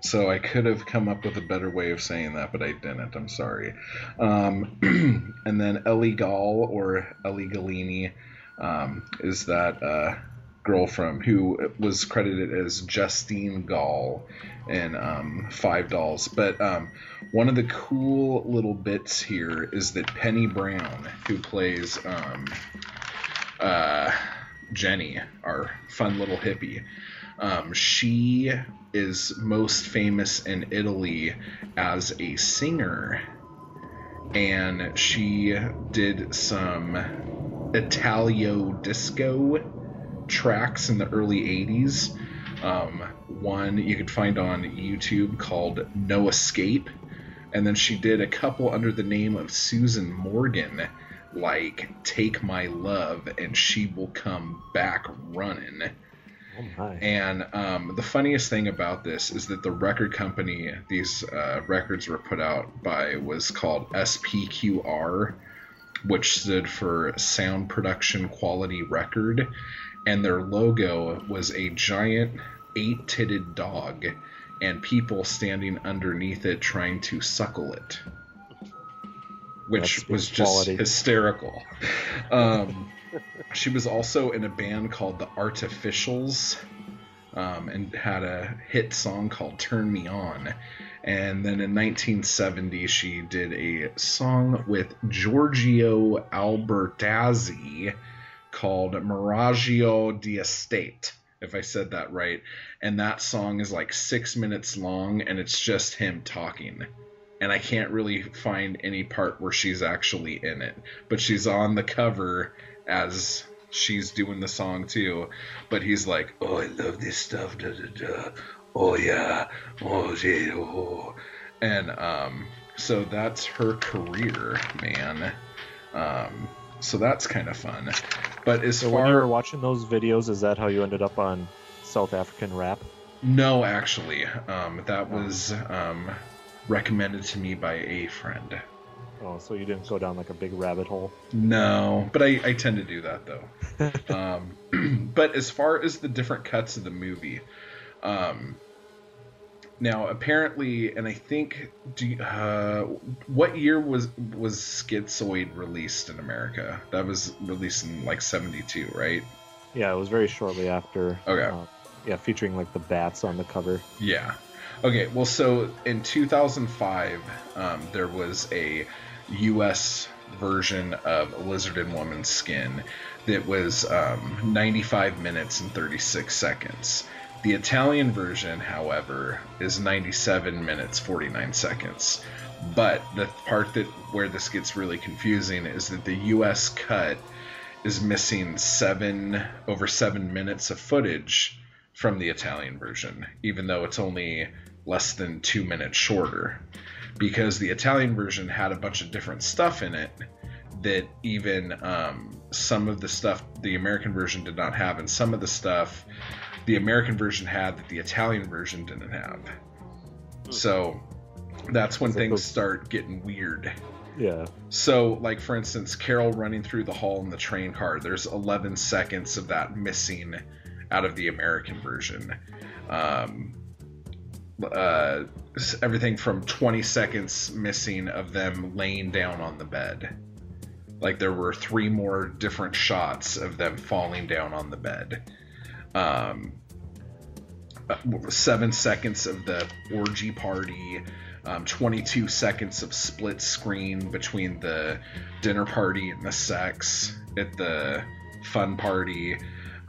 So I could have come up with a better way of saying that, but I didn't. I'm sorry. Um, <clears throat> and then Ellie Gall or Ely Galleani um, is that uh, girl from who was credited as Justine Gall in um, Five Dolls. But um, one of the cool little bits here is that Penny Brown, who plays um, uh, Jenny, our fun little hippie, um, she is most famous in Italy as a singer and she did some Italo disco tracks in the early 80s. Um, one you could find on YouTube called No Escape. And then she did a couple under the name of Susan Morgan, like Take My Love and She Will Come Back Running. Oh. And um, the funniest thing about this is that the record company these uh, records were put out by was called SPQR, which stood for Sound Production Quality Record. And their logo was a giant eight titted dog and people standing underneath it trying to suckle it. Which That's was just quality. hysterical. Um, <laughs> she was also in a band called the Artificials um, and had a hit song called Turn Me On. And then in 1970, she did a song with Giorgio Albertazzi called Miragio di Estate, if I said that right. And that song is like six minutes long, and it's just him talking. And I can't really find any part where she's actually in it. But she's on the cover as she's doing the song too. But he's like, Oh, I love this stuff. Da, da, da. Oh, yeah. Oh, yeah. Oh. And um, so that's her career, man. Um, so that's kind of fun. But as So when you were watching those videos, is that how you ended up on South African rap? no, actually, um, that was um, recommended to me by a friend. Oh, so you didn't go down like a big rabbit hole. No, but I, I tend to do that though. <laughs> um, <clears throat> but as far as the different cuts of the movie, um, now apparently, and I think, do uh, what year was was Schizoid released in America? That was released in like '72, right? Yeah, it was very shortly after. Okay. uh, yeah, featuring like the bats on the cover. Yeah. Okay. Well, so in 2005, um, there was a U.S. version of Lizard and Woman's Skin that was um, 95 minutes and 36 seconds. The Italian version, however, is 97 minutes 49 seconds. But the part that where this gets really confusing is that the U.S. cut is missing seven over seven minutes of footage from the Italian version, even though it's only less than two minutes shorter. Because the Italian version had a bunch of different stuff in it that even um, some of the stuff the American version did not have, and some of the stuff the American version had that the Italian version didn't have. So that's when So things those- start getting weird. Yeah. So, like for instance, Carol running through the hall in the train car. There's 11 seconds of that missing out of the American version. Um, uh, everything from 20 seconds missing of them laying down on the bed. Like there were three more different shots of them falling down on the bed. Um, uh, seven seconds of the orgy party, um, 22 seconds of split screen between the dinner party and the sex at the fun party.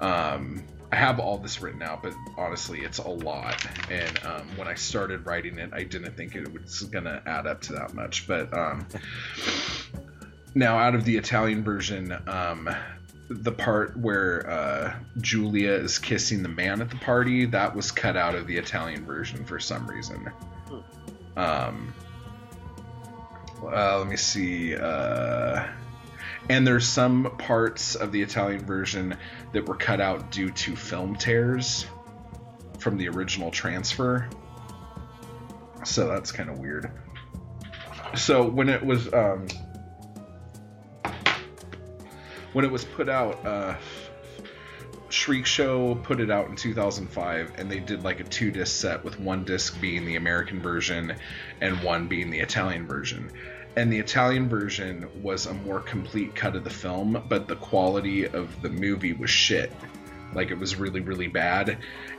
Um, I have all this written out, but honestly, it's a lot. And um, when I started writing it, I didn't think it was going to add up to that much. But um, now, out of the Italian version, um, the part where uh, Julia is kissing the man at the party that was cut out of the Italian version for some reason. Um, uh, let me see. Uh, and there's some parts of the Italian version that were cut out due to film tears from the original transfer. So that's kind of weird. So when it was um, when it was put out, uh, Shriek Show put it out in 2005, and they did like a two disc set with one disc being the American version and one being the Italian version. And the Italian version was a more complete cut of the film, but the quality of the movie was shit. Like it was really, really bad.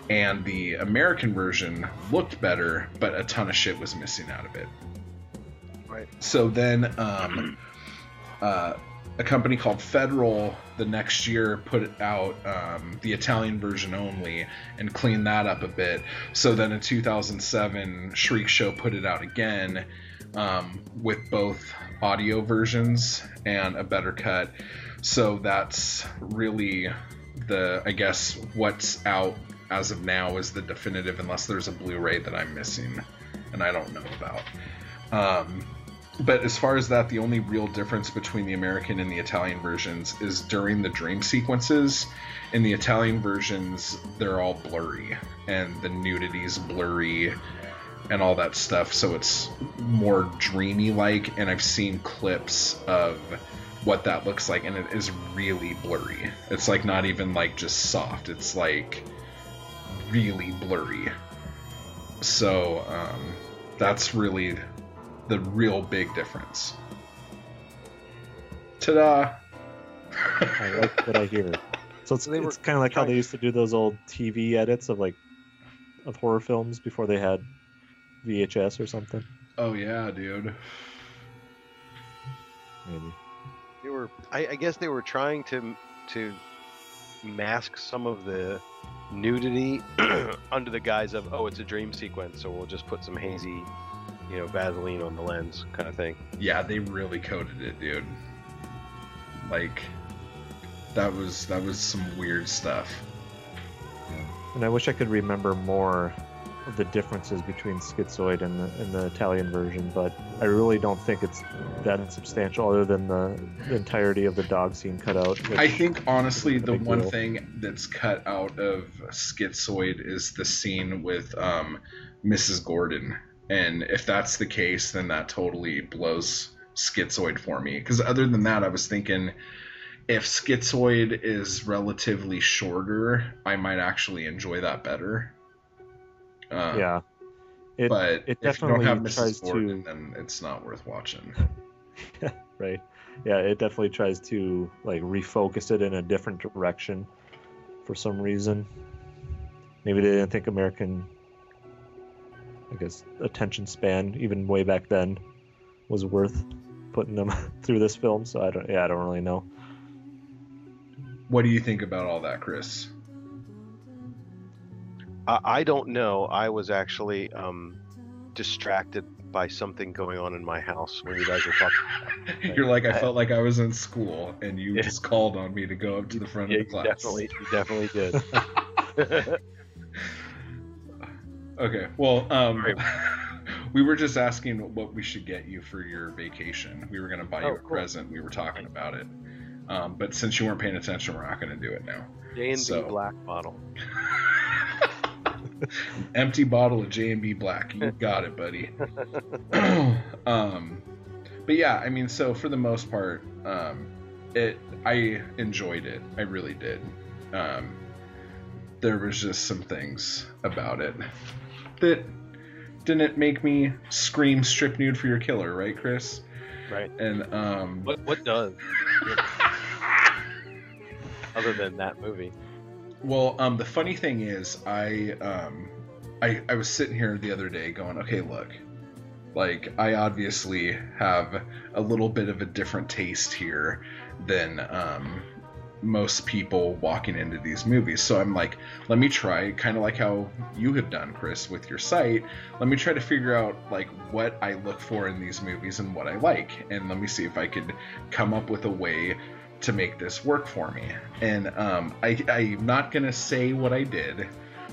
And the American version looked better, but a ton of shit was missing out of it. Right. So then, um, <clears throat> uh, a company called Federal the next year put out um, the Italian version only and cleaned that up a bit. So then in 2007, Shriek Show put it out again um, with both audio versions and a better cut. So that's really the I guess what's out as of now is the definitive, unless there's a Blu-ray that I'm missing and I don't know about. Um, but as far as that, the only real difference between the American and the Italian versions is during the dream sequences. In the Italian versions, they're all blurry, and the nudity's blurry, and all that stuff. So it's more dreamy like. And I've seen clips of what that looks like, and it is really blurry. It's like not even like just soft. It's like really blurry. So um, that's really the real big difference. Ta-da! I like what I hear. So it's, it's kind of like how they used to do those old TV edits of like of horror films before they had VHS or something. Oh yeah, dude. Maybe. They were, I, I guess, they were trying to to mask some of the nudity <clears throat> under the guise of, oh, it's a dream sequence, so we'll just put some hazy, you know, Vaseline on the lens, kind of thing. Yeah, they really coded it, dude. Like that was that was some weird stuff. And I wish I could remember more of the differences between Schizoid and the, and the Italian version, but I really don't think it's that substantial, other than the, entirety of the dog scene cut out. I think honestly, the one deal. thing that's cut out of Schizoid is the scene with um, Mrs. Gordon, and if that's the case, then that totally blows Schizoid for me. Because other than that, I was thinking if Schizoid is relatively shorter, I might actually enjoy that better. Uh, yeah, it but it if you don't definitely have Mrs. tries to then it's not worth watching. <laughs> right. Yeah, it definitely tries to like refocus it in a different direction for some reason. Maybe they didn't think American, I guess, attention span even way back then was worth putting them <laughs> through this film. So I don't. Yeah, I don't really know. What do you think about all that, Chris? I, I don't know. I was actually um, distracted by something going on in my house when you guys were talking. <laughs> You're like, I I- felt like I was in school, and you Yeah. just called on me to go up to the front Yeah, of the class. definitely, you definitely did. <laughs> <laughs> Okay, well, um, Right. we were just asking what we should get you for your vacation. We were gonna buy you Oh, a cool. present. We were talking about it, um, but since you weren't paying attention, we're not gonna do it now. J and B So- Black bottle. <laughs> Empty bottle of J and B Black. You got it, buddy. <laughs> um, but yeah, I mean, so for the most part, um, it I enjoyed it. I really did. Um, there was just some things about it that didn't make me scream strip nude for your killer, right, Chris? Right. And um, What what does? <laughs> Other than that movie. Well, um, the funny thing is, I, um, I, I was sitting here the other day going, okay, look, like I obviously have a little bit of a different taste here than um, most people walking into these movies. So I'm like, let me try, kind of like how you have done, Chris, with your site. Let me try to figure out like what I look for in these movies and what I like, and let me see if I could come up with a way to make this work for me. And um, I, I'm not gonna say what I did,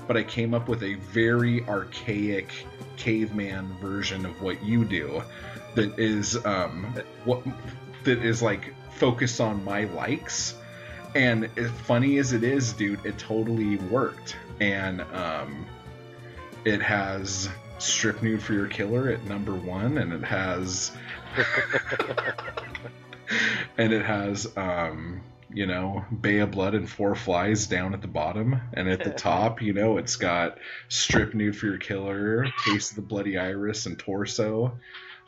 but I came up with a very archaic caveman version of what you do, that is um, what that is like focused on my likes. And as funny as it is, dude, it totally worked. And um, it has strip nude for your killer at number one, and it has <laughs> <laughs> and it has um you know bay of blood and four flies down at the bottom and at the <laughs> top you know it's got strip nude for your killer taste of the bloody iris and torso.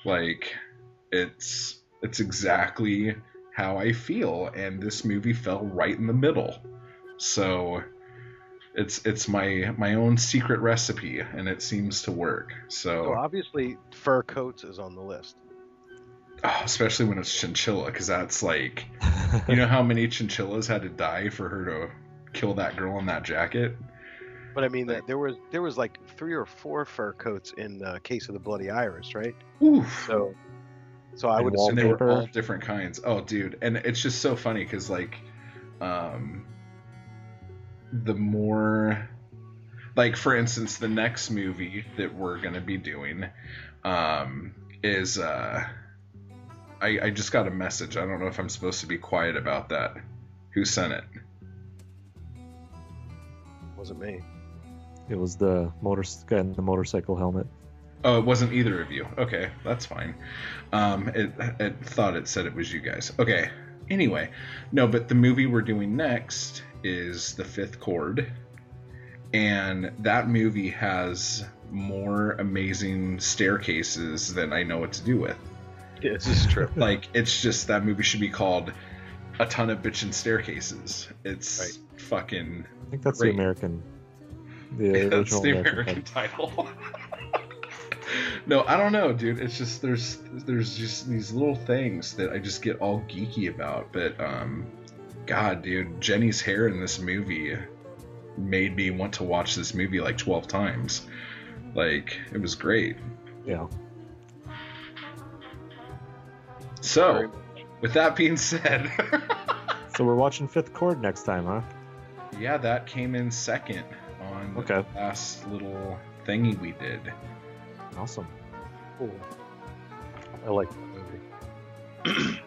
Like it's it's exactly how i feel. And this movie fell right in the middle. So it's it's my my own secret recipe and it seems to work. So so obviously, fur coats is on the list. Oh, especially when it's chinchilla because that's like <laughs> you know how many chinchillas had to die for her to kill that girl in that jacket But I mean, that there was there was like three or four fur coats in the Case of the Bloody Iris, right? Oof. So, so I And would and assume they were all different kinds. Oh, dude, and it's just so funny because like, um, the more, like for instance, the next movie that we're gonna be doing, um, is uh, I I just got a message. I don't know if I'm supposed to be quiet about that. Who sent it? wasn't me. It was the motor guy in the motorcycle helmet. Oh, it wasn't either of you. Okay, that's fine. Um, it, it thought it said it was you guys. Okay. Anyway, no, but the movie we're doing next is The Fifth Chord, and that movie has more amazing staircases than I know what to do with. Yeah, this is true. <laughs> Like, it's just that movie should be called A Ton of Bitchin' Staircases. It's Right. fucking. I think that's Great. the American. The <laughs> That's original the American, American title. <laughs> no, I don't know, dude. It's just there's there's just these little things that I just get all geeky about. But um, God, dude, Jenny's hair in this movie made me want to watch this movie like twelve times. Like it was great. Yeah. So, with that being said, <laughs> So we're watching Fifth Chord next time, huh? yeah, that came in second on the last little thingy we did. Awesome. Cool. I like that movie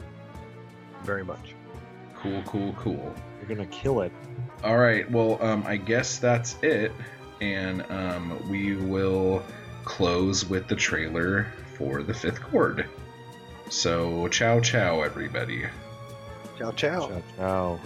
<clears throat> very much. Cool, cool, cool. You're gonna kill it. All right. Well, um, I guess that's it, and um, we will close with the trailer for the fifth chord. So, ciao, ciao, everybody. Ciao, ciao. Ciao, ciao. Ciao. Ciao.